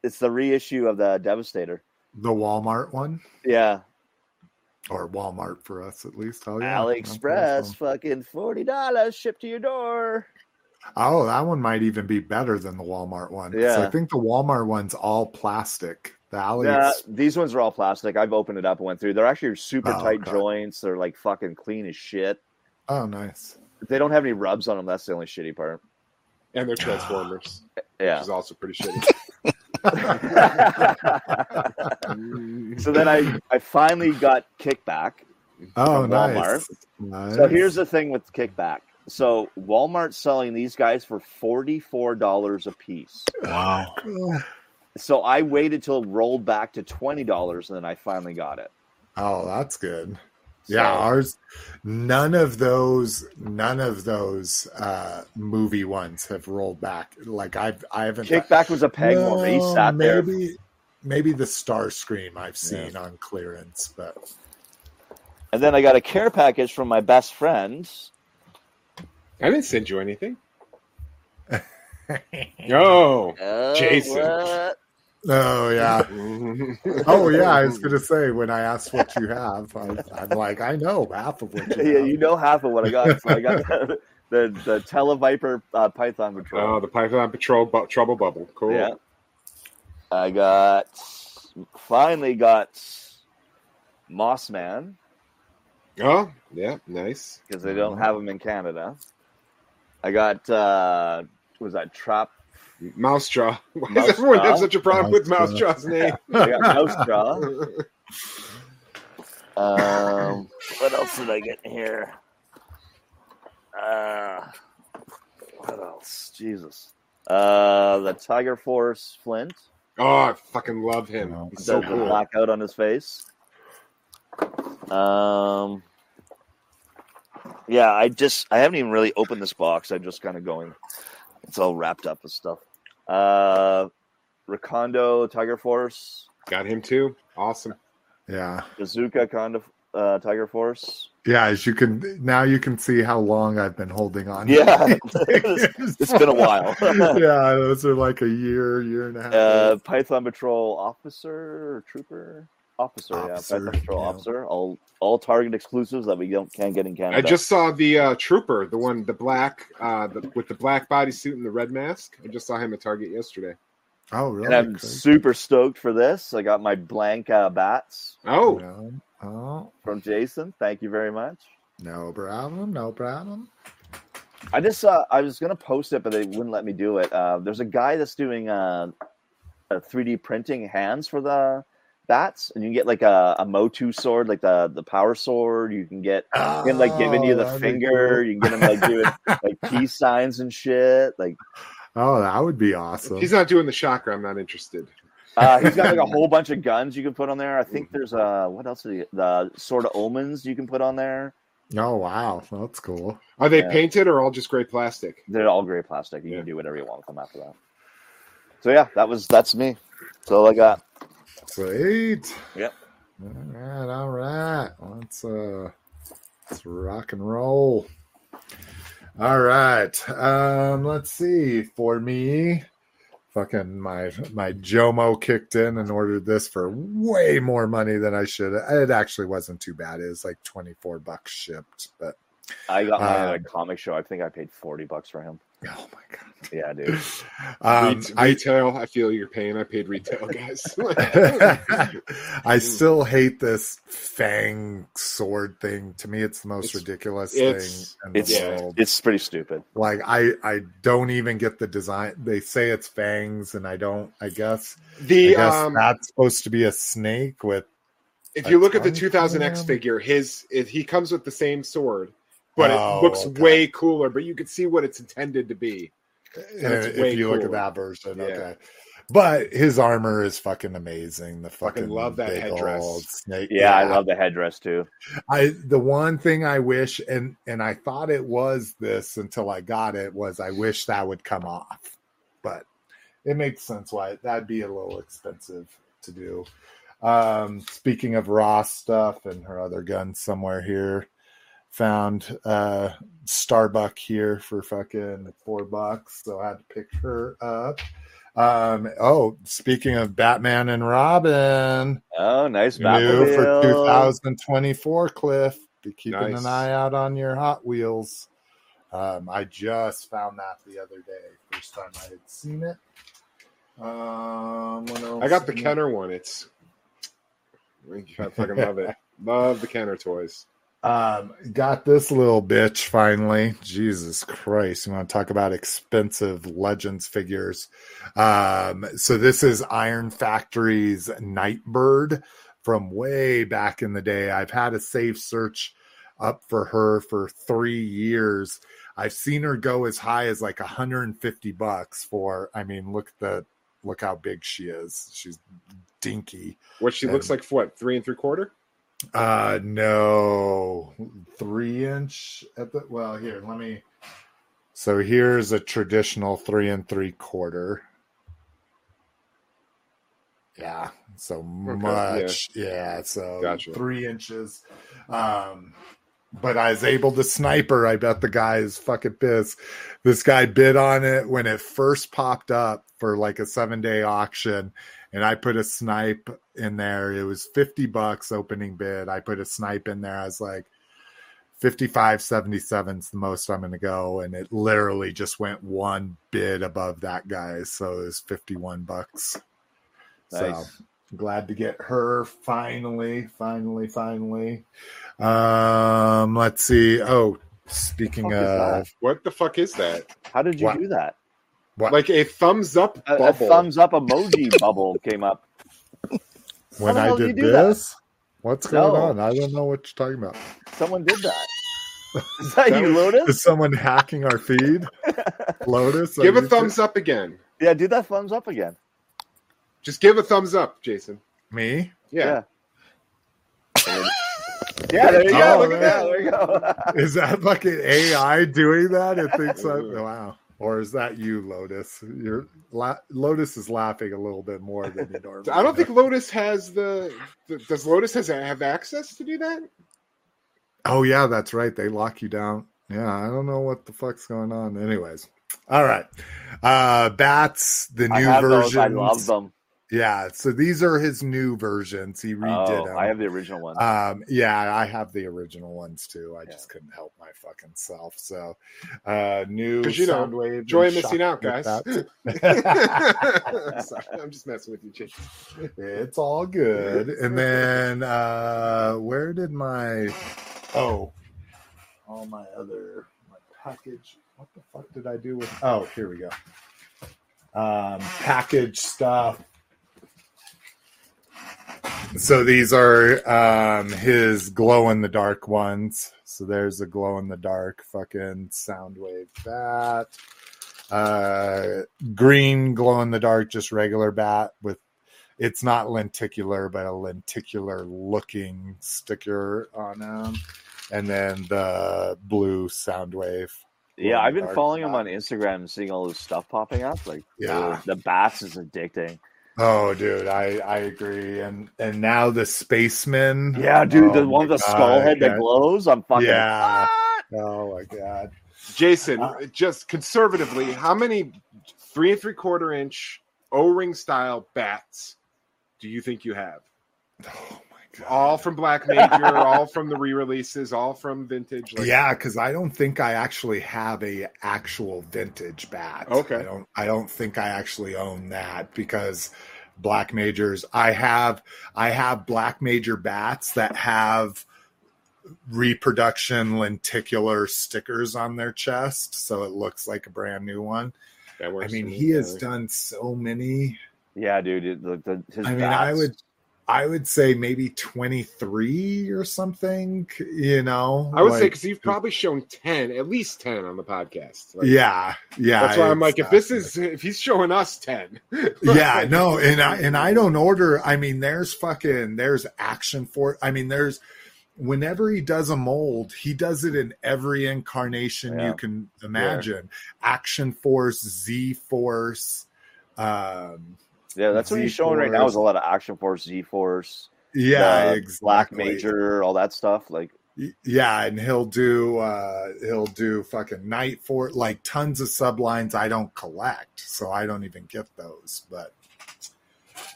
It's the reissue of the Devastator. The Walmart one. Yeah, or Walmart for us at least. Oh yeah, AliExpress, fucking forty dollars shipped to your door. Oh, that one might even be better than the Walmart one. 'cause I think the Walmart one's all plastic. The Ali, Yeah, these ones are all plastic. I've opened it up and went through. They're actually super Oh, tight okay. joints. They're like fucking clean as shit. oh nice. They don't have any rubs on them. That's the only shitty part. and they're (sighs) Transformers, which Yeah. is also pretty shitty. (laughs) so then I, I finally got kickback. Oh From nice. Walmart. nice. So here's the thing with kickback. So Walmart's selling these guys for forty four dollars a piece. Wow. So I waited till it rolled back to twenty dollars, and then I finally got it. Oh, that's good. So- Yeah, ours none of those none of those uh movie ones have rolled back. Like I've I haven't Kickback was a peg warmer. He No, sat there. maybe maybe the Starscream I've seen on clearance, but And then I got a care package from my best friend. I didn't send you anything. (laughs) No. Uh, Jason. what? Oh yeah. oh Oh yeah, I was (laughs) gonna say when I asked what you have, I, I'm like, I know half of what you yeah, have. you know half of what I got. So I got (laughs) the the, the Televiper uh, Python Patrol. Oh, the Python Patrol bu- Trouble Bubble. Cool. Yeah. I got finally got Moss Man Oh, yeah, nice. because they don't have them in Canada. I got uh was that Trap? Mousejaw. (laughs) Why Mouse does everyone Jaw? have such a problem with Mousejaw. Mousejaw's name? (laughs) I got (laughs) Mouse Jaw. Um, what else did I get in here? Uh, what else? Jesus. Uh, the Tiger Force Flint. oh, I fucking love him. No. He's so cool. blackout on his face. Um, yeah, I just I haven't even really opened this box. I'm just kind of going. It's all wrapped up with stuff. Uh, Recondo Tiger Force, Got him too. Awesome. Yeah. Bazooka Condo uh, Tiger Force. Yeah, as you can now you can see how long I've been holding on. Yeah, it's (laughs) (laughs) it's been a while. (laughs) yeah, those are like a year, year and a half. uh, Python Patrol officer or trooper officer, Officer, yeah, Python Patrol yeah. officer. All all Target exclusives that we don't can't get in Canada. I just saw the uh, trooper, the one, the black, uh, the, with the black bodysuit and the red mask. I just saw him at Target yesterday. oh, really? and I'm Crazy. super stoked for this. I got my blank uh, bats Oh, No. Oh, from Jason. Thank you very much. no problem, no problem. I just uh, I was gonna post it, but they wouldn't let me do it. Uh, there's a guy that's doing uh, a 3D printing hands for the bats, and you can get like a, a Motu sword, like the the power sword. You can get him like giving you Oh, the that'd be finger. You can get him like doing like (laughs) peace signs and shit. Like. Oh, that would be if awesome. he's not doing the chakra, I'm not interested. uh, he's got like a whole (laughs) bunch of guns you can put on there. I think there's uh what else? Did he, the Sword of Omens you can put on there. Oh wow, that's cool. Are they Yeah. painted or all just gray plastic? They're all gray plastic. You Yeah. can do whatever you want with them after that. So yeah, that was that's me. That's all I got. Sweet. Yep. All right, all right. Let's uh let's rock and roll. All right. Um, let's see. For me, fucking my my Jomo kicked in and ordered this for way more money than I should. It actually wasn't too bad. It was like 24 bucks shipped, but I got a Um, comic show. I think I paid forty bucks for him. (laughs) oh my god. Yeah, dude. (laughs) Um, Ret- I retail, I, feel your pain. I paid retail, (laughs) guys. I still hate this fang sword thing. To me, it's the most It's- ridiculous it's- thing in the It's Yeah. world. it's pretty stupid. Like I, I don't even get the design. They say it's fangs, and I don't. I guess. I the guess um, that's supposed to be a snake with. if you look at the 2000X figure, his it, he comes with the same sword, but Oh, it looks okay. way cooler. But you can see what it's intended to be. And it's if way you look at that version, Yeah. okay. But his armor is fucking amazing. The Fucking fucking love that big headdress. old snake. Yeah, I love the headdress too. I the one thing I wish and and I thought it was this until I got it was I wish that would come off. But it makes sense why that'd be a little expensive to do. Um speaking of raw stuff and her other gun somewhere here found uh Starbuck here for fucking four bucks, so I had to pick her up. Um, oh, speaking of Batman and Robin, Oh, nice new for 2024, Cliff. Be keeping Nice. an eye out on your Hot Wheels. Um, I just found that the other day. First time I had seen it. Um. I got the Kenner one. It's I fucking love it. (laughs) Love the Kenner toys. Um, got this little bitch finally. Jesus Christ. You want to talk about expensive Legends figures? Um, so this is Iron Factory's Nightbird from way back in the day. I've had a safe search up for her for three years. I've seen her go as high as like 150 bucks for, I mean, look at the, look how big she is. She's dinky. What she looks like for what? Three and three quarter? Uh no, three inch at the well. Here, let me. So here's a traditional three and three quarter. Yeah, so much. Yeah, so Gotcha. three inches. Um, but I was able to sniper. I bet the guy is fucking pissed. This guy bid on it when it first popped up for like a seven day auction and I put a snipe in there. It was 50 bucks opening bid. I put a snipe in there. I was like, 55 77 is the most I'm going to go. And it literally just went one bid above that guy. So it was 51 bucks. Nice. So glad to get her finally, finally, finally. Um, let's see. Oh, speaking Fuck that? of What the fuck is that? How did you What? do that? What, Like a thumbs up A, a thumbs up emoji (laughs) bubble came up. when I did you do that? this, what's going No. on? I don't know what you're talking about. Someone did that. (laughs) Is that you, Lotus? Is someone hacking our feed? (laughs) Lotus, Give a you- thumbs up again. Yeah, do that thumbs up again. Just give a thumbs up, Jason. Me? Yeah. Yeah, there you go. Oh, Look at that. man. There you go. Is that fucking AI doing that? It thinks that. Wow. Or is that you, Lotus? You're la- Lotus is laughing a little bit more than you (laughs) normally. I don't do. think Lotus has the, the. Does Lotus has have access to do that? Oh yeah, that's right. They lock you down. Yeah, I don't know what the fuck's going on. Anyways, all right. Uh Bats, the new version. I love them. Yeah, so these are his new versions. He redid Oh, them. I have the original one. Um, yeah, I have the original ones too. I just couldn't help my fucking self. So, uh, new 'Cause, you know, Soundwave. Joy missing out, Shock guys. Bats. (laughs) (laughs) Sorry, I'm just messing with you, Jason. it's all good. And then, uh, where did my oh, all my other my package? What the fuck did I do with? Oh, here we go. Um, package stuff. So these are um his glow in the dark ones. So there's a glow in the dark fucking Soundwave bat. Uh green glow in the dark, just regular bat with it's not lenticular, but a lenticular looking sticker on them. And then the blue Soundwave. yeah, I've been following him on Instagram and seeing all this stuff popping up. Like, Yeah. the, the bats is addicting. Oh, dude, I I agree. And and now the spaceman. Yeah, dude, the one with the skull head that glows. I'm fucking. Yeah. What? Oh my god. Jason, Uh, just conservatively, how many three and three quarter inch O ring style bats do you think you have? Oh my god. All from Black Major, all from the re releases, all from vintage. Like, yeah, because I don't think I actually have a actual vintage bat. Okay. I don't. I don't think I actually own that because black majors. I have. I have black major bats that have reproduction lenticular stickers on their chest, so it looks like a brand new one. that I mean, for me, he has yeah. done so many. Yeah, dude. It, the, the, his I mean, I would. I would say maybe 23 or something, you know. I would say because you've probably shown ten, at least ten on the podcast. Like, yeah, yeah. that's why I'm like, if this is if he's showing us ten, (laughs) yeah, no, and I and I don't order. I mean, there's fucking there's Action Force. I mean, there's whenever he does a mold, he does it in every incarnation Yeah. you can imagine. Action Force, Z Force. Um, Yeah, that's what he's showing right now. Is a lot of Action Force, Z Force, yeah, uh, exactly. Black Major, all that stuff. Like, Yeah, and he'll do uh he'll do fucking Night Force like tons of sublines I don't collect, so I don't even get those. But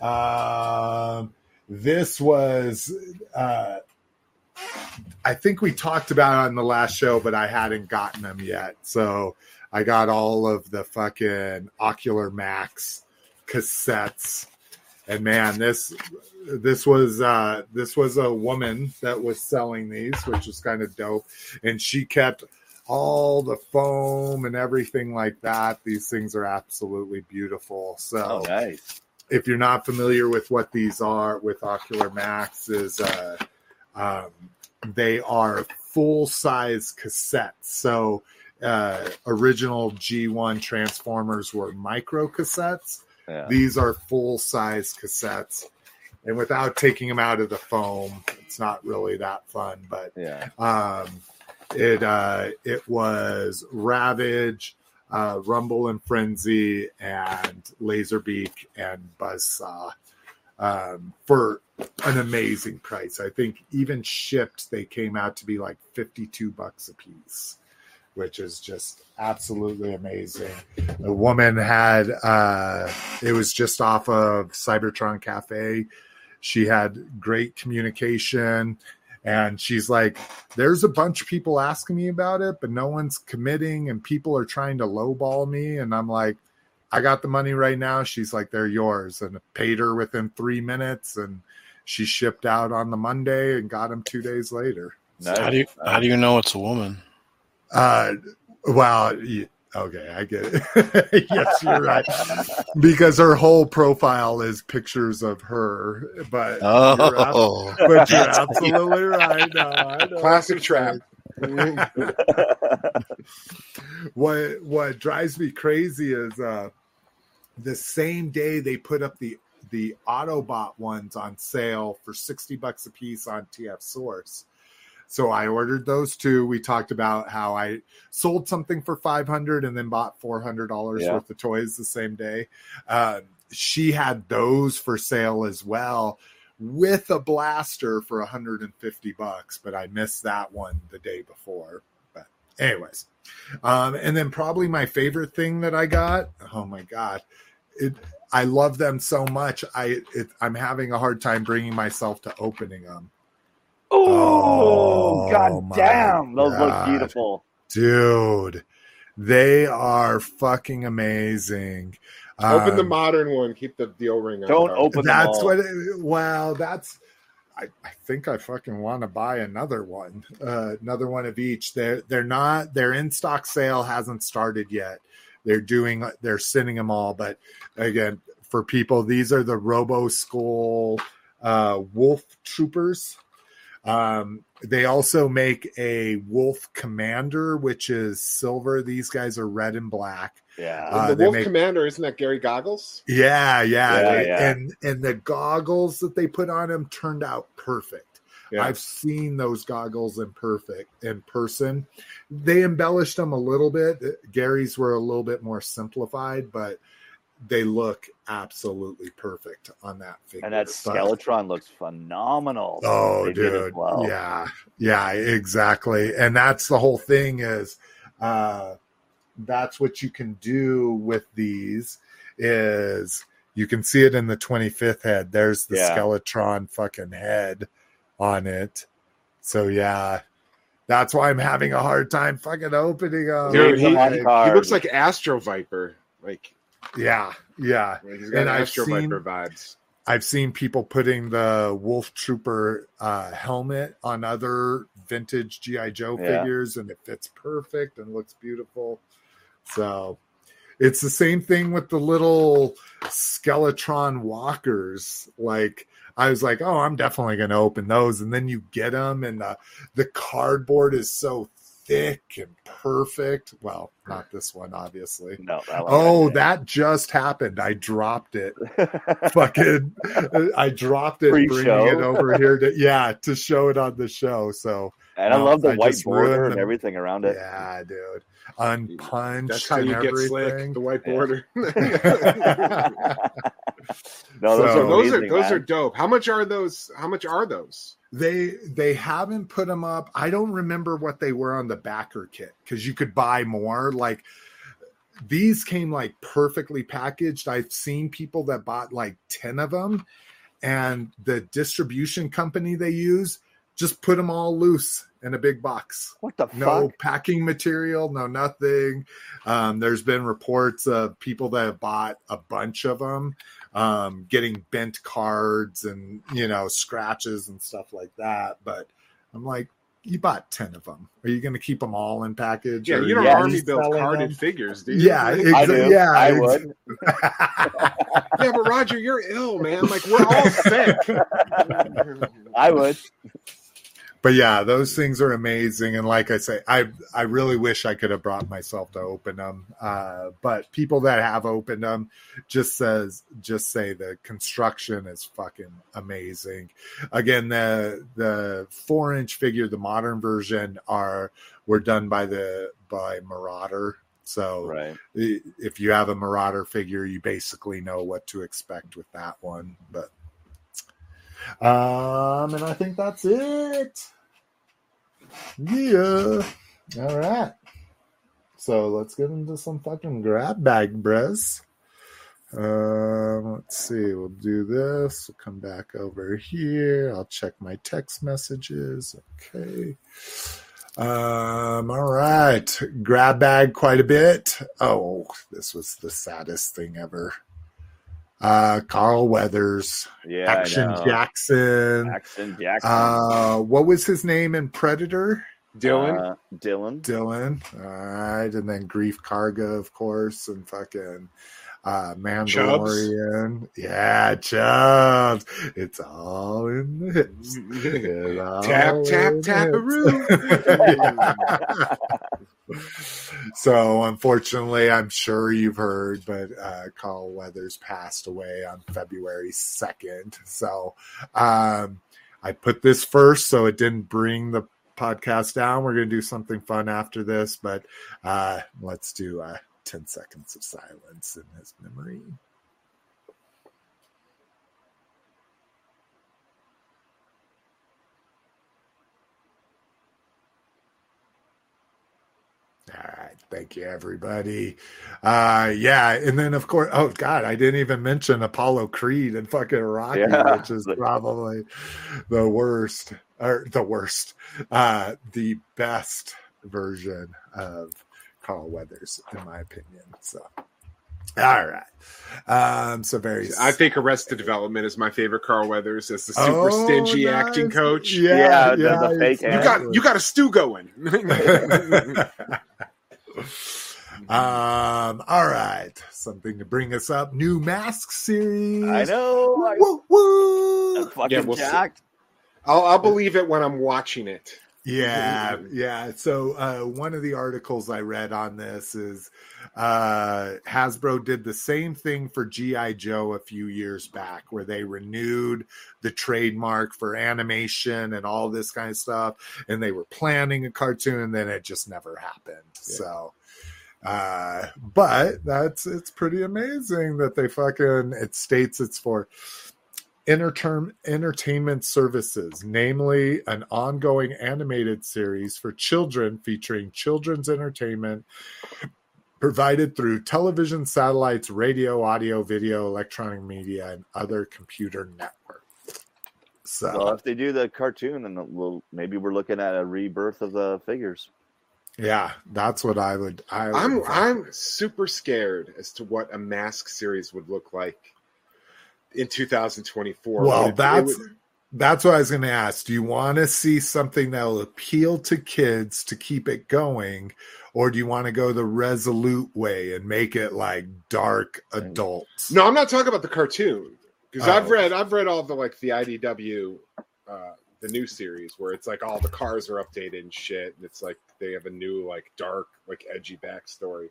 um this was uh I think we talked about it on the last show, but I hadn't gotten them yet. So I got all of the fucking Ocular Max cassettes. And man, this this was uh this was a woman that was selling these, which is kind of dope. And she kept all the foam and everything like that. These things are absolutely beautiful. So Oh, nice. if you're not familiar with what these are with Ocular Max, is uh, um, they are full size cassettes. So uh, original G1 Transformers were micro cassettes. Yeah. These are full size cassettes. And without taking them out of the foam, it's not really that fun. But yeah. um, it uh, it was Ravage, uh, Rumble and Frenzy, and Laserbeak and Buzzsaw um, for an amazing price. I think even shipped, they came out to be like fifty two bucks a piece, which is just absolutely amazing. The woman had uh, it was just off of Cybertron Cafe. She had great communication and she's like there's a bunch of people asking me about it but no one's committing and people are trying to lowball me and i'm like i got the money right now she's like they're yours and paid her within three minutes and she shipped out on the monday and got them two days later Nice. How do you how do you know it's a woman? Uh well okay i get it. (laughs) Yes you're right. Because her whole profile is pictures of her but you're Oh, but you're absolutely right. No, I know. Classic trap. what what drives me crazy is uh the same day they put up the the autobot ones on sale for 60 bucks a piece on tf source so i ordered those two we talked about how i sold something for 500 and then bought 400 dollars Yeah. worth of toys the same day um, she had those for sale as well with a blaster for 150 bucks but i missed that one the day before but anyways um, and then probably my favorite thing that I got. Oh my god, it! I love them so much. I it, I'm having a hard time bringing myself to opening them, Oh, Oh, god my damn. Those God. look beautiful. dude. They are fucking amazing. Open the Um, modern one. Keep the deal ring. Don't top. open them that's all. what. It, well, that's. I, I think I fucking want to buy another one, uh, another one of each. They're they're not. Their in stock sale hasn't started yet. They're doing. They're sending them all, but again, for people, these are the Robo Skull uh, Wolf Troopers. Um, they also make a Wolf Commander, which is silver. These guys are red and black. Yeah. Uh, the Wolf make- Commander isn't that Gary Goggles? Yeah, yeah, Yeah, they- yeah. and and the goggles that they put on him turned out perfect. Yeah. I've seen those goggles in perfect in person. They embellished them a little bit. Gary's were a little bit more simplified, but they look absolutely perfect on that figure. and that But- Skeletron looks phenomenal. Oh, They as dude. well. Yeah. Yeah, exactly. And that's the whole thing is uh that's what you can do with these is you can see it in the 25th head. There's the Yeah. Skeletron fucking head on it. So yeah. That's why I'm having a hard time fucking opening them. Dude, he- He looks like Astro Viper. Like yeah, yeah. he's got And I've seen- Viper vibes. I've seen people putting the Wolf Trooper uh, helmet on other vintage GI Joe Yeah. figures, and it fits perfect and looks beautiful. So it's the same thing with the little Skeletron walkers. Like I was like, oh, I'm definitely going to open those, and then you get them, and the the cardboard is so thick and perfect. Well, not this one, obviously. No. That one Oh, right that just happened. I dropped it (laughs) fucking I dropped it, Pre-show. bringing it over here to yeah to show it on the show. So and I No, love the I white just border and everything around it. yeah, dude, unpunched. That's how and you get slick. The white Yeah. (laughs) (laughs) border. (laughs) No, those So are those are those man. are dope. How much are those? How much are those? They they haven't put them up. I don't remember what they were on the backer kit because you could buy more. Like these came like perfectly packaged. I've seen people that bought like 10 of them, and the distribution company they use just put them all loose in a big box. What the No fuck? packing material, no nothing. Um, there's been reports of people that have bought a bunch of them, um, getting bent cards and you know scratches and stuff like that. But I'm like, you bought ten of them. Are you going to keep them all in package? Yeah, you don't Yeah, army build carded them? figures, do you? Yeah, I do. yeah, I ex- would. (laughs) yeah, but Roger, you're ill, man. Like we're all sick. (laughs) (laughs) I would. But yeah, those things are amazing. And like I say, I I really wish I could have brought myself to open them. Uh, but people that have opened them just says just say the construction is fucking amazing. Again, the the four inch figure, the modern version, are were done by the by Marauder. So Right. if you have a Marauder figure, you basically know what to expect with that one. But um, and I think that's it. Yeah. All right. So let's get into some fucking grab bag, bres. Um, let's see. We'll do this. We'll come back over here. I'll check my text messages. Okay. Um, all right. Grab bag quite a bit. Oh, this was the saddest thing ever. Uh, Carl Weathers, Yeah. Action Jackson. Jackson Jackson. Uh, what was his name in Predator? Dillon, Uh, Dillon. Dillon. All right, and then Greef Karga, of course, and fucking uh Mandalorian. Yeah, Chubbs. It's all in the hips. (laughs) Tap tap the taparoo. hips. (laughs) (laughs) so unfortunately, I'm sure you've heard, but uh Carl Weathers passed away on February 2nd. So um I put this first so it didn't bring the podcast down. We're going to do something fun after this, but uh, let's do uh, 10 seconds of silence in his memory. All right. Thank you, everybody. Uh, yeah. And then, of course, oh, God, I didn't even mention Apollo Creed and fucking Rocky, Yeah. which is (laughs) probably the worst or the worst, uh, the best version of Carl Weathers, in my opinion. So, all right. Um, so very, I think Arrested Development is my favorite Carl Weathers as the super Oh, stingy nice. acting coach. Yeah, Yeah, the- yeah, the fake You got you got a stew going. (laughs) (laughs) (laughs) um, all right. Something to bring us up. New mask series. I know. I- Woo, woo. I'm fucking Yeah, we'll see. jacked. I'll, I'll believe it when I'm watching it. Yeah, (laughs) yeah. So uh, one of the articles I read on this is uh, Hasbro did the same thing for GI Joe a few years back, where they renewed the trademark for animation and all this kind of stuff, and they were planning a cartoon, and then it just never happened. Yeah. So. Uh, but that's it's pretty amazing that they fucking it states it's for interterm entertainment services, namely an ongoing animated series for children featuring children's entertainment provided through television, satellites, radio, audio, video, electronic media, and other computer networks. So Well, if they do the cartoon, then we'll maybe we're looking at a rebirth of the figures. yeah, that's what I would. I would I'm I'm super scared as to what a mask series would look like in 2024. Well, Would it- it that's would- that's what I was going to ask. Do you want to see something that will appeal to kids to keep it going, or do you want to go the resolute way and make it like dark adults? no. I'm not talking about the cartoon because Oh. I've read I've read all the like the IDW, uh, the new series where it's like all the cars are updated and shit, and it's like they have a new like dark like edgy backstory.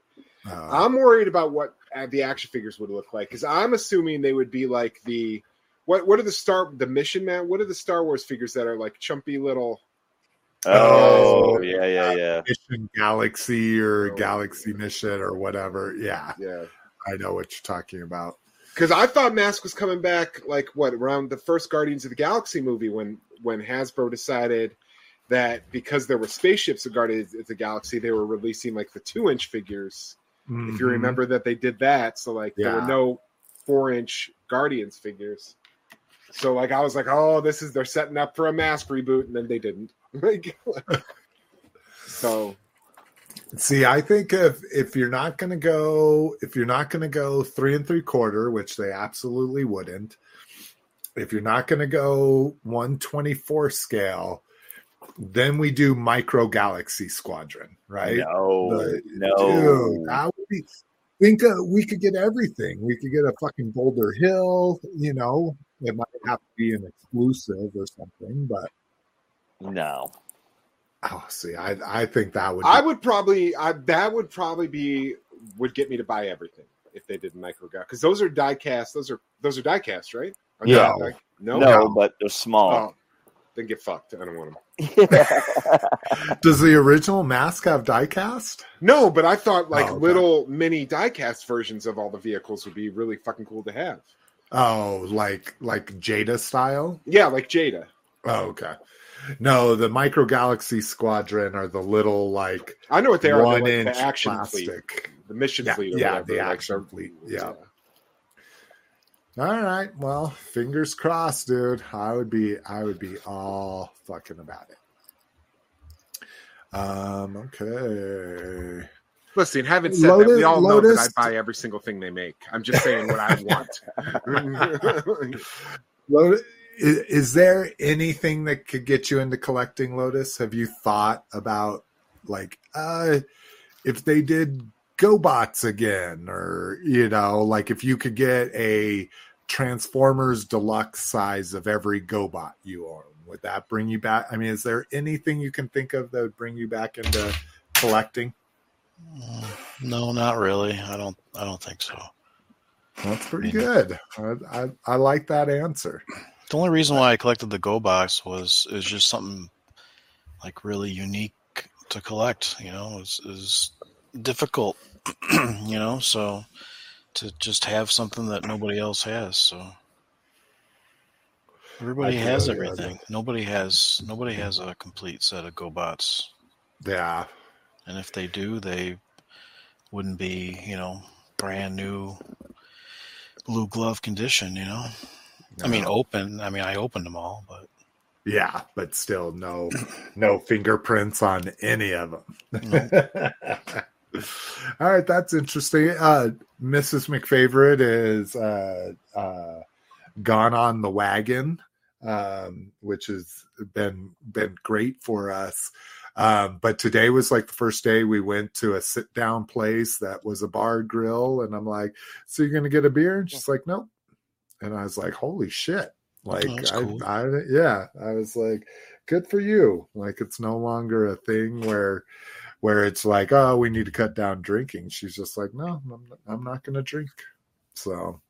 Uh, I'm worried about what uh, the action figures would look like because I'm assuming they would be like the what what are the star the mission man what are the Star Wars figures that are like chumpy little Oh, Oh, yeah, yeah, yeah. Mission Galaxy or Oh. Galaxy Mission or whatever. Yeah, yeah I know what you're talking about. because I thought Mask was coming back like what around the first Guardians of the Galaxy movie when when Hasbro decided that because there were spaceships of Guardians of the Galaxy, they were releasing like the two inch figures. If you Mhm. remember that they did that, so like there were no four inch Guardians figures. So like I was like, oh, this is they're setting up for a Mask reboot, and then they didn't. (laughs) (laughs) So See, I think if if you're not to go, if you're not to go three and three quarter, which they absolutely wouldn't, if you're not to go one twenty four scale, then we do micro galaxy squadron, right? No, The- no. Dude, that would be. Think uh, we could get everything. We could get a fucking Boulder Hill. You know, it might have to be an exclusive or something, but no. oh, see, I I think that would. I would probably I, that would probably be would get me to buy everything if they did micro because those are die cast. Those are those are die cast, right? Or Yeah. not die- no, No, but they're small. Oh, then get fucked. I don't want them. (laughs) Does the original mask have diecast? No, but I thought oh, like Oh, okay. little mini diecast versions of all the vehicles would be really fucking cool to have. Oh, like like Jada style? Yeah, like Jada. Oh, okay. No, the Micro Galaxy Squadron are the little like I know what they are. one like inch the action fleet, the mission Yeah, fleet. Yeah, the action they're- fleet, yeah. All right. Well, fingers crossed, dude. I would be I would be all fucking about it. Um, okay. Listen, having said that, we all know that I buy every single thing they make. I'm just saying what I want. (laughs) Lotus, is, is there anything that could get you into collecting Lotus? Have you thought about like uh if they did GoBots again or you know, like if you could get a Transformers deluxe size of every GoBot you own, would that bring you back? I mean, is there anything you can think of that would bring you back into collecting? Mm, No, not really. I don't. I don't think so. That's pretty Yeah. good. I, I, I like that answer. The only reason why I collected the GoBots was is just something like really unique to collect. You know, is is difficult. (clears throat) you know, so to just have something that nobody else has. So everybody has everything. Nobody has nobody has a complete set of GoBots, Yeah. and if they do, they wouldn't be you know brand new blue glove condition. You know, I mean open. I mean I opened them all, but. Yeah, but still no no fingerprints on any of them. (laughs) All right, that's interesting. Uh Mrs. McFavorite is uh uh gone on the wagon, um, which has been been great for us. Um, but today was like the first day we went to a sit down place that was a bar grill, and I'm like, "So you're gonna get a beer?" And she's like, "Nope." And I was like, "Holy shit!" Like, Oh, I, cool. I, yeah, I was like, "Good for you!" Like, it's no longer a thing where, where it's like, "Oh, we need to cut down drinking." She's just like, "No, I'm, I'm not gonna drink." So,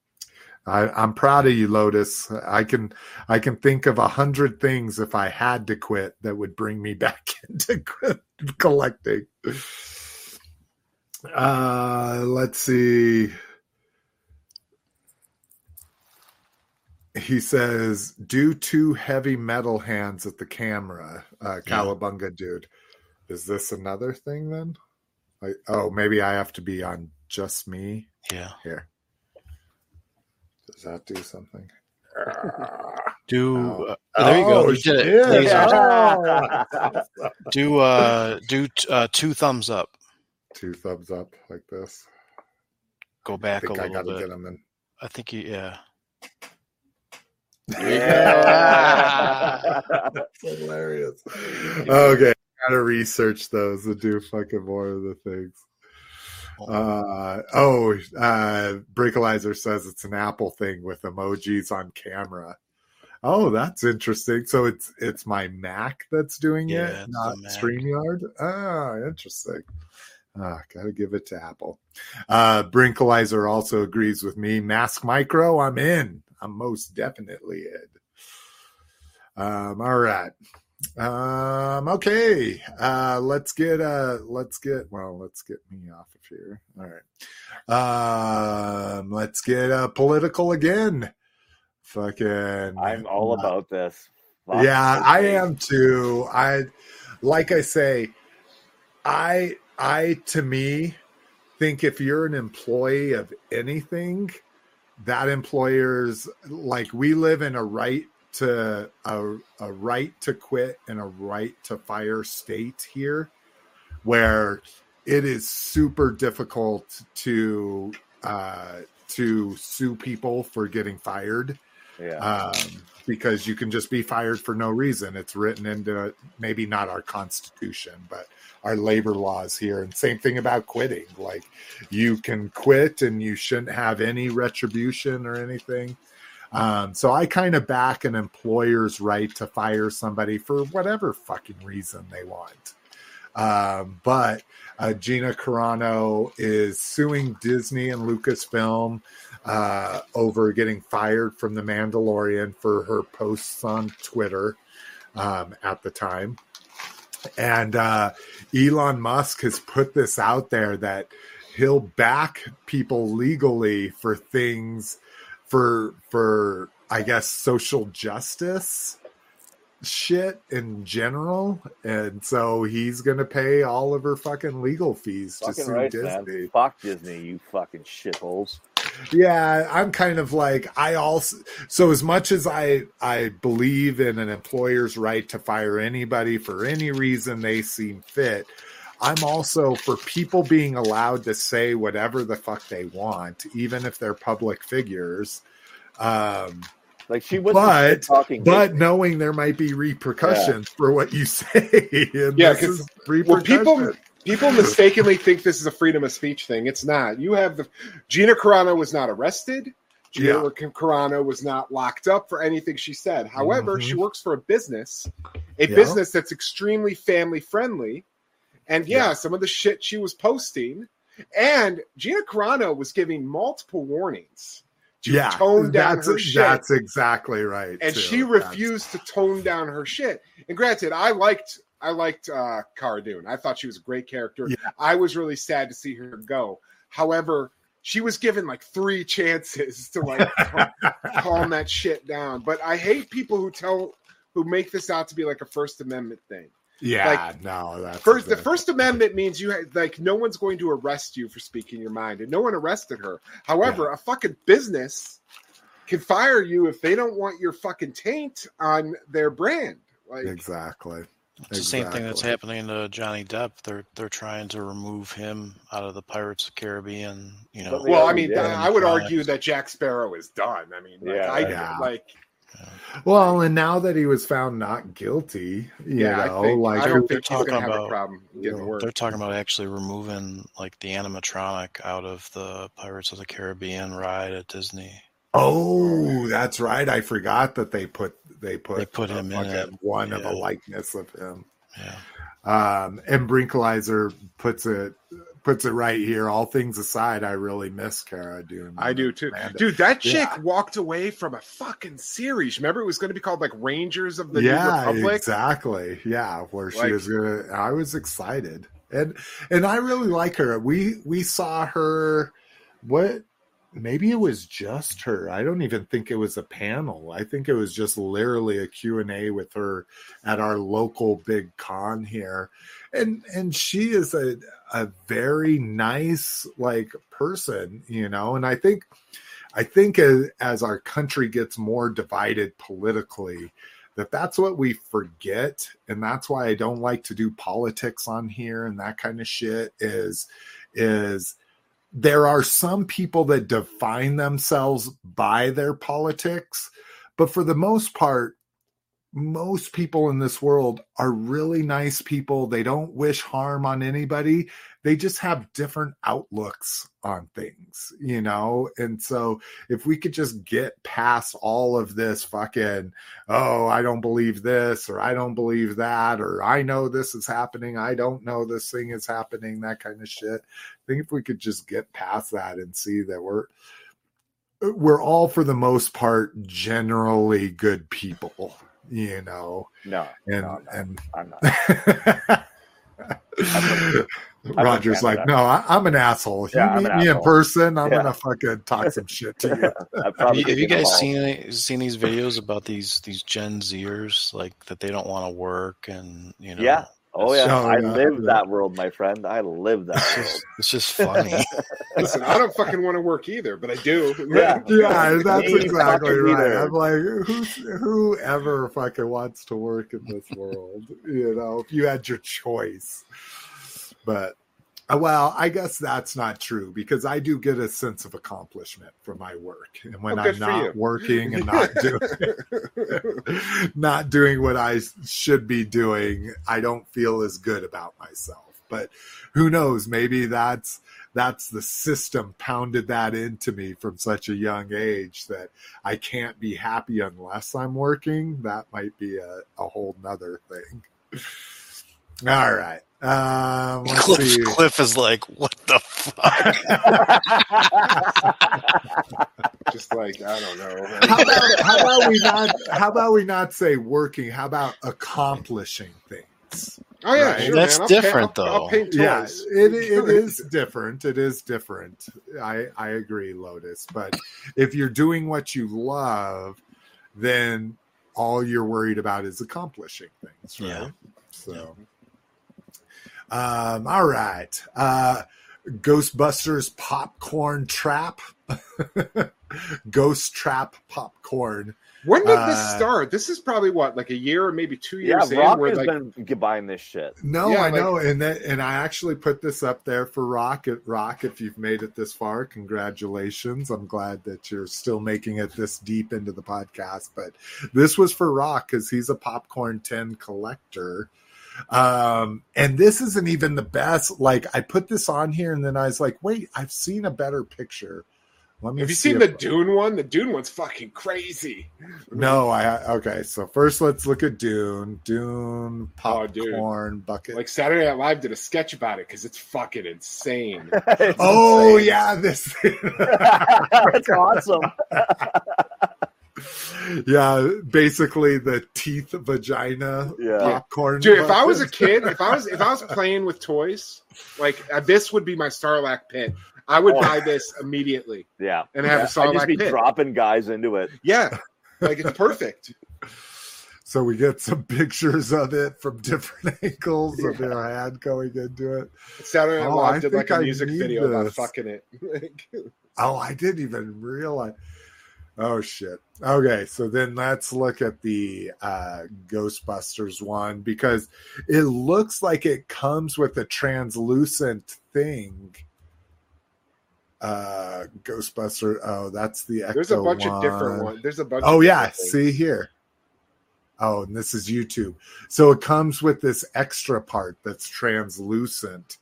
I, I'm proud of you, Lotus. I can I can think of a hundred things if I had to quit that would bring me (laughs) back into collecting. Uh, let's see. He says, "Do two heavy metal hands at the camera, uh, Yeah. Dude." Is this another thing then? Like, oh, maybe I have to be on just me Yeah. here. Does that do something? Do (laughs) Oh. uh, there you go. Oh, You did it. shit. Oh. (laughs) Do uh do t- uh two thumbs up. Two thumbs up like this. Go I back a think I little gotta bit. get them in. I think you yeah. Yeah. (laughs) That's hilarious. Okay, gotta research those and do fucking more of the things. Uh oh, uh Brickalizer says it's an Apple thing with emojis on camera. Oh, that's interesting. So it's it's my Mac that's doing Yeah, it, not. StreamYard. Ah, interesting. Ah, gotta give it to Apple. Uh Brinkalizer also agrees with me. Mask Micro, I'm in. I'm most definitely in. Um, all right. Um, okay. Uh, let's get uh, let's get well, let's get me off of here. All right. Um, let's get uh, political again. Fucking. I'm all about this. Fuck yeah, I am too. I like I say, I I to me think if you're an employee of anything, that employer's like we live in a right to a, a right to quit and a right to fire state here where it is super difficult to uh to sue people for getting fired Yeah. um, because you can just be fired for no reason. It's written into maybe not our constitution, but our labor laws here. And same thing about quitting. Like you can quit and you shouldn't have any retribution or anything. Um, so I kind of back an employer's right to fire somebody for whatever fucking reason they want. Um, but uh, Gina Carano is suing Disney and Lucasfilm uh, over getting fired from The Mandalorian for her posts on Twitter um, at the time. And uh, Elon Musk has put this out there that he'll back people legally for things for for I guess social justice shit in general, and so he's gonna pay all of her fucking legal fees to Fucking sue right, Disney. man. Fuck Disney, you fucking shitholes. Yeah, I'm kind of like I also so as much as I I believe in an employer's right to fire anybody for any reason they seem fit, I'm also for people being allowed to say whatever the fuck they want, even if they're public figures. Um, Like she was But- talking. but knowing there might be repercussions for what you (laughs) say. And Yeah, this 'cause, is Well, people people mistakenly think this is a freedom of speech thing. It's not. You have the Gina Carano was not arrested. Gina Yeah. Carano was not locked up for anything she said. However, Mhm. she works for a business, a Yeah. business that's extremely family friendly. And yeah, Yeah. some of the shit she was posting, and Gina Carano was giving multiple warnings to yeah, tone down that's, her shit that's exactly right. and too. she That's- refused to tone down her shit. And granted, I liked I liked uh Cara Dune. I thought she was a great character. Yeah. I was really sad to see her go. However, she was given like three (laughs) chances to like cal- (laughs) calm that shit down. But I hate people who tell who make this out to be like a First Amendment thing. Yeah, no, that's First, the First Amendment means you ha- like no one's going to arrest you for speaking your mind, and no one arrested her. However, a fucking business can fire you if they don't want your fucking taint on their brand. Like, exactly. It's the same thing that's happening to Johnny Depp. They're they're trying to remove him out of the Pirates of Caribbean. You know, well, I mean, did. I would argue that Jack Sparrow is done. I mean, like, Yeah, I yeah. like, Well, and now that he was found not guilty, you yeah, know, I, think, like I don't they're he's going talking have a about- problem getting work. they're talking about actually removing like the animatronic out of the Pirates of the Caribbean ride at Disney. oh, that's right. I forgot that they put they put They put him in it. one of a likeness of him. Yeah, Um, and Brinkalizer puts it puts it right here. All things aside, I really miss Cara Dune. I do too, Amanda. dude. That chick Yeah. walked away from a fucking series. Remember, it was going to be called like Rangers of the New yeah, Republic. exactly. Yeah, where she Like- was gonna. I was excited, and and I really like her. We we saw her. What? Maybe it was just her. I don't even think it was a panel. I think it was just literally a Q and A with her at our local big con here, and and she is a a very nice like person, you know. And I think I think as, as our country gets more divided politically, that that's what we forget and that's why i don't like to do politics on here and that kind of shit is is there are some people that define themselves by their politics but for the most part most people in this world are really nice people. They don't wish harm on anybody. They just have different outlooks on things you know? And so if we could just get past all of this fucking oh i don't believe this or i don't believe that or i know this is happening. I don't know this thing is happening that kind of shit i think if we could just get past that and see that we're we're all for the most part generally good people you know, No, and no, no, and I'm not. (laughs) Roger's like, no, I, I'm an asshole. You Yeah, I'm meet an me in person, I'm Yeah. gonna fucking talk some shit to you. (laughs) Have you, have you guys seen any- seen these videos about these these Gen Zers like that they don't want to work and you know Yeah. Oh yeah, I yeah, live yeah. that world, my friend. I live that it's world. just, it's just funny. (laughs) Listen, I don't fucking want to work either, but I do. Yeah. Yeah, that's exactly right. either. I'm like, who's who ever fucking wants to work in this world? You know, if you had your choice. But uh, Uh, well, I guess that's not true because I do get a sense of accomplishment from my work, and when Oh, I'm good for you. not working and not (laughs) doing (laughs) not doing what I should be doing, I don't feel as good about myself. But who knows? Maybe that's that's the system pounded that into me from such a young age that I can't be happy unless I'm working. That might be a, a whole nother thing. (laughs) All right. Um, Cliff. Cliff is like, what the fuck? (laughs) Just like I don't know. How about, how about we not? How about we not say working? How about accomplishing things? Oh yeah, Right. sure, That's man. I'll different, I'll, I'll though. paint Yeah, it, it is different. It is different. I I agree, Lotus. But if you're doing what you love, then all you're worried about is accomplishing things, right? Yeah. So, um, all right. Uh, Ghostbusters popcorn trap. (laughs) Ghost trap popcorn. When did Uh, this start? This is probably what, like a year or maybe two yeah, years in. Rock Where has like, been buying this shit. No, Yeah, I like- know, and that, and I actually put this up there for Rock. At Rock, if you've made it this far, congratulations! I'm glad that you're still making it this deep into the podcast. But this was for Rock because he's a popcorn tin collector. Um, and this isn't even the best. Like I put this on here, and then I was like, wait, I've seen a better picture. Let me. have you see seen if- the Dune one? The Dune one's fucking crazy. No, I okay. So first, let's look at Dune. Dune Oh, dude. popcorn bucket. Like Saturday Night Live did a sketch about it because it's fucking insane. (laughs) It's Oh insane. yeah, this. (laughs) (laughs) That's awesome. (laughs) yeah, basically the teeth vagina Yeah. popcorn. Dude, if I was a kid, if I was if I was (laughs) playing with toys, like uh, this would be my Sarlacc pit. I would Oh. buy this immediately Yeah. and have Yeah, a I'd Sarlacc just be pit. dropping guys into it. Yeah, like it's perfect. (laughs) so we get some pictures of it from different angles of their hand going into it. Saturday Night Oh, Live did like think a I music need video about fucking it. Oh, I didn't even realize. Oh shit. Okay, so then let's look at the uh, Ghostbusters one because it looks like it comes with a translucent thing. Uh, Ghostbuster. Oh, that's the Ecto there's a bunch of one. different ones. There's a bunch. Oh of yeah, see here. Oh, and this is YouTube. So it comes with this extra part that's translucent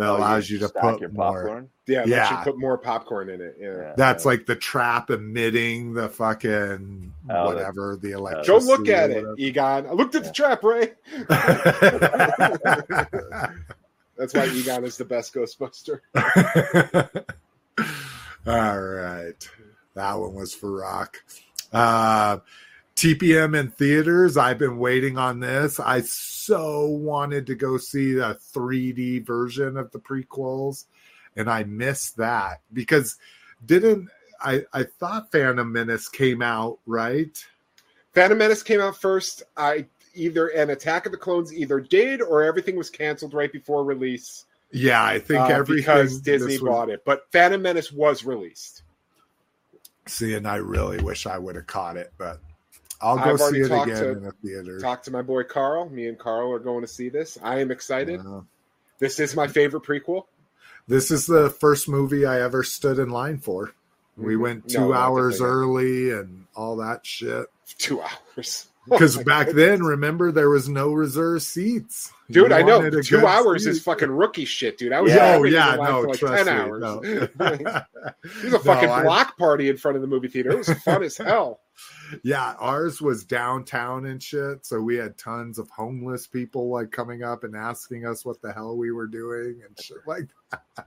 that Oh, allows you to put your more. popcorn. Yeah, Yeah. yeah. put more popcorn in it. Yeah. Yeah. That's like the trap emitting the fucking Oh, whatever the Go electricity. look at it, Egon. I looked at the trap, Ray. (laughs) (laughs) That's why Egon is the best Ghostbuster. (laughs) All right, that one was for Rock. Uh, TPM in theaters. I've been waiting on this. I so wanted to go see a 3D version of the prequels, and I missed that because didn't I? I thought Phantom Menace came out right. Phantom Menace came out first. I either an Attack of the Clones either did or everything was canceled right before release. Yeah, I think uh, everything because Disney this was- bought it. But Phantom Menace was released. See, and I really wish I would have caught it, but I'll go I've see it again to- in a theater. Talk to my boy Carl. Me and Carl are going to see this. I am excited. Wow. This is my favorite prequel. This is the first movie I ever stood in line for. We Mhm. went two not hours early and all that shit. Two hours. (laughs) Because Oh back goodness. then, remember, there was no reserved seats. Dude, You I know. Two hours seat. is fucking rookie shit, dude. I was Yeah, yeah, oh, yeah, no, like trust 10 me. hours. No. (laughs) was a (laughs) No, fucking I- block party in front of the movie theater. It was fun as hell. Yeah, ours was downtown and shit. So we had tons of homeless people like coming up and asking us what the hell we were doing and shit like that.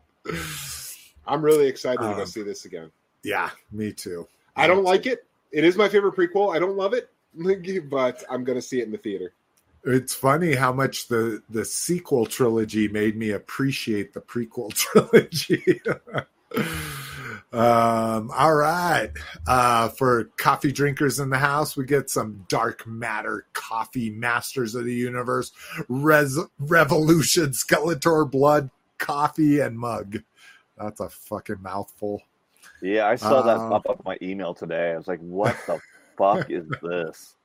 I'm really excited to go Um, see this again. Yeah, me too. I don't like it. It is my favorite prequel. I don't love it. (laughs) but I'm gonna see it in the theater. It's funny how much the the sequel trilogy made me appreciate the prequel (laughs) trilogy. (laughs) um, all right. Uh, for coffee drinkers in the house, we get some dark matter coffee, Masters of the Universe, Res- Revolution, Skeletor blood, coffee, and mug. That's a fucking mouthful. Yeah, I saw that Uh, pop up my email today. I was like, "What the (laughs) fuck is this?"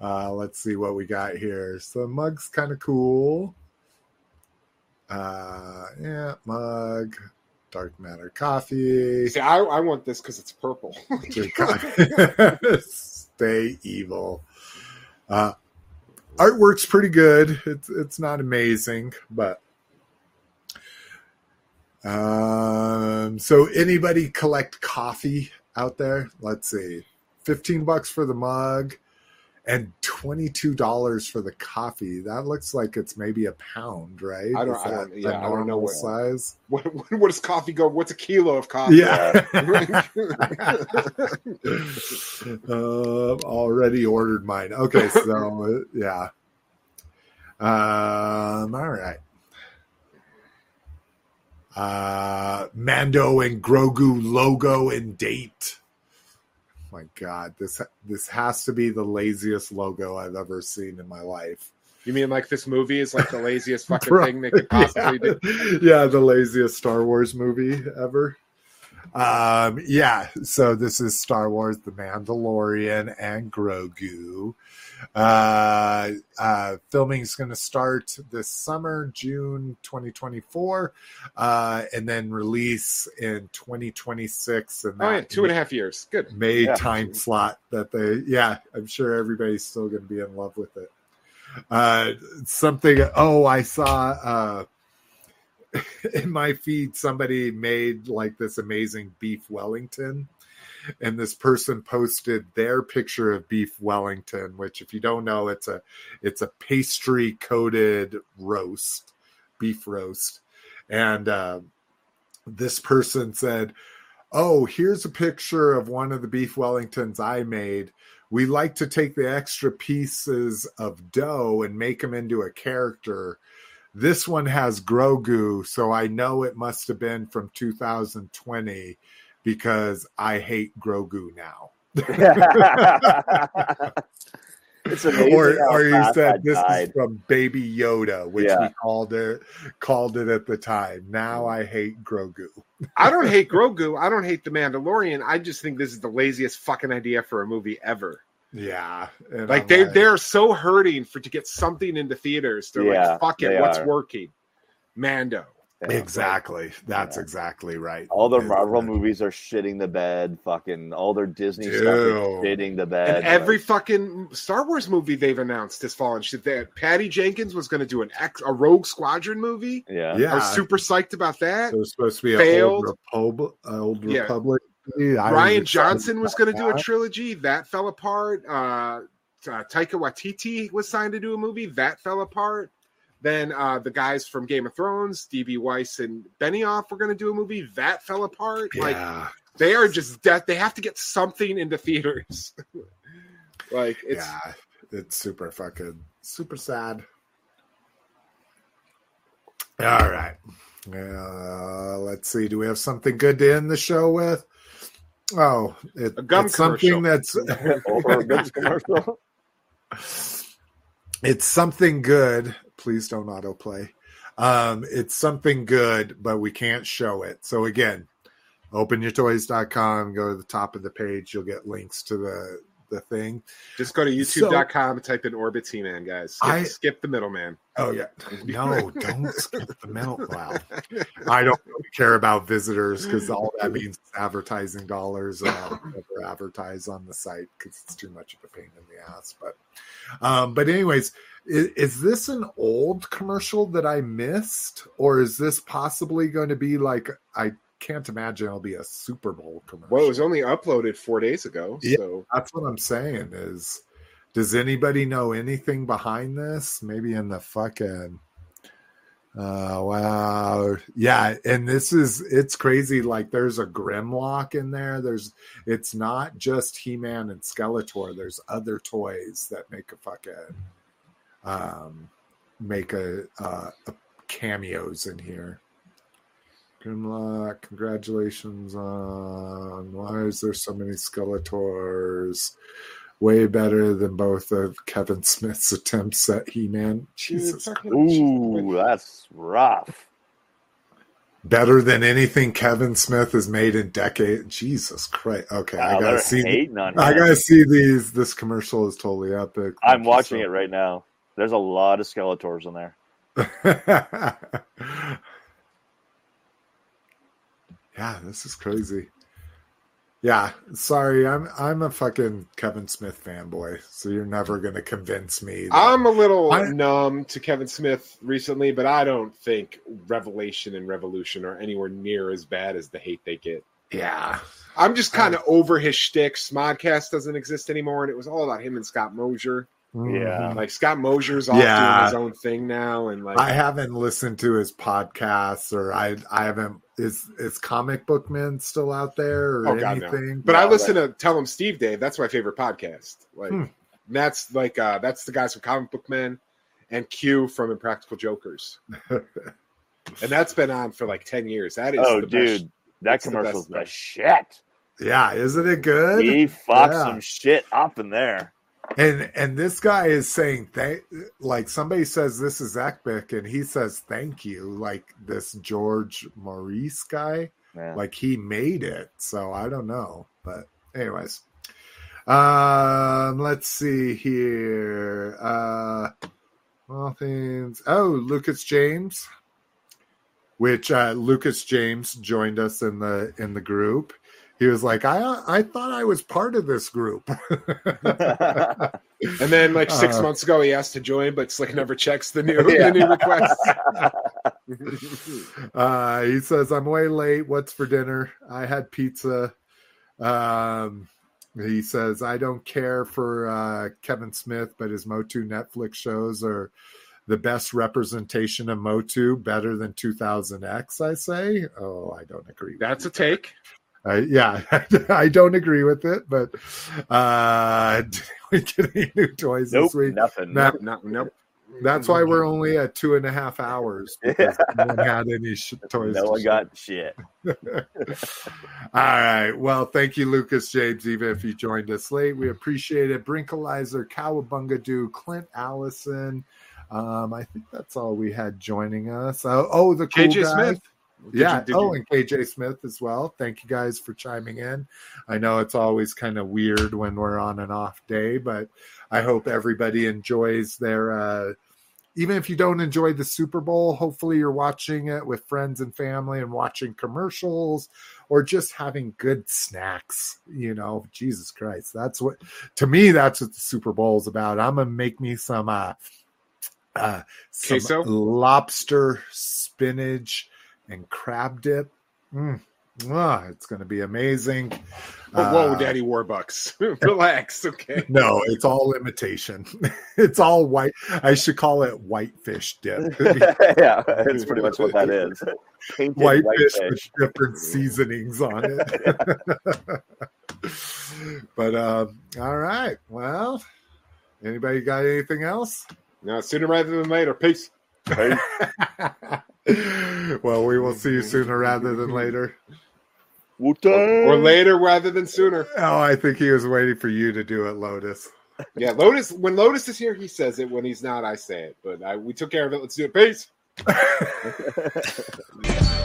Uh, let's see what we got here. So mug's kind of cool. Uh, yeah, mug, dark matter coffee. See, I, I want this because it's purple. (laughs) (laughs) Stay evil. Uh, artwork's pretty good. It's it's not amazing, but um. So anybody collect coffee out there? Let's see, fifteen bucks for the mug, and twenty two dollars for the coffee. That looks like it's maybe a pound, right? I don't- I don't- yeah, I don't know what- size. what, what, what does coffee go? What's a kilo of coffee? Yeah. uh, (laughs) (laughs) already ordered mine. Okay, so uh, (laughs) yeah. Um, all right. Uh, Mando and Grogu logo and date. My God, this this has to be the laziest logo I've ever seen in my life. You mean like this movie is like the laziest (laughs) fucking Bro, thing they could (laughs) possibly yeah. do? yeah, the laziest Star Wars movie ever. Um, yeah, so this is Star Wars, The Mandalorian, and Grogu. Uh, uh, filming is going to start this summer, June 2024, uh, and then release in 2026. And Oh yeah, two and a half years. Good. May Yeah. time slot that they yeah i'm sure everybody's still going to be in love with it uh something oh i saw uh (laughs) in my feed somebody made like this amazing beef wellington and this person posted their picture of beef wellington which if you don't know it's a it's a pastry coated roast beef roast and uh, this person said oh, here's a picture of one of the beef Wellingtons I made. We like to take the extra pieces of dough and make them into a character. This one has Grogu, so I know it must have been from 2020 because I hate Grogu now. (laughs) it's amazing. or how or you said that this died. is from Baby Yoda, which we called it called it at the time. Now mm. I hate Grogu. I don't (laughs) hate Grogu. I don't hate the Mandalorian. I just think this is the laziest fucking idea for a movie ever. Yeah, and Like I'm they they're so hurting for to get something into theaters. They're Yeah, like, fuck it, what's are. working? Mando. Yeah. Exactly. That's Yeah. exactly right. All the Marvel that- movies are shitting the bed. Fucking all their Disney stuff is shitting the bed. And every like, fucking Star Wars movie they've announced has fallen shit. That Patty Jenkins was going to do an X, a Rogue Squadron movie. yeah, yeah. I Yeah, was super psyched about that. so it's supposed to be an Failed. old, Repub- old Yeah. Republic. movie. Rian Johnson was going to do a trilogy. That fell apart. Uh, uh, Taika Waititi was signed to do a movie. That fell apart. Then uh, the guys from Game of Thrones, DB Weiss and Benioff, were going to do a movie. That fell apart. Like they are just death. They have to get something into theaters. (laughs) like it's yeah, it's super fucking super sad. All right, uh, let's see. Do we have something good to end the show with? Oh, it, A gum it's something that's (laughs) or a good commercial. (laughs) it's something good. Please don't autoplay. Um, it's something good, but we can't show it. So again, openyourtoys.com, go to the top of the page, you'll get links to the the thing. just go to youtube.com and type in Orbit T Man, guys. Skip, I- skip the middleman. Oh yeah. (laughs) No, don't skip the middle. Wow. I don't really care about visitors because all that means is advertising dollars. And I'll never advertise on the site because it's too much of a pain in the ass. But, um, but anyways, is, is this an old commercial that I missed, or is this possibly going to be like I can't imagine it'll be a Super Bowl commercial? Well, it was only uploaded four days ago. Yeah. So That's what I'm saying. Is does anybody know anything behind this? Maybe in the fucking Uh, wow. Yeah, and this is it's crazy. Like there's a Grimlock in there. There's it's not just He-Man and Skeletor. There's other toys that make a fucking um make a, uh, a cameos in here. Grimlock, congratulations on why is there so many Skeletors? Way better than both of Kevin Smith's attempts at He-Man. Jesus Christ. Ooh, that's rough. Better than anything Kevin Smith has made in decades. Jesus Christ. Okay, I gotta see. hating on I gotta see these. This commercial is totally epic. I'm watching it right now. There's a lot of Skeletors in there. (laughs) yeah, this is crazy. Yeah, sorry, I'm I'm a fucking Kevin Smith fanboy, so you're never gonna convince me. that- I'm a little I- numb to Kevin Smith recently, but I don't think Revelation and Revolution are anywhere near as bad as the hate they get. yeah, I'm just kind of over his shtick. Smodcast doesn't exist anymore, and it was all about him and Scott Mosier. Mhm. Like Scott Mosier's off Yeah. doing his own thing now, and like I haven't listened to his podcasts, or I I haven't. Is is Comic Book Man still out there, or Oh, God, no. anything? But I No, listen to Tell 'Em Steve-Dave. That's my favorite podcast. Like Hmm. that's like uh that's the guys from Comic Book Men and Q from Impractical Jokers. (laughs) and that's been on for like ten years. That is Oh, the best- dude, that It's the the shit. yeah, isn't it good? He fucks Yeah. some shit up in there. And and this guy is saying thank like somebody says this is epic and he says thank you like this George Maurice guy. Man. like he made it. So I don't know. But anyways. Um let's see here. Uh well things oh Lucas James. Which uh Lucas James joined us in the in the group he was like I I thought I was part of this group (laughs) And then like six Uh, months ago he asked to join, but Slick never checks the new (laughs) Yeah. the new requests. (laughs) Uh, he says, I'm way late. What's for dinner? I had pizza. Um, he says, I don't care for uh, Kevin Smith, but his Motu Netflix shows are the best representation of Motu, better than 200X, I say. Oh, I don't agree. That's a take. Uh, yeah, (laughs) I don't agree with it, but uh, did (laughs) we get any new toys nope, this week? nothing. No. No, nope. That's why we're only at two and a half hours. (laughs) Because no one had any sh- toys. no to one show. got shit. All right. Well, thank you, Lucas James, even if you joined us late. We appreciate it. Brinkalizer, Cowabunga Do, Clint Allison. Um, I think that's all we had joining us. Oh, oh the cool KJ guy. Smith. Did yeah. you- did oh, you- and KJ Smith as well. Thank you guys for chiming in. I know it's always kind of weird when we're on an off day, but I hope everybody enjoys their. Uh, even if you don't enjoy the Super Bowl, hopefully you're watching it with friends and family and watching commercials or just having good snacks. You know, Jesus Christ, that's what to me that's what the Super Bowl is about. I'm gonna make me some uh, uh, some lobster, spinach, and crab dip. Mm. Ah, it's going to be amazing. Whoa, whoa, Uh, Daddy Warbucks. (laughs) Relax, okay. (laughs) No, it's all imitation. (laughs) it's all white. I should call it whitefish dip. yeah, it's pretty much what that is. Painted whitefish whitefish. with different seasonings on it. but um, all right. Well, anybody got anything else? No, sooner rather than later. Peace. Hey, (laughs) well, we will see you sooner rather than later. Wu-Tang! Or later rather than sooner. Oh, I think he was waiting for you to do it, Lotus. Yeah, Lotus. When Lotus is here, he says it. When he's not, I say it. But I, we took care of it. Let's do it. Peace. (laughs)